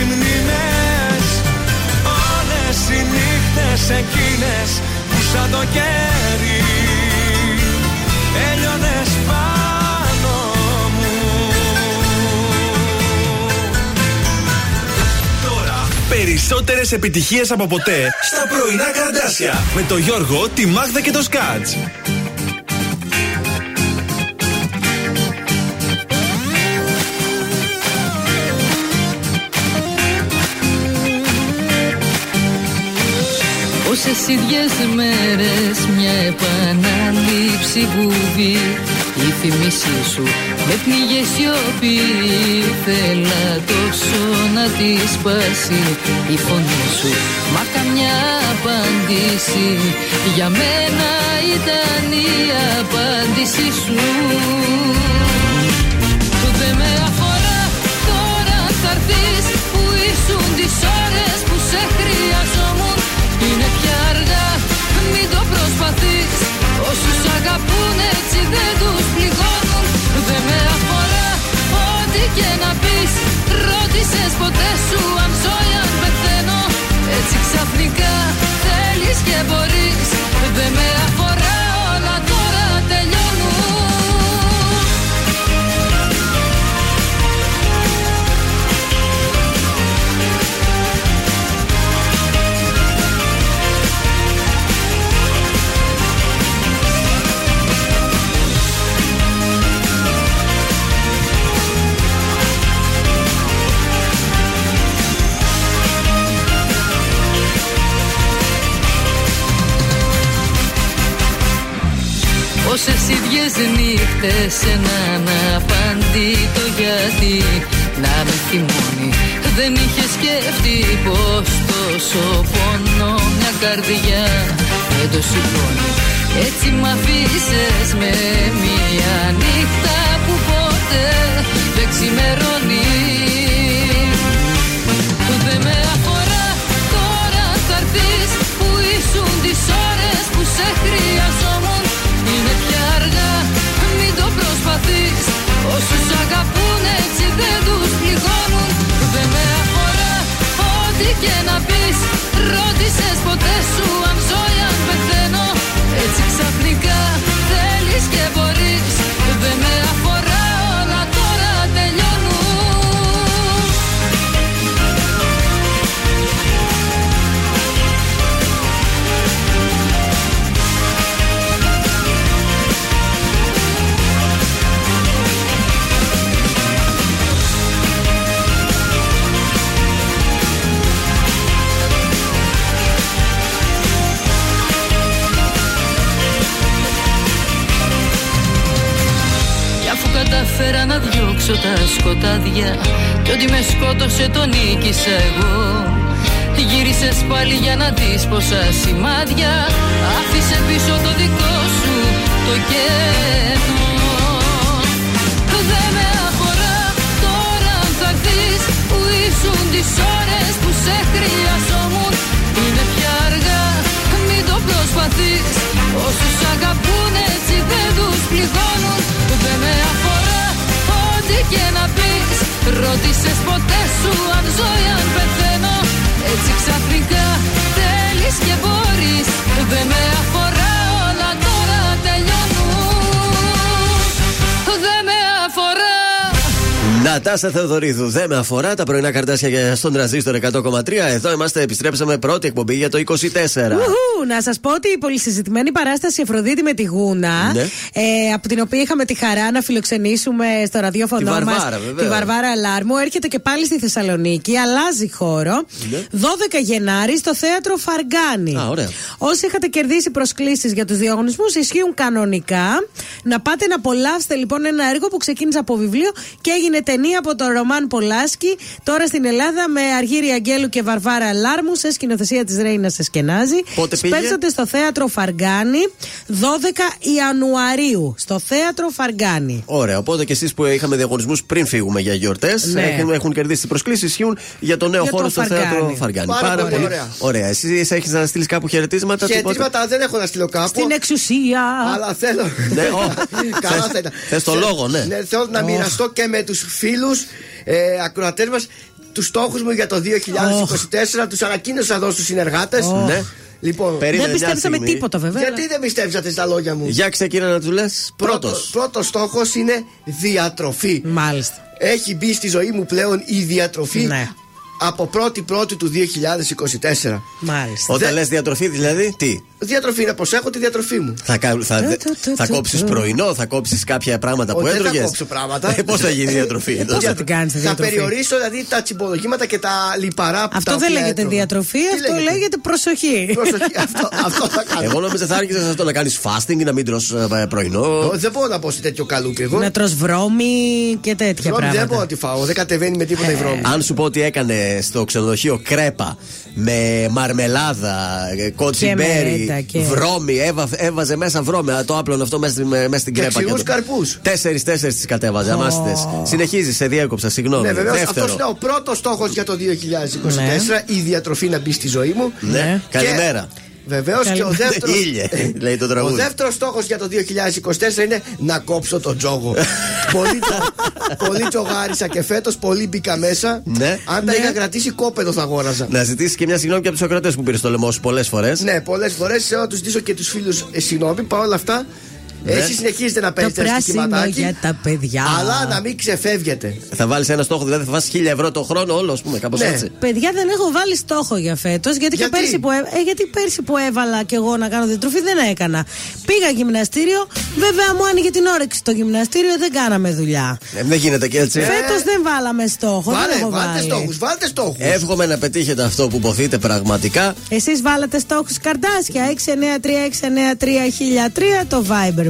οι μνήμες Όλες οι νύχτες εκείνες που σαν το κέρι Έλειωνες πάνω μου. Περισσότερες επιτυχίες από ποτέ στα πρωινά καρδάσια. Με το Γιώργο, τη Μάγδα και το Σκάτς. Πόσες ίδιες μέρες μια επανάληψη βουβή Η θυμίσή σου με πνίγε σιωπή. Θέλα τόσο να της σπάσει η φωνή σου. Μα καμιά απάντηση Για μένα ήταν η απάντησή σου. Δεν με αφορά τώρα θα έρθεις. Που ήσουν τις ώρες που σε χρειαζόμουν δεν τους πληγώνουν. Δε με αφορά ό,τι και να πεις. Ρώτησες ποτέ σου αν ζω ή αν πεθαίνω. Έτσι ξαφνικά θέλεις και μπορείς. Δε με αφορά ίδιες νύχτες έναν απαντήτο γιατί. Να με θυμώνει Δεν είχε σκεφτεί πως τόσο πόνο μια καρδιά. Δεν το σηκώνει Έτσι μ' αφήσες με μια νύχτα που ποτέ δεν ξημερώνει. Δεν με αφορά τώρα θα έρθεις που ήσουν τις ώρες που σε χρειαζόμουν ό,τι και να πεις Ρώτησες ποτέ σου αν ζω ή αν πεθαίνω. Έτσι ξαφνικά θέλεις και μπορείς διώξω τα σκοτάδια Κι ότι με σκότωσε τον νίκησα εγώ. Γύρισες πάλι για να δεις πόσα σημάδια. Άφησε πίσω το δικό σου το κενό Δεν με αφορά τώρα αν θα έρθεις Που ήσουν τις ώρες που σε χρειαζόμουν. Είναι πια αργά μην το προσπαθείς. Όσους αγαπούν έτσι δεν τους πληγώνουν. Δεν με αφορά ό,τι και να πεις Ρώτησες ποτέ σου αν ζω ή αν πεθαίνω. Έτσι ξαφνικά θέλεις και μπορείς Δεν με αφορά όλα τώρα τελειώνουν. Δεν με αφορά Νατάσα Θεοδωρίδου, δεν με αφορά τα πρωινά καρτάσια για στον τραζίστορ 100,3. Εδώ είμαστε, επιστρέψαμε πρώτη εκπομπή για το 24. Ουχου, να σας πω ότι η πολυσυζητημένη παράσταση Αφροδίτη με τη Γούνα, Ναι. ε, από την οποία είχαμε τη χαρά να φιλοξενήσουμε στο ραδιόφωνο Τη μας Βαρβάρα, βεβαίως. τη Βαρβάρα Αλάρμου, έρχεται και πάλι στη Θεσσαλονίκη, αλλάζει χώρο. Ναι. 12 Γενάρη στο θέατρο Φαργκάνη. Α, ωραία. Όσοι είχατε κερδίσει προσκλήσεις για τους διαγωνισμούς, ισχύουν κανονικά. Να πάτε να απολαύσετε λοιπόν ένα έργο που ξεκίνησε από βιβλίο και έγινε ταινία από τον Ρωμάν Πολάσκι. Τώρα στην Ελλάδα με Αργύρι Αγγέλου και Βαρβάρα Λάρμου σε σκηνοθεσία της Ρέινας Εσκενάζη. Πότε πήγε; Σπέρσατε στο θέατρο Φαργκάνη 12 Ιανουαρίου. Στο θέατρο Φαργκάνη. Ωραία, οπότε και εσείς που είχαμε διαγωνισμούς πριν φύγουμε για γιορτές, Ναι. έχουν, έχουν κερδίσει τις προσκλήσεις, ισχύουν για το νέο Για χώρο το στο Φαργκάνη. θέατρο Φαργκάνη. Πάρα πολύ ωραία. Ωραία, εσύ έχεις να στείλεις κάπου χαιρετίσματα. τίποτα; Χαιρετίσματα δεν έχω να στείλω κάπου. Στην εξουσία. Αλλά θέλω. Ναι, ω. Καλά Θες- θα ήταν. θες το λόγο, ναι. Θέλω να μοιραστώ και με τους φίλους ε, ακροατές μας τους στόχους μου για το 2024. Τους ανακοίνωσα εδώ στους συνεργάτες. Ναι. Λοιπόν, Περίμενε Δεν μια πιστέψαμε στιγμή. τίποτα βέβαια. γιατί δεν πιστέψατε στα λόγια μου; Για ξεκίνα να του λες. Πρώτος. Πρώτος στόχος είναι διατροφή. Μάλιστα. Έχει μπει στη ζωή μου πλέον η διατροφή Ναι. Από 1η Πρώτη του 2024. Μάλιστα. Όταν Δεν- λες διατροφή, δηλαδή, τι; Διατροφή, να προσέχω τη διατροφή μου. Θα, κα- θα, Του, του, του, θα του, κόψεις του. πρωινό, θα κόψεις κάποια πράγματα που Όχι, δεν θα έτρωγες; κόψω πράγματα. Πώς θα γίνει η διατροφή. Πώς θα την κάνεις τη Θα διατροφή; περιορίσω δηλαδή τα τσιμπολογήματα και τα λιπαρά που Αυτό τα δεν οποία λέγεται έτρωγα. διατροφή, Τι αυτό λέγεται; προσοχή. Προσοχή, αυτό, αυτό θα κάνω. Εγώ νόμιζα θα άρχισε αυτό να κάνεις fasting, να μην τρως ε, πρωινό. Ε, Δεν μπορώ να πω σε τέτοιο καλούπι εγώ. Να τρως βρώμη και τέτοια Βρώμη δεν μπορώ πράγματα. να τη φάω. Δεν κατεβαίνει με τίποτα η βρώμη. Αν σου πω ότι έκανε στο ξενοδοχείο κρέπα με μαρμελάδα, ε, κοτσιμπέρι, μερέντα και- βρώμη, έβα- έβαζε μέσα βρώμη. α, Το άπλωνε αυτό μέσα, στη- με- μέσα στην Και κρέπα. ξηρούς το- καρπούς. Τέσσερις-τέσσερις τις κατέβαζε, αμάστητες. Συνεχίζεις, σε διέκοψα, συγγνώμη. Ναι, βεβαίως αυτός Δεύτερο. είναι ο πρώτος στόχος για το 2024. Η διατροφή να μπει στη ζωή μου. Ναι, καλημέρα. Βεβαίως και ο Καλημέρα. δεύτερο. Ήλιε, λέει το Ο τραγούδι. δεύτερος στόχος για το 2024 είναι να κόψω τον τζόγο. πολύ, τζο- πολύ τζογάρισα και φέτος πολύ μπήκα μέσα. Ναι. Αν τα είχα κρατήσει, κόπεδο θα αγόραζα. Να ζητήσεις και μια συγγνώμη και από τους ακροτέ που πήρε στο λαιμό σου πολλές φορές. Ναι, πολλές φορές να τους ζητήσω και τους φίλους ε, συγγνώμη. Παρ' όλα αυτά, Ναι. εσείς συνεχίζετε να Το παίρνετε ένα πράσινο στοιχηματάκι. για τα παιδιά. Αλλά να μην ξεφεύγετε. Θα βάλεις ένα στόχο, δηλαδή θα βάζει χίλια ευρώ το χρόνο όλο, ας πούμε, κάπως Ναι. έτσι. Παιδιά, δεν έχω βάλει στόχο για φέτος. Γιατί, και Γιατί; πέρσι που, έ- ε, γιατί πέρσι που έβαλα και εγώ να κάνω διατροφή δεν έκανα. Πήγα γυμναστήριο, βέβαια μου άνοιγε την όρεξη το γυμναστήριο, δεν κάναμε δουλειά. Ε, δεν γίνεται και έτσι. Φέτος δεν βάλαμε στόχο. δεν Βάλε, έχω βάλτε βάλει. στόχους, βάλτε στόχους. Εύχομαι να πετύχετε αυτό που ποθείτε πραγματικά. Εσείς βάλατε στόχους καρτάσια 693-693-1003 το Viber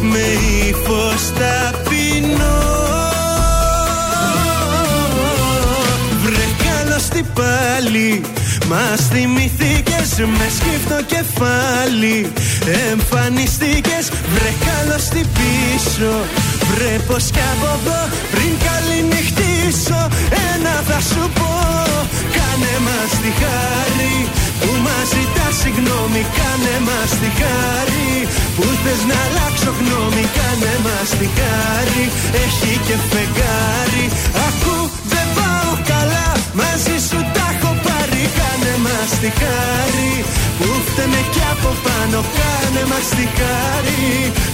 με ύφος ταπεινό Βρε καλώς την πάλι Μας θυμηθήκες με σκύφτο κεφάλι. Εμφανιστήκες βρε καλώς την πίσω. Βρε πως κι από εδώ πριν καληνυχτήσω Ένα θα σου πω. Κάνε μας τη χάρη που μας ζητά συγγνώμη Κάνε μας τη χάρη. Που θες να αλλάξω γνώμη Κάνε μας τη χάρη. Έχει και φεγγάρι. Ακού δεν πάω καλά. Μαζί σου τα έχω πάρει. Κάνε μας τη χάρη. Που φταίμε κι από πάνω. Κάνε μας τη χάρη.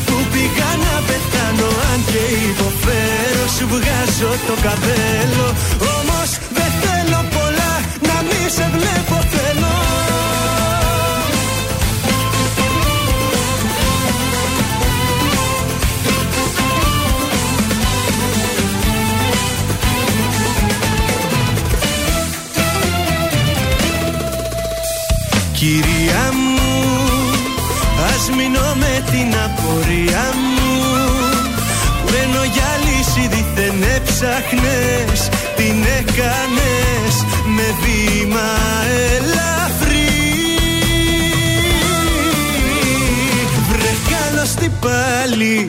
Που πήγα να πεθάνω Αν και υποφέρω. Σου βγάζω το καπέλο. Όμως δεν θέλω πολλά. Να μη σε βλέπω θέλω Κυρία μου, ας μείνω με την απορία μου. Που ενώ για λύση δίθεν έψαχνες Την έκανες με βήμα ελαφρύ. Βρε καλώς την πάλι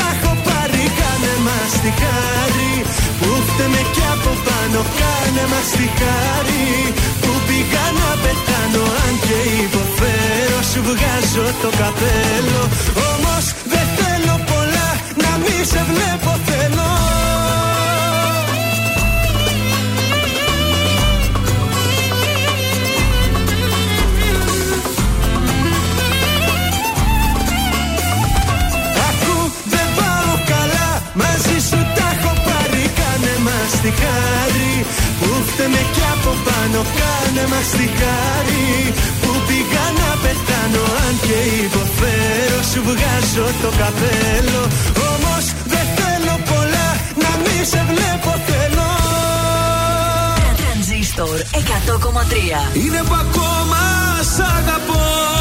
τη χάρη που φταίμε κι από πάνω Κάνε μας τη χάρη που πήγα να πεθάνω Αν και υποφέρω σου βγάζω το καπέλο. Όμως δεν θέλω πολλά να μη σε βλέπω θέλω Κάνε μας τη χάρη που φταίμε κι από πάνω Κάνε μας τη χάρη που πήγα να πεθάνω Αν και υποφέρω σου βγάζω το καπέλο. Όμως δεν θέλω πολλά να μη σε βλέπω θέλω. Τρανζίστορ 100,3 Είναι που ακόμα σ' αγαπώ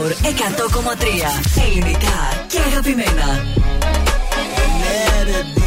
Τρανζίστορ 100,3 Ελληνικά και αγαπημένα. Και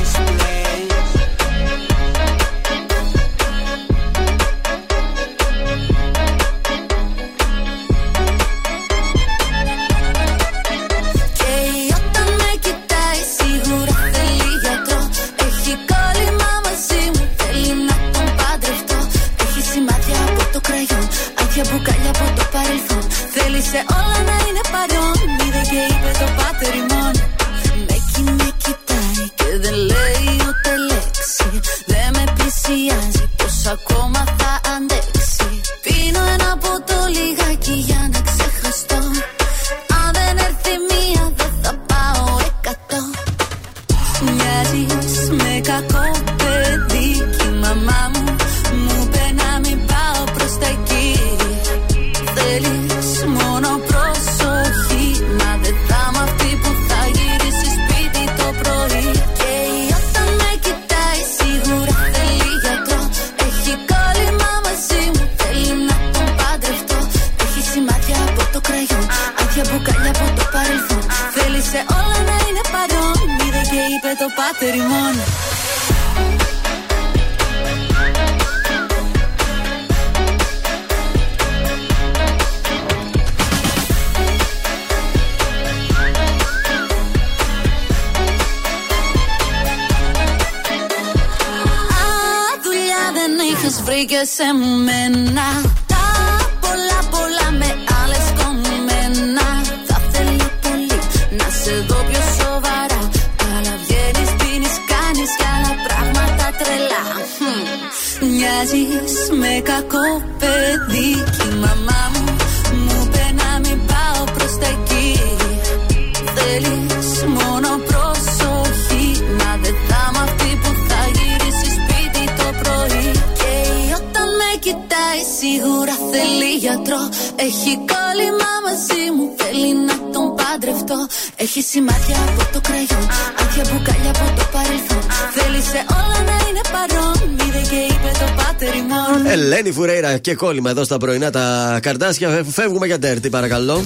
και κόλλημα εδώ στα πρωινά τα καρντάσια. Φεύγουμε για ντέρτι, παρακαλώ.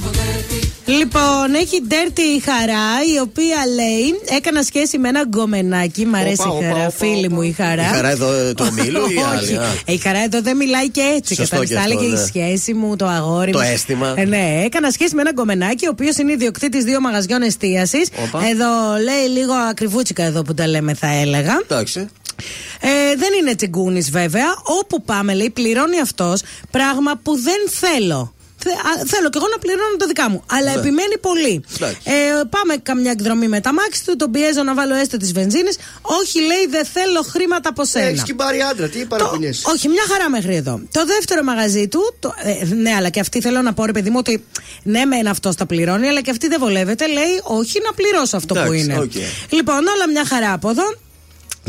Λοιπόν, έχει ντέρτι η χαρά, η οποία λέει: Έκανα σχέση με ένα γκομενάκι. Μ' αρέσει Όπα, η όπα, χαρά, όπα, φίλη μου η χαρά. Η χαρά εδώ ε, του ομίλου ή η άλλη. Όχι. α. Ε, Η χαρά εδώ δεν μιλάει και έτσι. Σωστό Κατάλαβες. και Τα αυτό, έλεγε η ναι. σχέση μου, το αγόρι Το μου. αίσθημα. Ε, ναι, έκανα σχέση με ένα γκομενάκι, ο οποίος είναι ιδιοκτήτης δύο μαγαζιών εστίασης. Όπα. Εδώ λέει λίγο ακριβούτσικα εδώ που τα λέμε, θα έλεγα. Εντάξει. Ε, δεν είναι τσιγκούνης βέβαια. Όπου πάμε, λέει, πληρώνει αυτός πράγμα που δεν θέλω. Θε- α, θέλω κι εγώ να πληρώνω τα δικά μου. Αλλά Ναι. επιμένει πολύ. Εντάξει. Ε, πάμε καμιά εκδρομή με τ' αμάξι του, τον πιέζω να βάλω έστω τις βενζίνες. Όχι, λέει, δεν θέλω χρήματα από σένα. Έχεις και πάρει άντρα, τι παραπονιέσαι; Όχι, μια χαρά μέχρι εδώ. Το δεύτερο μαγαζί του, το, ε, ναι, αλλά και αυτή θέλω να πω, ρε παιδί μου, ότι ναι, μεν αυτός τα πληρώνει, αλλά και αυτή δεν βολεύεται. Λέει, όχι να πληρώσω αυτό που Εντάξει, είναι. οκ. Λοιπόν, όλα μια χαρά από εδώ.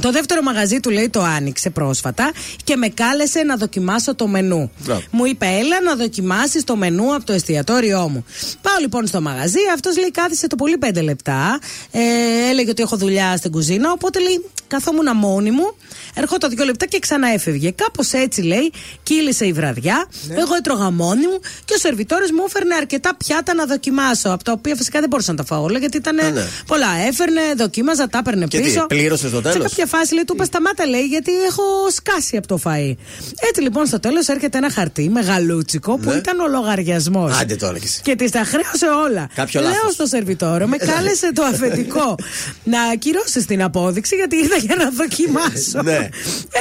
Το δεύτερο μαγαζί του λέει το άνοιξε πρόσφατα και με κάλεσε να δοκιμάσω το μενού. Μπράβο. Μου είπε, έλα να δοκιμάσεις το μενού από το εστιατόριό μου. Πάω λοιπόν στο μαγαζί, αυτός λέει κάθισε το πολύ πέντε λεπτά. Ε, έλεγε ότι έχω δουλειά στην κουζίνα, οπότε λέει καθόμουν μόνη μου. Ερχόταν δύο λεπτά και ξανά έφευγε. Κάπως έτσι λέει, κύλησε η βραδιά. Εγώ έτρωγα μόνη μου και ο σερβιτόρος μου έφερνε αρκετά πιάτα να δοκιμάσω. Από τα οποία φυσικά δεν μπορούσα να τα φάω όλα γιατί ήταν Ναι, ναι. πολλά. Έφερνε, δοκίμαζα, τα έπαιρνε Και τι, πίσω. πλήρωσε στο Σε τέλος; κάποια φάση λέει, του είπα σταμάτα λέει, γιατί έχω σκάσει από το φαΐ. Έτσι λοιπόν στο τέλος έρχεται ένα χαρτί μεγαλούτσικο που Ναι. ήταν ο λογαριασμός. Άντε το έλεγες. Και τη τα χρέωσε όλα. Κάποιο Λέω λάθος. στο σερβιτόρο, με κάλεσε το αφεντικό να ακυρώσει την απόδειξη γιατί ήρθα για να δοκιμάσω. Ναι.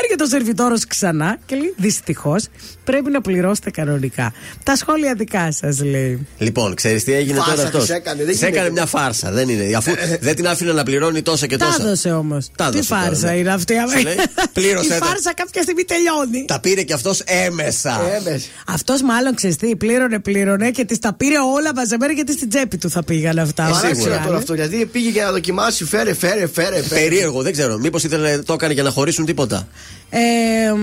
Έρχεται ο σερβιτόρος ξανά και λέει: Δυστυχώς πρέπει να πληρώσετε κανονικά. Τα σχόλια δικά σας λέει. Λοιπόν, ξέρεις τι έγινε Φάρσα τώρα αυτός; της έκανε, δεν Της έκανε γίνεται. μια φάρσα. Δεν είναι. Αφού δεν την άφηνε να πληρώνει τόσα και Τα τόσα. έδωσε όμως. Τα Τι έδωσε τώρα, φάρσα ναι. είναι αυτή. Σου λέει, πλήρωσε Η τα. φάρσα κάποια στιγμή τελειώνει. Τα πήρε και αυτός έμεσα. Έμες. Αυτός μάλλον ξεστή, πλήρωνε, πλήρωνε και τη τα πήρε όλα μαζεμένα γιατί στην τσέπη του θα πήγαν αυτά. Ε, Όλα Παράξενο ξέρανε. τώρα αυτό. Δηλαδή πήγε για να δοκιμάσει, φέρε, φέρε, φέρε. φέρε. Περίεργο, δεν ξέρω. Μήπως ήθελε το έκανε για να χωρίσουν τίποτα. Ε, ε,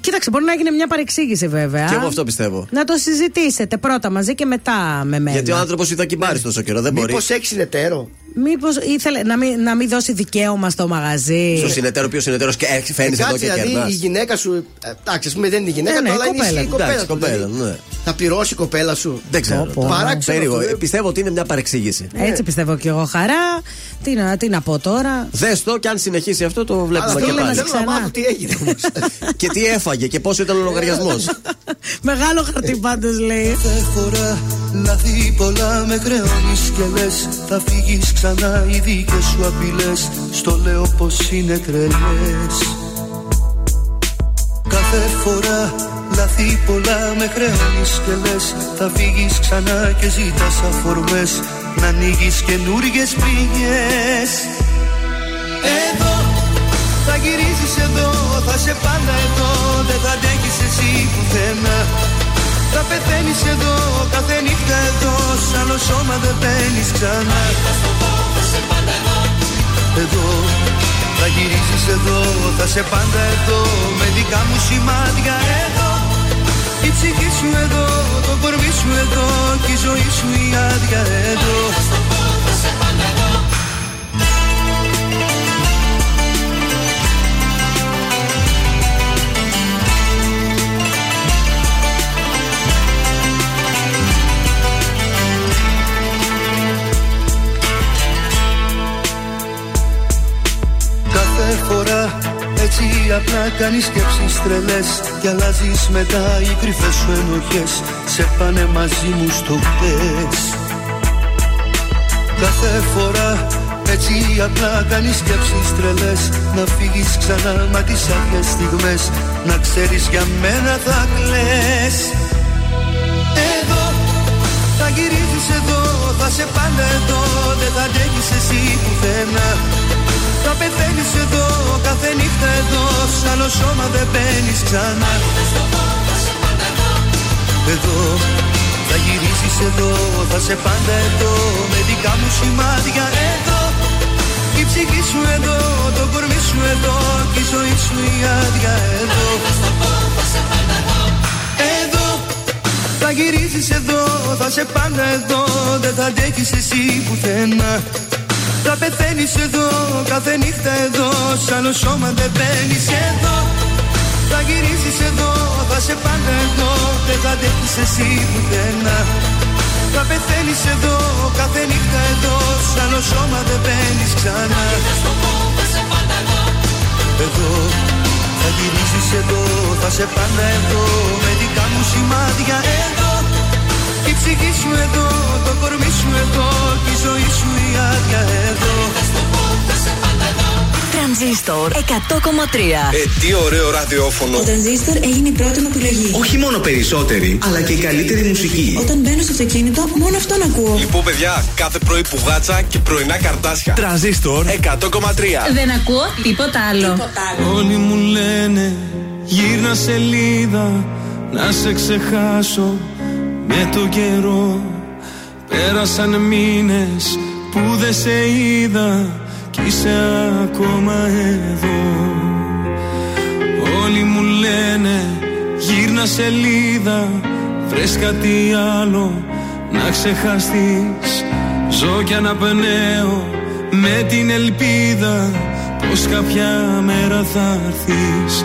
κοίταξε, μπορεί να έγινε μια παρεξήγηση βέβαια. Και εγώ αυτό πιστεύω. Να το συζητήσετε πρώτα μαζί και μετά με μένα. Γιατί ο άνθρωπος ήταν κυμπάρη τόσο καιρό. Δεν μπορεί. Μήπως έχεις συνεταίρο; Μήπως ήθελε να μην, να μην δώσει δικαίωμα στο μαγαζί; Στο συνεταίρο, ποιος συνεταίρος και φαίνει εδώ Κάτσε και δηλαδή κερνάς. η γυναίκα σου. ε, Εντάξει, ας πούμε δεν είναι η γυναίκα Ναι, του, ναι, αλλά είναι κοπέλα. η κοπέλα. Εντάξει, του, κοπέλα, δηλαδή. ναι. Θα πληρώσει η κοπέλα σου. Δεν ξέρω. Πω, πω. Παράξενο Περίεργο. αυτό, Ε, ε. Πιστεύω ότι είναι μια παρεξήγηση. Έτσι πιστεύω και εγώ χαρά. Τι να, τι να πω τώρα; Δες το και αν συνεχίσει αυτό το βλέπουμε Αλλά και θέλω να πάλι. θέλω να ξανά. μάθω τι έγινε όμως. Και τι έφαγε και πόσο ήταν ο λογαριασμός. Μεγάλο χαρτί πάντως λέει. Κάθε φορά λάθη πολλά με κρεώνεις και λες Θα φύγεις ξανά οι δίκες σου απειλές Στο λέω πως είναι τρελές Κάθε φορά. Λάθη πολλά με χρεώνεις και λες Θα φύγεις ξανά και ζητάς αφορμές. Να ανοίγεις καινούργιες πληγές Εδώ θα γυρίσεις εδώ Θα σε πάντα εδώ. Δεν θα αντέχεις εσύ πουθενά. Θα πεθαίνεις εδώ, κάθε νύχτα εδώ. Σ' άλλο σώμα δεν μπαίνεις ξανά. Εδώ, θα γυρίσεις εδώ Θα σε πάντα εδώ, με δικά μου σημάδια εδώ. Η ψυχή σου εδώ, το κορμί σου εδώ Και η ζωή σου η άδεια εδώ κάνεις σκέψεις τρελές Και αλλάζεις μετά οι κρυφές σου ενοχές. Σε πάνε μαζί μου στο χτες Κάθε φορά έτσι απλά κάνεις σκέψεις τρελές. Να φύγεις ξανά μα τις άδειες στιγμές. Να ξέρεις για μένα θα κλαις. Εδώ θα γυρίζεις εδώ Θα σε πάντα εδώ. Δεν θα αντέχεις εσύ πουθενά Θα πεθαίνεις εδώ Κάθε νύχτα εδώ Σ' άλλο σώμα δεν μπαίνεις ξανά. Εδώ θα γυρίσεις εδώ, θα σε πάντα εδώ Με δικά μου σημάδια εδώ. Η ψυχή σου εδώ, το κορμί σου εδώ Και η ζωή σου η άδεια εδώ. Εδώ θα γυρίσεις εδώ, θα σε πάντα εδώ Δεν θα αντέχεις εσύ πουθενά θα πεθαίνεις εδώ, κάθε νύχτα εδώ Σ' άλλο σώμα δεν μπαίνεις εδώ. Θα γυρίσεις εδώ, θα σε πάντα εδώ Δεν θα αντέχεις εσύ πουθενά. Θα πεθαίνεις εδώ, κάθε νύχτα εδώ Σ' άλλο σώμα δεν μπαίνεις ξανά. Εδώ θα γυρίσεις εδώ, θα σε πάντα εδώ Με δικά μου σημάδια εδώ. η ψυχή σου εδώ, το κορμί σου εδώ Και η ζωή σου η άδεια εδώ Τρανζίστορ 100,3 Ε, τι ωραίο ραδιόφωνο. Ο τρανζίστορ έγινε η πρώτη μου επιλογή. Όχι μόνο περισσότερη, αλλά και η καλύτερη μουσική. Όταν μπαίνω στο αυτοκίνητο, μόνο αυτόν ακούω. Λοιπόν, παιδιά, κάθε πρωί που γάτσα και πρωινά καρτάσια. Τρανζίστορ 100,3. Δεν ακούω τίποτα άλλο. Όλοι μου λένε γύρνα σελίδα να σε ξεχάσω με το καιρό Πέρασαν μήνες που δεν σε είδα κι είσαι ακόμα εδώ. Όλοι μου λένε γύρνα σελίδα Βρες κάτι άλλο να ξεχαστείς. Ζω κι αναπνέω με την ελπίδα Πως κάποια μέρα θα έρθεις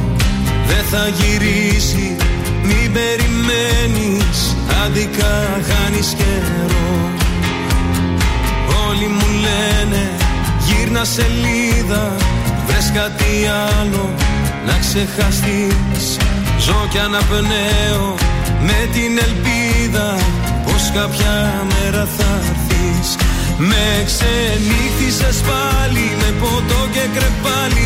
δεν θα γυρίσει Μην περιμένεις Άδικα χάνεις καιρό. Όλοι μου λένε Γύρνα σελίδα Βρες κάτι άλλο Να ξεχαστείς. Ζω κι αναπνέω Με την ελπίδα Πως κάποια μέρα θα έρθεις. Με ξενύχτησες πάλι Με ποτό και κρεπάλι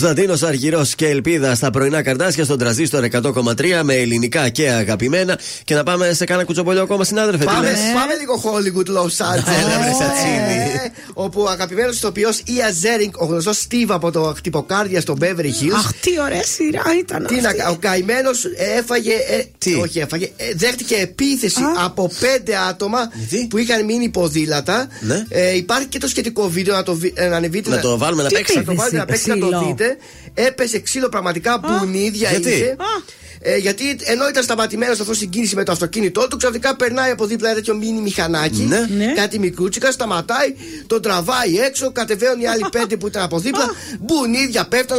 Κωνσταντίνος Αργυρός και Ελπίδα στα πρωινά καρτάσια στον τραζίστορ 100,3 με ελληνικά και αγαπημένα. Και να πάμε σε κάνα κουτσομπολιό ακόμα, συνάδελφε. τι Πάμε, λες; πάμε λίγο Hollywood Los Angeles. Έλα, βρε, Σατσίνη. Ε, Όπου ο αγαπημένος ηθοποιός Ια Ζέρινγκ, ο γνωστός Steve από το χτυποκάρδια στο Beverly Hills. Αχ, τι ωραία σειρά ήταν Τι αυτή. να, ο καημένος έφαγε. ε, όχι, έφαγε. ε, δέχτηκε επίθεση από πέντε άτομα που είχαν μείνει ποδήλατα. Ναι. Ε, υπάρχει και το σχετικό βίντεο να το, βι- ε, να ανεβείτε. Να το βάλουμε να Τι παίξει. Να το βάλετε να παίξει να το Ξύλο. δείτε. Έπεσε ξύλο πραγματικά μπουνίδια γιατί; είχε. Ε, γιατί ενώ ήταν σταματημένο αυτό στην κίνηση με το αυτοκίνητό του, ξαφνικά περνάει από δίπλα ένα τέτοιο μίνι μηχανάκι. Ναι. Κάτι μικρούτσικα, σταματάει, τον τραβάει έξω, κατεβαίνουν οι άλλοι πέντε που ήταν από δίπλα. Μπουνίδια πέφτουν.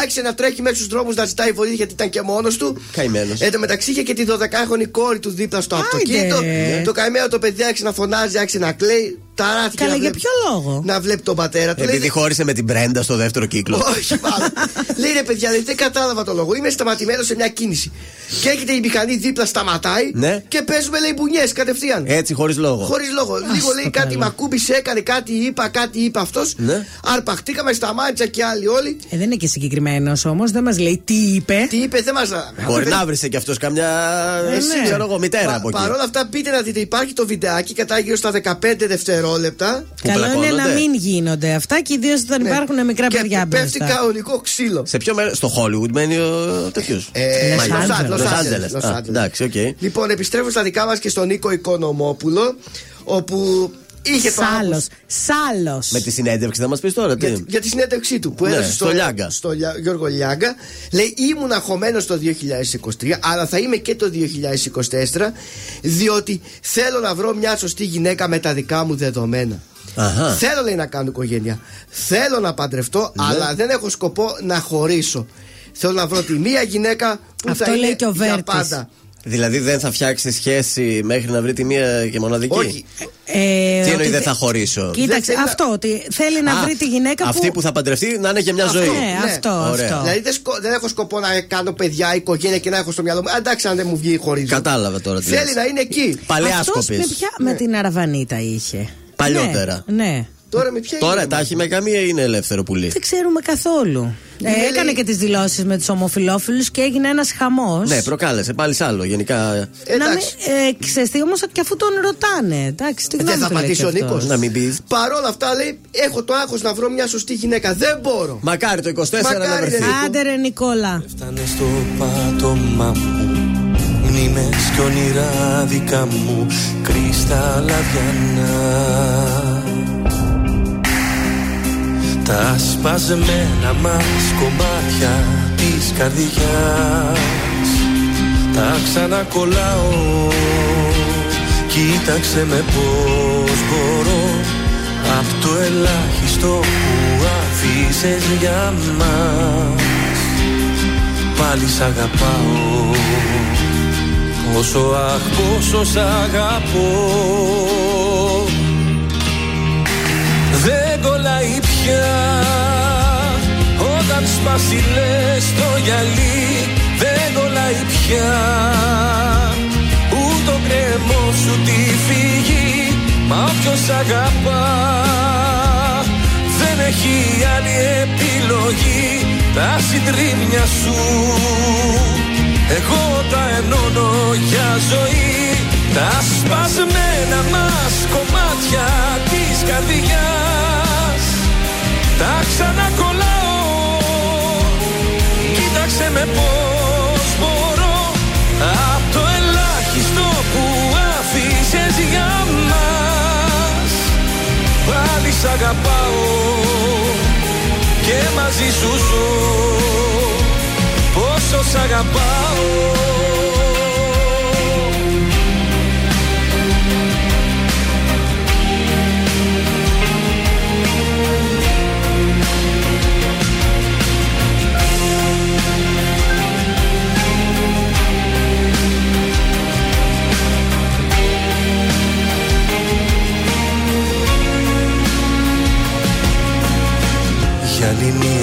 Άρχισε να τρέχει μέσα στου δρόμους να ζητάει βοήθεια γιατί ήταν και μόνος του. Καημένος. Εν τω μεταξύ είχε και τη 12χρονη κόρη του δίπλα στο αυτοκίνητο. Ναι. Το καημένο το παιδί άρχισε να φωνάζει, άρχισε να κλαίει. Ταράθηκε Καλά, να για βλέπει- ποιο λόγο; Να βλέπει τον πατέρα του. Λέει, Επειδή χώρισε με την Μπρέντα στο δεύτερο κύκλο. όχι, μάλλον. Λέει ρε παιδιά, λέει, δεν κατάλαβα το λόγο. Είμαι σταματημένος σε μια κίνηση. Και έρχεται η μηχανή δίπλα, σταματάει Ναι. και παίζουμε λέει μπουνιές κατευθείαν. Έτσι, χωρίς λόγο. Χωρίς λόγο. Λίγο λέει κάτι με ακούμπησε, έκανε κάτι, είπα, κάτι είπε αυτός. Ναι. Αρπαχτήκαμε, σταμάτησα και άλλοι όλοι. Ε, δεν είναι και συγκεκριμένος όμως, δεν μας λέει τι είπε. Τι είπε, δεν μα. Μπορεί να βρει και αυτός καμιά. Ε, Εσύ, ναι. ξέρω εγώ, μητέρα Πα- από εκεί. Παρ' όλα αυτά, πείτε να δείτε, υπάρχει το βιντεάκι κατά γύρω στα 15 δευτερόλεπτα. Που Καλό είναι να πλακώνονται. μην γίνονται αυτά και ιδίως όταν Ναι. υπάρχουν μικρά Και παιδιά πέφτει μπροστά. κανονικό ξύλο. Σε ποιο μέρος, στο Hollywood μένει ο τέτοιος. Ε, Los Angeles, Los Angeles, Los Angeles. Εντάξει, οκ. Λοιπόν, επιστρέφω στα δικά μας και στον Νίκο Οικονομόπουλο, όπου είχε το Σάλος. άγχος Σάλος. Με τη συνέντευξη θα μας πεις τώρα, τι; για, για τη συνέντευξή του που Ναι, έδωσε στο Λιάγκα. στο Λιά- Γιώργο Λιάγκα. Λέει: Ήμουν αγχωμένος το 2023, αλλά θα είμαι και το 2024, διότι θέλω να βρω μια σωστή γυναίκα με τα δικά μου δεδομένα. Αχα. Θέλω λέει να κάνω οικογένεια. Θέλω να παντρευτώ, Ναι. αλλά δεν έχω σκοπό να χωρίσω. Θέλω να βρω τη μία γυναίκα που Αυτό θα είναι λέει και ο για Βέρτης. πάντα. Δηλαδή δεν θα φτιάξει σχέση μέχρι να βρει τη μία και μοναδική; Όχι. Ε, Τι ότι εννοεί δεν θε- θα χωρίσω; Κοίταξε, Δεν θέλει αυτό ότι θέλει να Α, βρει τη γυναίκα Αυτή που. που θα παντρευτεί να είναι για μια Αυτό, ζωή. Ναι, αυτό, Ωραία. αυτό. Δηλαδή δεν, σκο- δεν έχω σκοπό να κάνω παιδιά, οικογένεια και να έχω στο μυαλό μου. «Α, Εντάξει, αν δεν μου βγει χωρί. Κατάλαβα τώρα τι Θέλει λες. να είναι εκεί. Παλαιά Αυτός με, σκοπής. ποια, με την Αραβανίτα είχε. Παλιότερα. Ναι. ναι. Τώρα με ποια Τώρα είναι, τα έχει με καμία ή είναι ελεύθερο πουλί. Δεν ξέρουμε καθόλου. Ε, λέει- έκανε και τις δηλώσεις με τους ομοφυλόφιλους και έγινε ένας χαμός. Ναι, προκάλεσε πάλι σ' άλλο. Γενικά. Να μην, Εντάξει. ε, ξέρεις τι, όμως και αφού τον ρωτάνε. Εντάξει, τι Ε, γνώμη δεν θα του λέει απαντήσει και ο αυτός. Νίκος. Να μην πει. Παρ' όλα αυτά λέει: Έχω το άγχος να βρω μια σωστή γυναίκα. Δεν μπορώ. Μακάρι το 24 να Μακάρι, βρεθεί. ρε. Άντε ρε Νικόλα. Φτάνε στο πάτωμα μου Μνήμες κι όνειρα δικά μου Κρυστάλλα διανά Τα σπασμένα μας κομμάτια της καρδιάς. Τα ξανακολλάω. Κοίταξε με πως μπορώ Απ' το ελάχιστο που αφήσες για μας. Πάλι σ' αγαπάω. Πόσο αχ πόσο σ' αγαπώ σπάσει λες το γυαλί Δεν κολλάει πια. Ούτε το κρεμό σου τη φύγει Μα όποιος σ' αγαπά. Δεν έχει άλλη επιλογή Τα συντρίμμια σου. Εγώ τα ενώνω για ζωή Τα σπασμένα μας κομμάτια της καρδιάς. Τα ξανακολλάω Κοίταξε με πως μπορώ. Απ' το ελάχιστο που άφησες για μας. Πάλι σ' αγαπάω Και μαζί σου ζω. Πόσο σ' αγαπάω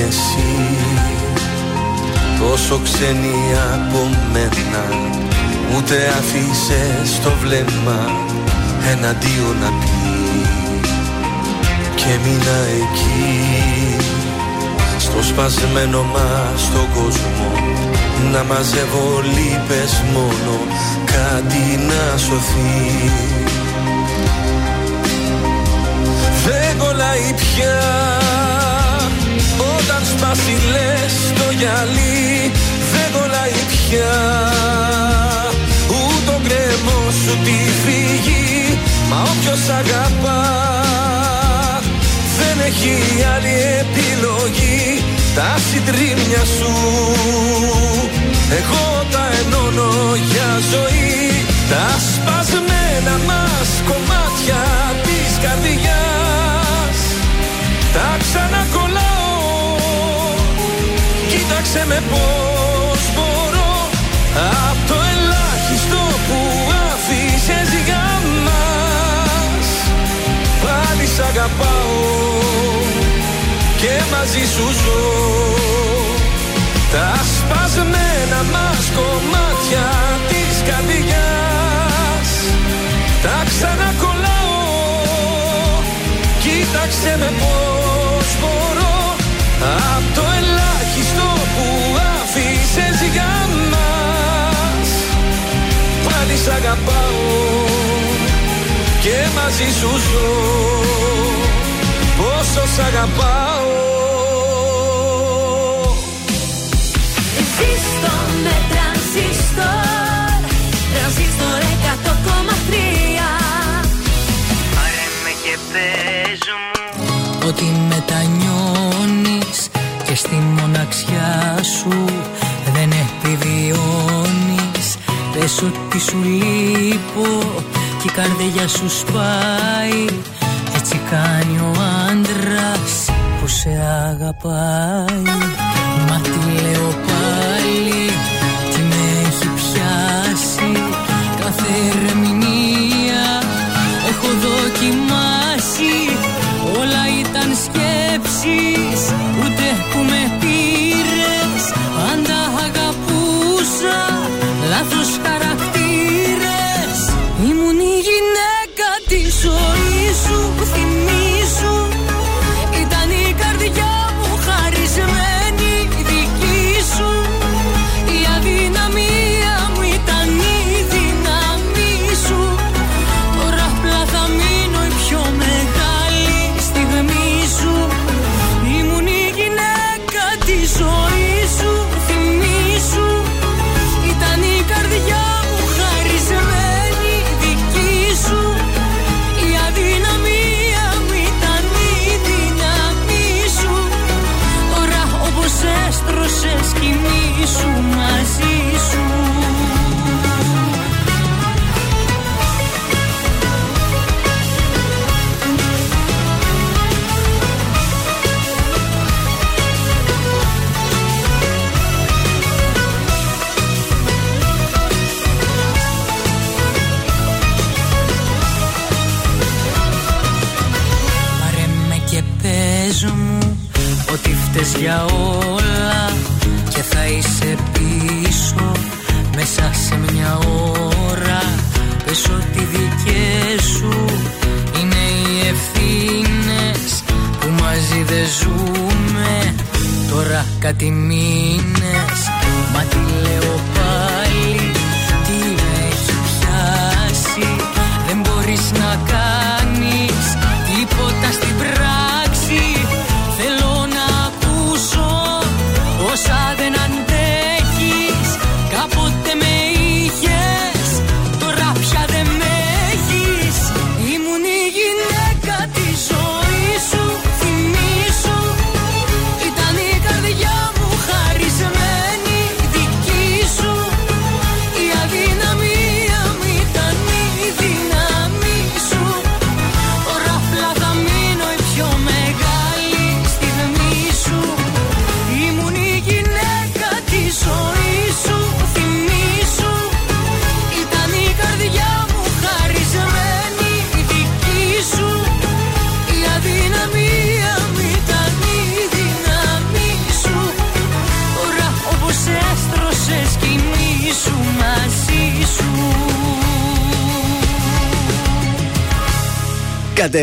εσύ. Τόσο ξένη από μένα Ούτε αφήσες το βλέμμα εναντίον να πει. Και μείνα εκεί Στο σπασμένο μας τον κόσμο Να μαζεύω λύπες μόνο Κάτι να σωθεί. Δεν κολλάει πια Όταν σπάσει λες το γυαλί Δεν κολλάει πια. Ούτε ο γκρεμό σου τη φύγει Μα όποιος αγαπά Δεν έχει άλλη επιλογή. Τα συντρίμια σου Εγώ τα ενώνω για ζωή. Τα σπασμένα μας κομμάτια της καρδιάς Τα ξανακολλάω Κοίταξε με πως μπορώ Απ' το ελάχιστο που άφησες για μας. Πάλι σ' αγαπάω Και μαζί σου ζω. Τα σπασμένα μας κομμάτια της καρδιάς. Τα ξανακολλάω. Κοίταξε με πως μπορώ Απ' το ελάχιστο που άφησες για μας Πάλι σ' αγαπάω Και μαζί σου ζω. Πόσο σ' αγαπάω. Ζήστο με τρανζίστορ Τρανζίστορ 100,3 Πάρε με και πες μου. Ότι μετανιώνεις και στη μοναξιά σου δεν επιβιώνεις. Πες ότι σου λείπω και η καρδιά σου σπάει. Έτσι κάνει ο άντρας που σε αγαπάει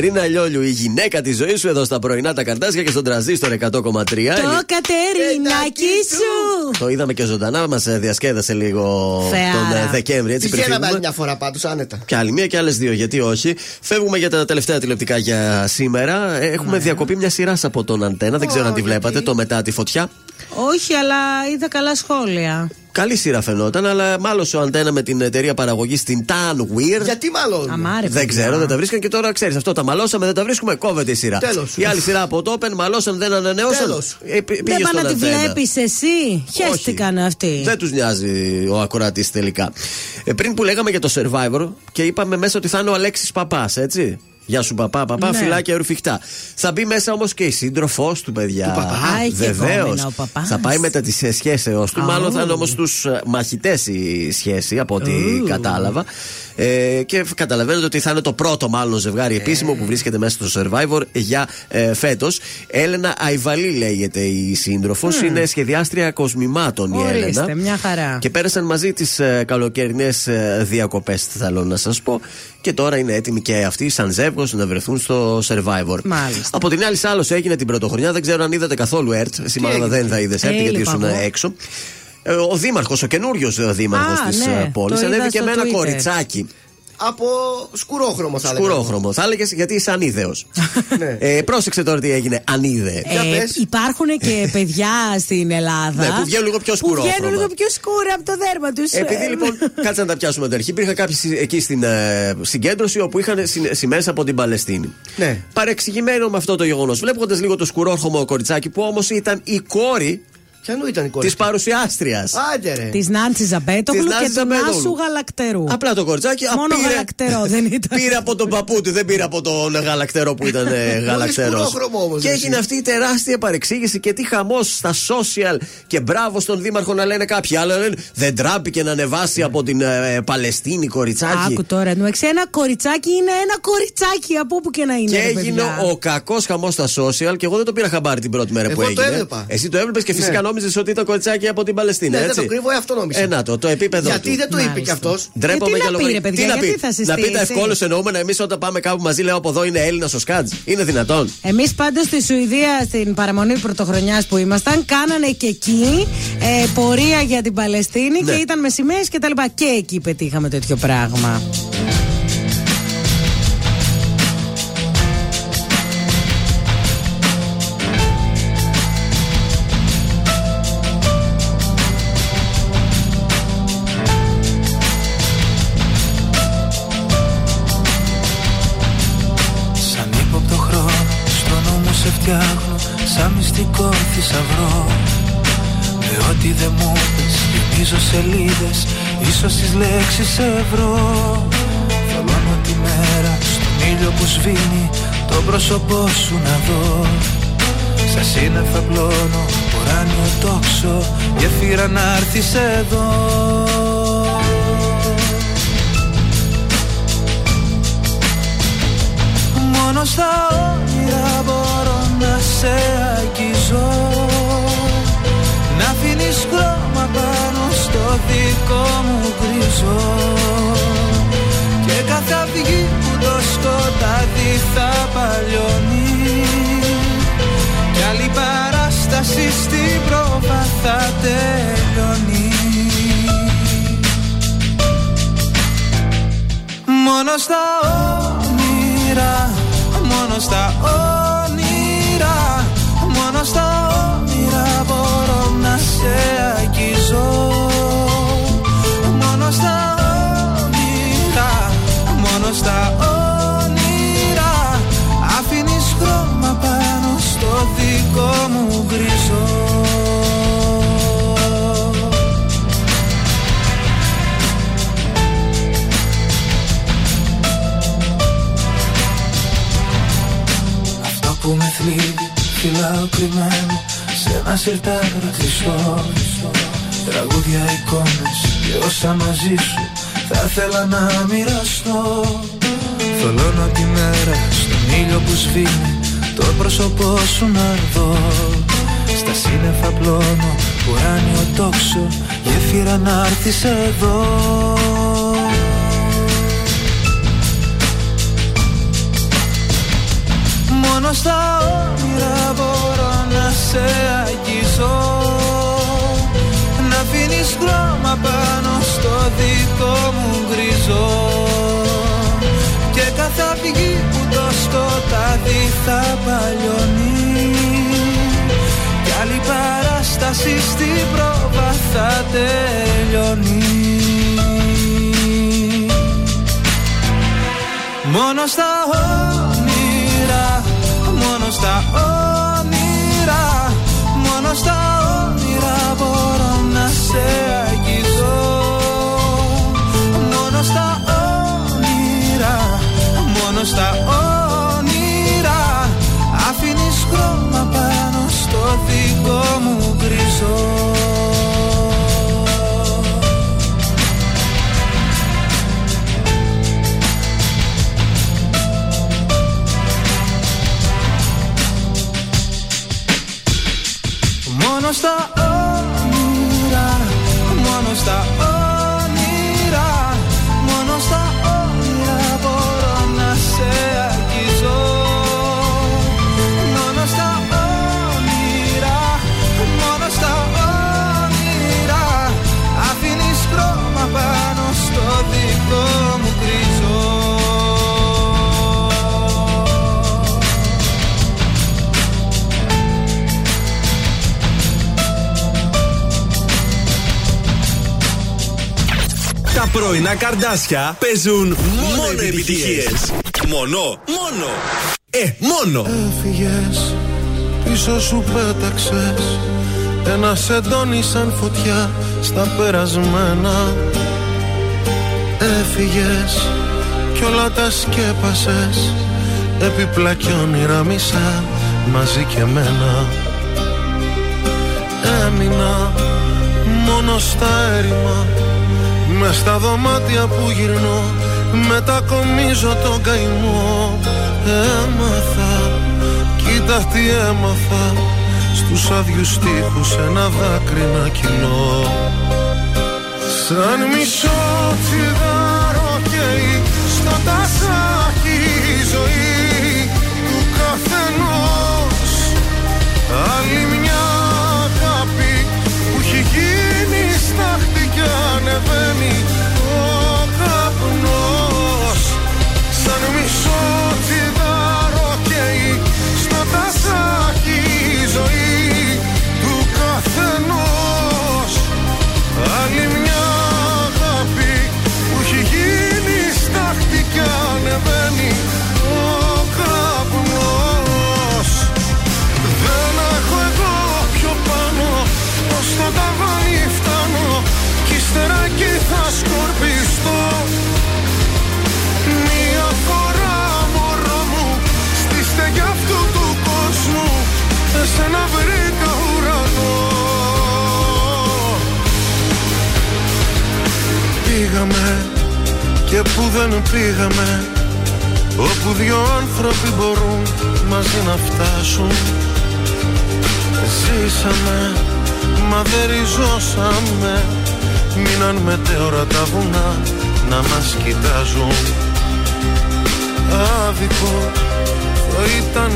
Κατερίνα Λιόλιου, η γυναίκα της ζωής σου εδώ στα πρωινά τα καρτάσια και στον τραζίστορ 100,3. Το Κατερινάκι σου! Το είδαμε και ζωντανά, μας διασκέδασε λίγο Θεάρα. τον ε, Δεκέμβρη. Έτσι πριν Πηγαίναμε άλλη φύγουμε. μια φορά πάντως, άνετα. Και άλλη μία και άλλες δύο, γιατί όχι. Φεύγουμε για τα τελευταία τηλεοπτικά για σήμερα. Ε, Έχουμε Ναι. διακοπή μια σειρά από τον Αντένα. Δεν ξέρω αν τη βλέπατε. Το μετά τη φωτιά. Όχι, αλλά είδα καλά σχόλια. Καλή σειρά φαινόταν, αλλά μάλωσε ο Αντένα με την εταιρεία παραγωγή στην Tan Weird. Γιατί μάλλον; Αμάρε, Δεν ξέρω, δεν τα βρίσκαν και τώρα ξέρεις αυτό. Τα μαλώσαμε, δεν τα βρίσκουμε, κόβεται η σειρά. Τέλος. Η άλλη σειρά από το Open μαλώσαν, δεν ανανεώσαν. Τέλος. Ε, πή- Δεν πήγε πάνε στον να τη Αντένα. βλέπεις εσύ; Χαίστηκαν αυτοί. Δεν τους νοιάζει ο ακροατής τελικά. Ε, πριν που λέγαμε για το survivor και είπαμε μέσα ότι θα είναι ο Αλέξης Παπάς, έτσι. Γεια σου, παπά, παπά, Ναι. φυλάκια ρουφιχτά. Θα μπει μέσα όμως και η σύντροφός του, παιδιά. Του παπά. Α, έχει Βεβαίως. επόμενα ο παπάς. Θα πάει μετά τη σχέσεω του. Α, Μάλλον θα είναι ου. όμως τους μαχητές η σχέση, από ό,τι Ου. κατάλαβα. Ε, και καταλαβαίνετε ότι θα είναι το πρώτο μάλλον ζευγάρι επίσημο που βρίσκεται μέσα στο survivor για ε, φέτος. Έλενα Αϊβαλή λέγεται η σύντροφος. Μμ. Είναι σχεδιάστρια κοσμημάτων η Έλενα. Ορίστε, μια χαρά. Και πέρασαν μαζί τις ε, καλοκαιρινές ε, διακοπές, θέλω να σας πω. Και τώρα είναι έτοιμοι και αυτοί, σαν ζεύγος, να βρεθούν στο survivor. Μάλιστα. Από την άλλη, άλλος έγινε την πρωτοχρονιά. Δεν ξέρω αν είδατε καθόλου ΕΡΤ. Εσύ μάλλον έγινε; δεν θα είδες Ε, ΕΡΤ γιατί έλειπα ήσουν εγώ. έξω. Ε, Ο Δήμαρχος, ο καινούριος Δήμαρχος Α, της ναι, πόλης, το είδα ανέβηκε στο με ένα Twitter. κοριτσάκι. Από σκουρόχρωμο θα έλεγα. Σκουρόχρωμο. Θα έλεγες γιατί είσαι ανίδεος. Ναι. ε, πρόσεξε τώρα τι έγινε. Ανίδε. Για Ε, πες. υπάρχουν και παιδιά στην Ελλάδα Ναι, που βγαίνουν λίγο πιο Που σκουρόχρωμα. βγαίνουν λίγο πιο σκούρα από το δέρμα τους. Επειδή λοιπόν, κάτσε να τα πιάσουμε από την αρχή. Υπήρχαν κάποιοι συ- εκεί στην ε, συγκέντρωση όπου είχαν σημαίες από την Παλαιστίνη. Ναι. Παρεξηγημένο με αυτό το γεγονός. Βλέποντας λίγο το σκουρόχρωμο κοριτσάκι που όμως ήταν η κόρη Ποιανού ήταν η κόρη. της παρουσιάστριας. Άντε ρε. Της Νάντσι Ζαμπέτογλου Της και Νάντσι του Ζαμπέτογλου. Νάσου Γαλακτερού. Απλά το κοριτσάκι α, Μόνο πήρε, γαλακτερό δεν ήταν. πήρε από τον παππού του, δεν πήρε από τον γαλακτερό που ήταν ε, γαλακτερός. σκουρόχρωμο όμως, Και εσύ. έγινε αυτή η τεράστια παρεξήγηση και τι χαμός στα social. Και μπράβο στον Δήμαρχο να λένε κάποιοι. Άλλοι λένε δεν τράπηκε να ανεβάσει από την ε, Παλαιστίνη κοριτσάκι. Άκου τώρα, ενώ ένα κοριτσάκι είναι ένα κοριτσάκι από όπου και να είναι. Και ρε έγινε παιδιά. ο κακός χαμός στα social και εγώ δεν το πήρα χαμπάρι την πρώτη μέρα Εγώ που το έγινε. έβλεπα. Εσύ το έβλεπες και φυσικά Ναι. Νόμιζες ότι ήταν κοριτσάκι από την Παλαιστίνη. Ναι, δεν έτσι; το κρύβω, ε, αυτό νόμιζα. Ε, να το, το επίπεδο Γιατί του. δεν το είπε Μάλιστα. κι αυτό. Ντρέπομαι Ε, τι για να λόγο- πει, ρε παιδιά, Τι να γιατί πει, θα να πει τα συστήσει; ευκόλω εννοούμενα εμείς όταν πάμε κάπου μαζί, λέω από εδώ είναι Έλληνας ο Σκάτζ. Είναι δυνατόν. Εμείς πάντως στη Σουηδία, στην παραμονή πρωτοχρονιάς που ήμασταν, κάνανε και εκεί ε, πορεία για την Παλαιστίνη Ναι. και ήταν με σημαίε και τα λοιπά. Και εκεί πετύχαμε τέτοιο πράγμα. Σελίδες Ίσως τις λέξεις σε βρω Θολώνω τη μέρα Στον ήλιο που σβήνει Το πρόσωπό σου να δω. Στα σύννεφα πλώνω Ουράνιο τόξο Γεφύρα να έρθεις εδώ Μόνο στα όνειρα μπορώ να σε αγγίζω. Να αφήνεις χρώμα πάνω στο δικό μου γκριζό Και κάθε αυγή που το σκοτάδι θα παλιώνει. Κι άλλη παράσταση στην πρόβα θα τελειώνει. Μόνο στα όνειρα, μόνο στα όνειρα, μόνο στα όνειρα μπορώ να σε αγγίζω. Μόνο στα όνειρα, μόνο στα όνειρα, αφήνεις χρώμα πάνω στο δικό μου γκριζό. Αυτό που με θλίβει φυλάω κρυμμένο σε ένα σιρτάγρα κλειστό Τραγούδια, εικόνες και όσα μαζί σου θα ήθελα να μοιραστώ. Θολώνω τη μέρα στον ήλιο που σβήνει Το πρόσωπό σου να δω. Στα σύννεφα πλώνω ουράνιο τόξο Γέφυρα να έρθεις εδώ Μόνο στα όνειρα μπορώ να σε αγγίζω χρώμα πάνω στο δικό μου γκριζό Και κάθε αυγή που το σκοτάδι θα παλιώνει. Κι άλλη παράσταση στην πρόβα θα τελειώνει. Μόνο στα όνειρα, μόνο στα όνειρα, μόνο στα όνειρα μπορώ να σε αγγίζω. Μόνο στα όνειρα, μόνο στα όνειρα, αφήνεις χρώμα πάνω στο δικό μου γκριζό. Μόνο στα όνειρα, μόνο πρωινά καρδάσια παίζουν μόνο επιτυχίες. Μόνο, μόνο. Ε, μόνο. Έφυγες, πίσω σου πέταξες Ένα σεντόνι σαν φωτιά στα περασμένα Έφυγες κι όλα τα σκέπασες Έπιπλα κι όνειρα μισά μαζί και μένα Έμεινα μόνο στα έρημα με στα δωμάτια που γυρνώ Μετακομίζω τον καημό. Έμαθα, κοίτα τι έμαθα Στους άδειους τείχους ένα δάκρυ να κυλώ. Σαν μισό τσιγάρο και που δεν πήγαμε Όπου δυο άνθρωποι μπορούν μαζί να φτάσουν. Ζήσαμε μα δεν ριζώσαμε. Μείναν μετέωρα τα βουνά να μας κοιτάζουν. Άδικο, θα ήταν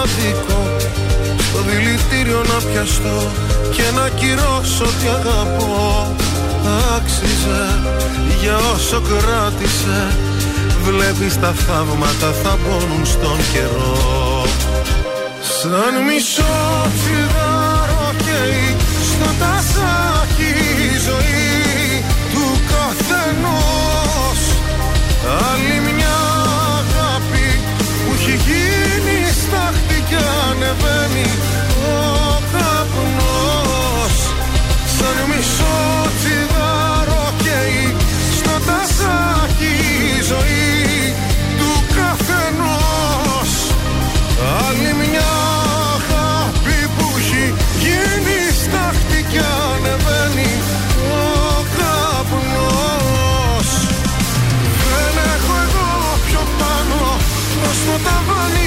άδικο Στο δηλητήριο να πιαστώ και να κυρώσω τι αγαπώ Άξιζε για όσο κράτησε Βλέπεις τα θαύματα θα μπώνουν στον καιρό. Σαν μισό τσιγάρο καίει στο τασάκι η ζωή του καθενός. Άλλη μια αγάπη που έχει γίνει στάχτη και ανεβαίνει ο καπνός. Σαν μισό τσιγάρο καίει στο τασάκι η ζωή του καθενός. Άλλη μια αγάπη που έχει γίνει στάχτη και ανεβαίνει ο καπνός. Δεν έχω εγώ πιο πάνω ως το ταβάνι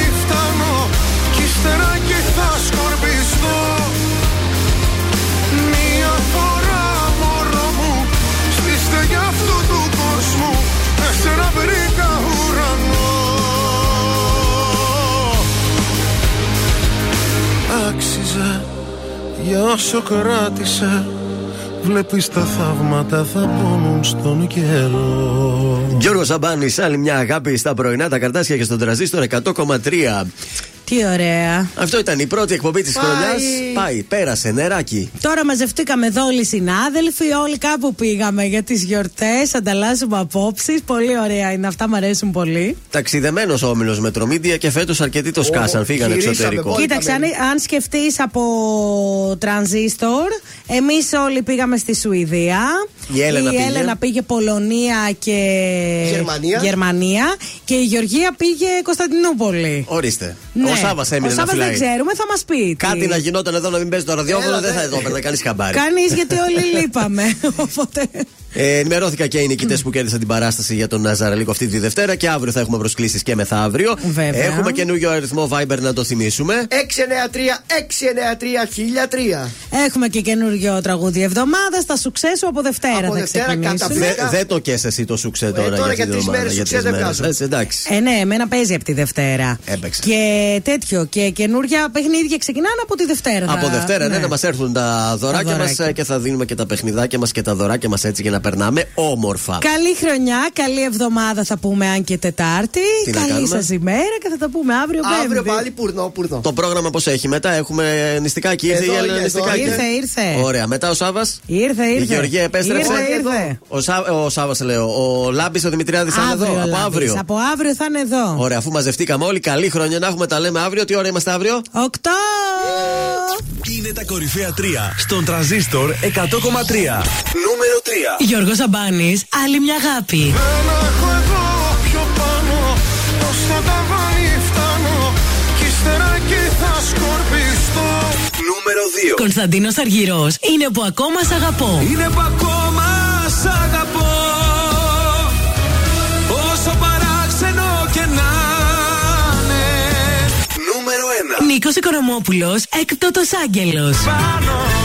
για όσο κράτησε Βλέπεις τα θαύματα θα πόνουν στον καιρό Γιώργος Σαμπάνης, άλλη μια αγάπη στα πρωινά, τα καρτάσια και στον τραζίστορ 100,3. Τι ωραία. Αυτό ήταν η πρώτη εκπομπή της Πάει. χρονιάς. Πάει, πέρασε, νεράκι. Τώρα μαζευτήκαμε εδώ όλοι οι συνάδελφοι, όλοι κάπου πήγαμε για τις γιορτές, ανταλλάσσουμε απόψεις. Πολύ ωραία είναι αυτά, μου αρέσουν πολύ. Ταξιδεμένος ο όμιλος Μετρομίδια και φέτος αρκετοί το σκάσαν, φύγαν εξωτερικό. Κοίταξε, αν, αν σκεφτείς από τρανζίστορ, εμείς όλοι πήγαμε στη Σουηδία. Η Έλενα πήγε. Έλενα πήγε Πολωνία και Γερμανία. Γερμανία και η Γεωργία πήγε Κωνσταντινούπολη. Ορίστε. Ναι. Ο Σάβα έμεινε Ο να Σάββας φυλάει. δεν ξέρουμε, θα μας πει. τι. Κάτι να γινόταν εδώ να μην παίζει το ραδιόφωνο, δεν θα εδώ έπαιρνε κανείς χαμπάρι. Κανείς γιατί όλοι λείπαμε. Οπότε. Ε, ενημερώθηκα και οι νικητές που κέρδισαν την παράσταση για τον Ναζαραλίκο αυτή τη Δευτέρα και αύριο θα έχουμε προσκλήσεις και μεθαύριο. Βέβαια. Έχουμε καινούριο αριθμό Viber να το θυμίσουμε. 693-693-1003. Έχουμε και καινούριο τραγούδι εβδομάδας. Θα σου ξέσω από Δευτέρα. Από θα Δευτέρα ξεκινήσουμε. καταπληκτικά. Δεν το καίσε εσύ το σουξέ τώρα. τώρα αυτή για την τρεις εβδομάδα, μέρες για σουξέ τρεις δεν μέρες. βγάζω. Έτσι, εντάξει. Ε, ναι, εμένα παίζει από τη Δευτέρα. Έπαιξε. Και τέτοιο. Και καινούργια παιχνίδια ξεκινάνε από τη Δευτέρα. Από θα- Δευτέρα, ναι, να μας έρθουν τα δωράκια μας δωράκια. και θα δίνουμε και τα παιχνιδάκια μας και τα δωράκια μας έτσι για να περνάμε όμορφα. Καλή χρονιά, καλή εβδομάδα θα πούμε αν και Τετάρτη. Τι να καλή κάνουμε; σας ημέρα και θα τα πούμε αύριο Αύριο Πέμπτη. πάλι πουρνό, πουρνό. Το πρόγραμμα πώς έχει μετά, έχουμε νηστικάκι. Ήρθε Εδώ η είναι, Έλενα εδώ νηστικάκι. Ήρθε, ήρθε. Ωραία, μετά ο Σάβα. Ήρθε, ήρθε. Η Γεωργία επέστρεψε. Ήρθε, ήρθε. Ο, Σά, ο Σάβα λέω. Ο Λάμπης, ο Δημητριάδης θα είναι εδώ. Αύριο, Από Λάμπης. αύριο. Από αύριο θα είναι εδώ. Ωραία, αφού μαζευτήκαμε όλοι, καλή χρονιά να έχουμε. Τα λέμε αύριο. Τι ώρα είμαστε αύριο; Οκτώ! Είναι τα κορυφαία 3 στον τραζίστορ 100,3. Νούμερο 3. Γιώργος Αμπάνης, άλλη μια αγάπη. Δεν έχω εγώ πιο πάνω Πως θα τα βάλει φτάνω Κι ύστερα εκεί θα σκορπιστώ Νούμερο 2. Κωνσταντίνος Αργυρός, είναι που ακόμα σ' αγαπώ. Είναι που ακόμα σ' αγαπώ Όσο παράξενο και να είναι Νούμερο 1. Νίκος Οικονομόπουλος, έκτοτος άγγελος. Πάνω μου, πάνω